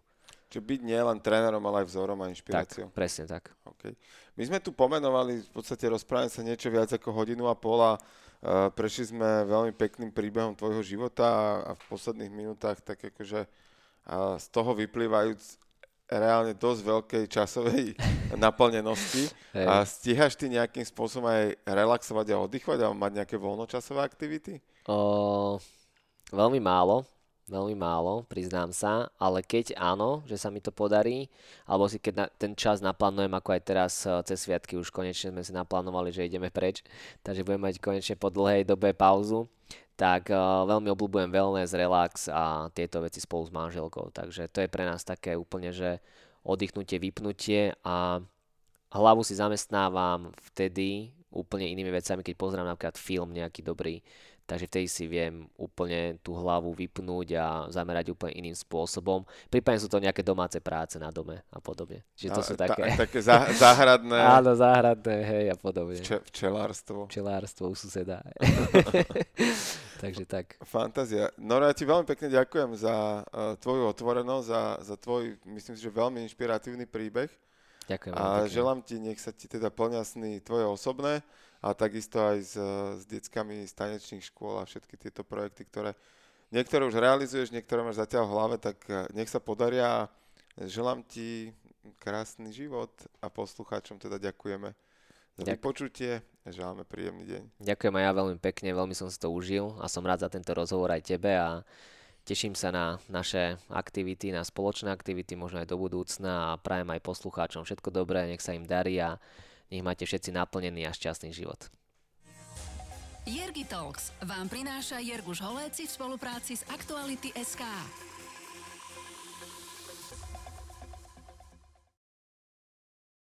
Čiže byť nie len trénerom, ale aj vzorom a inšpiráciou. Tak, presne tak. Okay. My sme tu pomenovali, v podstate rozprávame sa niečo viac ako hodinu a pol a uh, prešli sme veľmi pekným príbehom tvojho života a, a v posledných minútach tak akože uh, z toho vyplývajúc reálne dosť veľkej časovej <laughs> naplnenosti. Hey. A stíhaš ty nejakým spôsobom aj relaxovať a oddychovať a mať nejaké voľnočasové aktivity? O, veľmi málo veľmi málo, priznám sa, ale keď áno, že sa mi to podarí, alebo si keď na, ten čas naplánujem, ako aj teraz uh, cez sviatky už konečne sme si naplánovali, že ideme preč, takže budeme mať konečne po dlhej dobe pauzu, tak uh, veľmi obľúbujem wellness, relax a tieto veci spolu s manželkou, takže to je pre nás také úplne, že oddychnutie, vypnutie a hlavu si zamestnávam vtedy úplne inými vecami, keď pozerám napríklad film nejaký dobrý, takže vtedy si viem úplne tú hlavu vypnúť a zamerať úplne iným spôsobom. Prípadne sú to nejaké domáce práce na dome a podobne. Čiže to a, sú také... Ta, také zá, záhradné... Áno, záhradné, hej, a podobne. Vče, včelárstvo. Včelárstvo u suseda. <laughs> takže tak. Fantázia. Nora, ja ti veľmi pekne ďakujem za uh, tvoju otvorenosť, za, za tvoj, myslím si, že veľmi inšpiratívny príbeh. Ďakujem. A pekne. želám ti, nech sa ti teda plňa sny tvoje osobné a takisto aj s, s deckami z tanečných škôl a všetky tieto projekty, ktoré niektoré už realizuješ, niektoré máš zatiaľ v hlave, tak eh, nech sa podaria. Želám ti krásny život a poslucháčom teda ďakujeme za Ďak. vypočutie a želáme príjemný deň. Ďakujem aj ja veľmi pekne, veľmi som si to užil a som rád za tento rozhovor aj tebe a teším sa na naše aktivity, na spoločné aktivity, možno aj do budúcna a prajem aj poslucháčom všetko dobré, nech sa im darí a nech máte všetci naplnený a šťastný život. Jergi Talks vám prináša Jerguš Holéci v spolupráci s Aktuality SK.